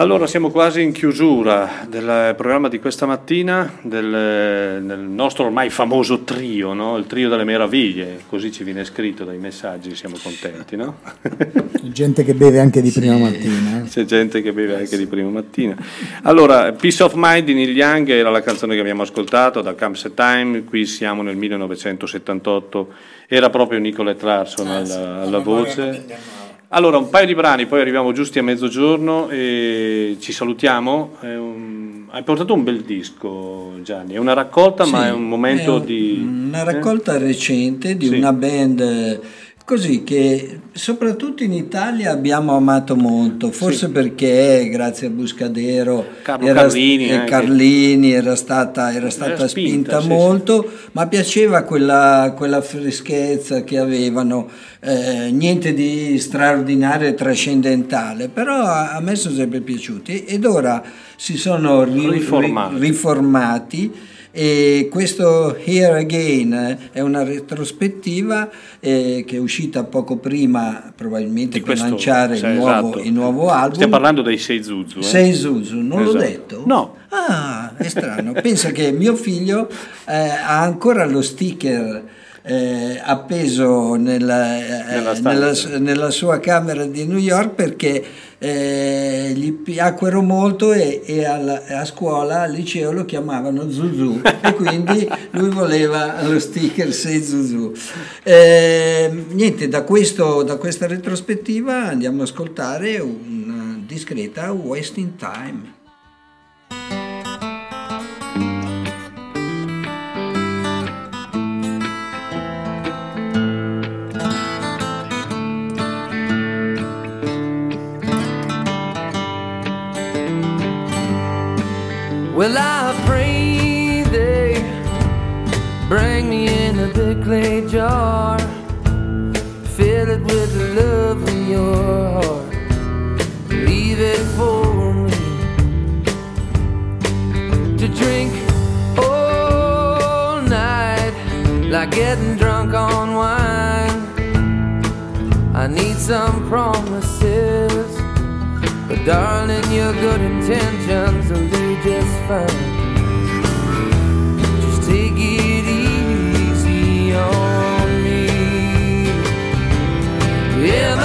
Allora siamo quasi in chiusura del programma di questa mattina, del, del nostro ormai famoso trio, no? il trio delle meraviglie, così ci viene scritto dai messaggi, siamo contenti, no? Gente che beve anche di prima mattina. eh. C'è gente che beve anche di prima mattina. Allora, Peace of Mind di Neil Young era la canzone che abbiamo ascoltato da Comes a Time, qui siamo nel 1978, era proprio Nicolette Larson alla, alla voce. Allora, un paio di brani, poi arriviamo giusti a mezzogiorno e ci salutiamo. Un- Hai portato un bel disco, Gianni, è una raccolta, ma Sì, è un momento è un- di... Una raccolta recente di Sì. una band eh, così che soprattutto in Italia abbiamo amato molto, forse perché grazie a Buscadero Carlo era, Carlini e anche. Carlini era stata, era stata Era spinta, spinta, sì, molto, ma piaceva quella, quella freschezza che avevano, eh, niente di straordinario e trascendentale, però a, a me sono sempre piaciuti ed ora si sono ri- Riformati. ri- riformati e questo Here Again è una retrospettiva eh, che è uscita poco prima probabilmente per questo- lanciare sì, il, nuovo, esatto. il nuovo album. Stiamo parlando dei Sei Zuzu. Eh? Sei Zuzu, non l'ho Esatto. detto? No. Ah, è strano. Pensa che mio figlio eh, ha ancora lo sticker eh, appeso nella, eh, Nella nella, nella sua camera di New York perché eh, gli piacquero molto e, e alla- a scuola, al liceo lo chiamavano Zuzu e quindi lui voleva lo sticker Sei Zuzu. Eh, niente, da, questo, da questa retrospettiva andiamo ad ascoltare una discreta Wasting Time. Well, I pray they bring me in a big clay jar, fill it with the love in your heart, leave it for me to drink all night, like getting drunk on wine. I need some promises. Darling, your good intentions will do just fine. Just take it easy on me. Am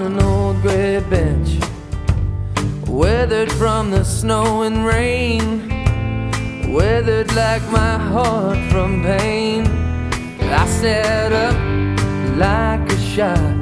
on an old gray bench, weathered from the snow and rain, weathered like my heart from pain. I sat up like a shot,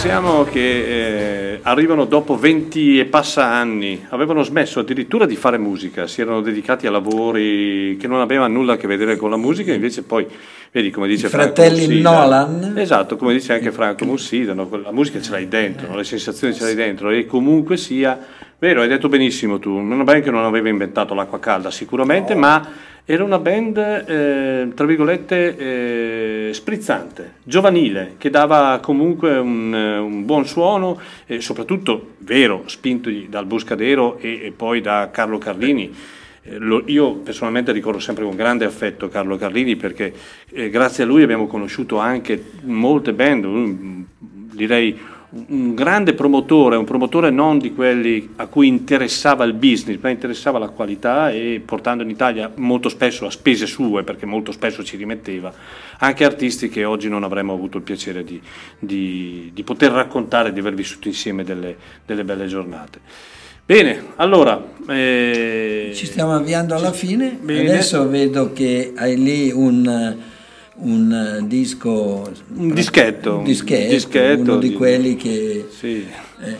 Pensiamo che eh, arrivano dopo 20 e passa anni, avevano smesso addirittura di fare musica, si erano dedicati a lavori che non avevano nulla a che vedere con la musica, invece poi, vedi come dice I Franco fratelli Mussida- Nolan. Esatto, come dice anche Franco Mussida, no? la musica ce l'hai dentro, no? le sensazioni ce l'hai dentro e comunque sia, vero, hai detto benissimo tu, una band che non aveva inventato l'acqua calda sicuramente, ma era una band, eh, tra virgolette, eh, sprizzante, giovanile, che dava comunque un, eh, un buon suono e soprattutto, vero, spinto dal Buscadero e, e poi da Carlo Carlini. Eh, lo- io personalmente ricordo sempre con grande affetto Carlo Carlini perché eh, grazie a lui abbiamo conosciuto anche molte band, un- direi un grande promotore, un promotore non di quelli a cui interessava il business, ma interessava la qualità e portando in Italia molto spesso a spese sue, perché molto spesso ci rimetteva, anche artisti che oggi non avremmo avuto il piacere di, di- di poter raccontare, di aver vissuto insieme delle, delle belle giornate. Bene, allora... eh, Ci stiamo avviando alla fine. Bene. Adesso vedo che hai lì un, un disco. Un dischetto, un dischetto, dischetto uno di di- quelli che Sì. eh,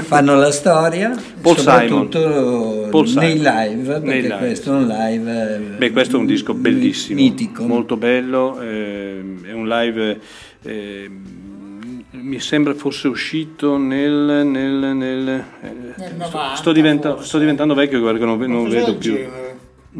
fanno la storia, Paul soprattutto Paul nei Simon. live, perché Nei live. questo è un live. eh, Beh, questo è un disco bellissimo, mitico. molto bello, ehm, è un live, ehm, mi sembra fosse uscito nel... nel, nel, eh, Nel sto- 90 sto, diventa- sto diventando vecchio perché non, non vedo più. genere.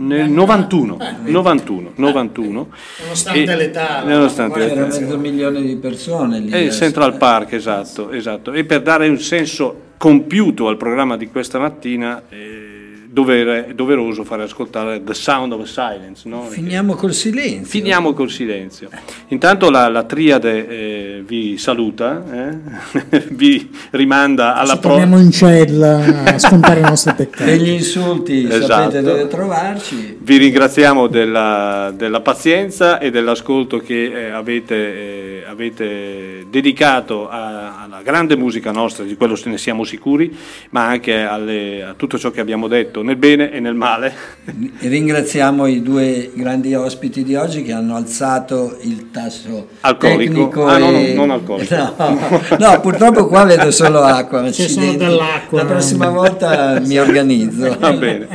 Nel 91, Eh, 91, 91. Nonostante E- l'età, nonostante C'era l'età. mezzo milione di persone lì. Il Central Park, esatto, esatto. E per dare un senso compiuto al programma di questa mattina, eh, dovere- è doveroso fare ascoltare The Sound of Silence. no? Finiamo col silenzio. Finiamo col silenzio. Intanto la, la triade eh, vi saluta, eh? vi rimanda alla Ci prossima. torniamo in cella a scontare i nostri peccati. Degli insulti, Esatto. sapete dove trovarci. Vi ringraziamo della, della pazienza e dell'ascolto che eh, avete, eh, avete dedicato a- alla grande musica nostra, di quello se ne siamo sicuri, ma anche alle- a tutto ciò che abbiamo detto, nel bene e nel male. E Ringraziamo i due grandi ospiti di oggi che hanno alzato il tasso Alcolico? tecnico. Ah, no, e- no, non alcolico. No, no, purtroppo qua vedo solo acqua. C'è accidenti. solo dell'acqua. La prossima volta mi organizzo. Va bene.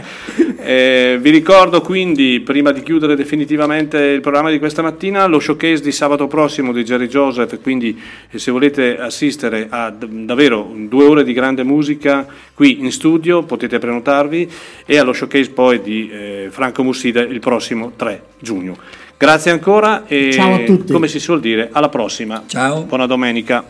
Eh, vi ricordo quindi, prima di chiudere definitivamente il programma di questa mattina, lo showcase di sabato prossimo di Jerry Joseph, quindi eh, se volete assistere a d- davvero due ore di grande musica qui in studio potete prenotarvi e allo showcase poi di eh, Franco Mussida il prossimo 3 giugno. Grazie ancora e Ciao a tutti. come si suol dire, alla prossima. Ciao. Buona domenica.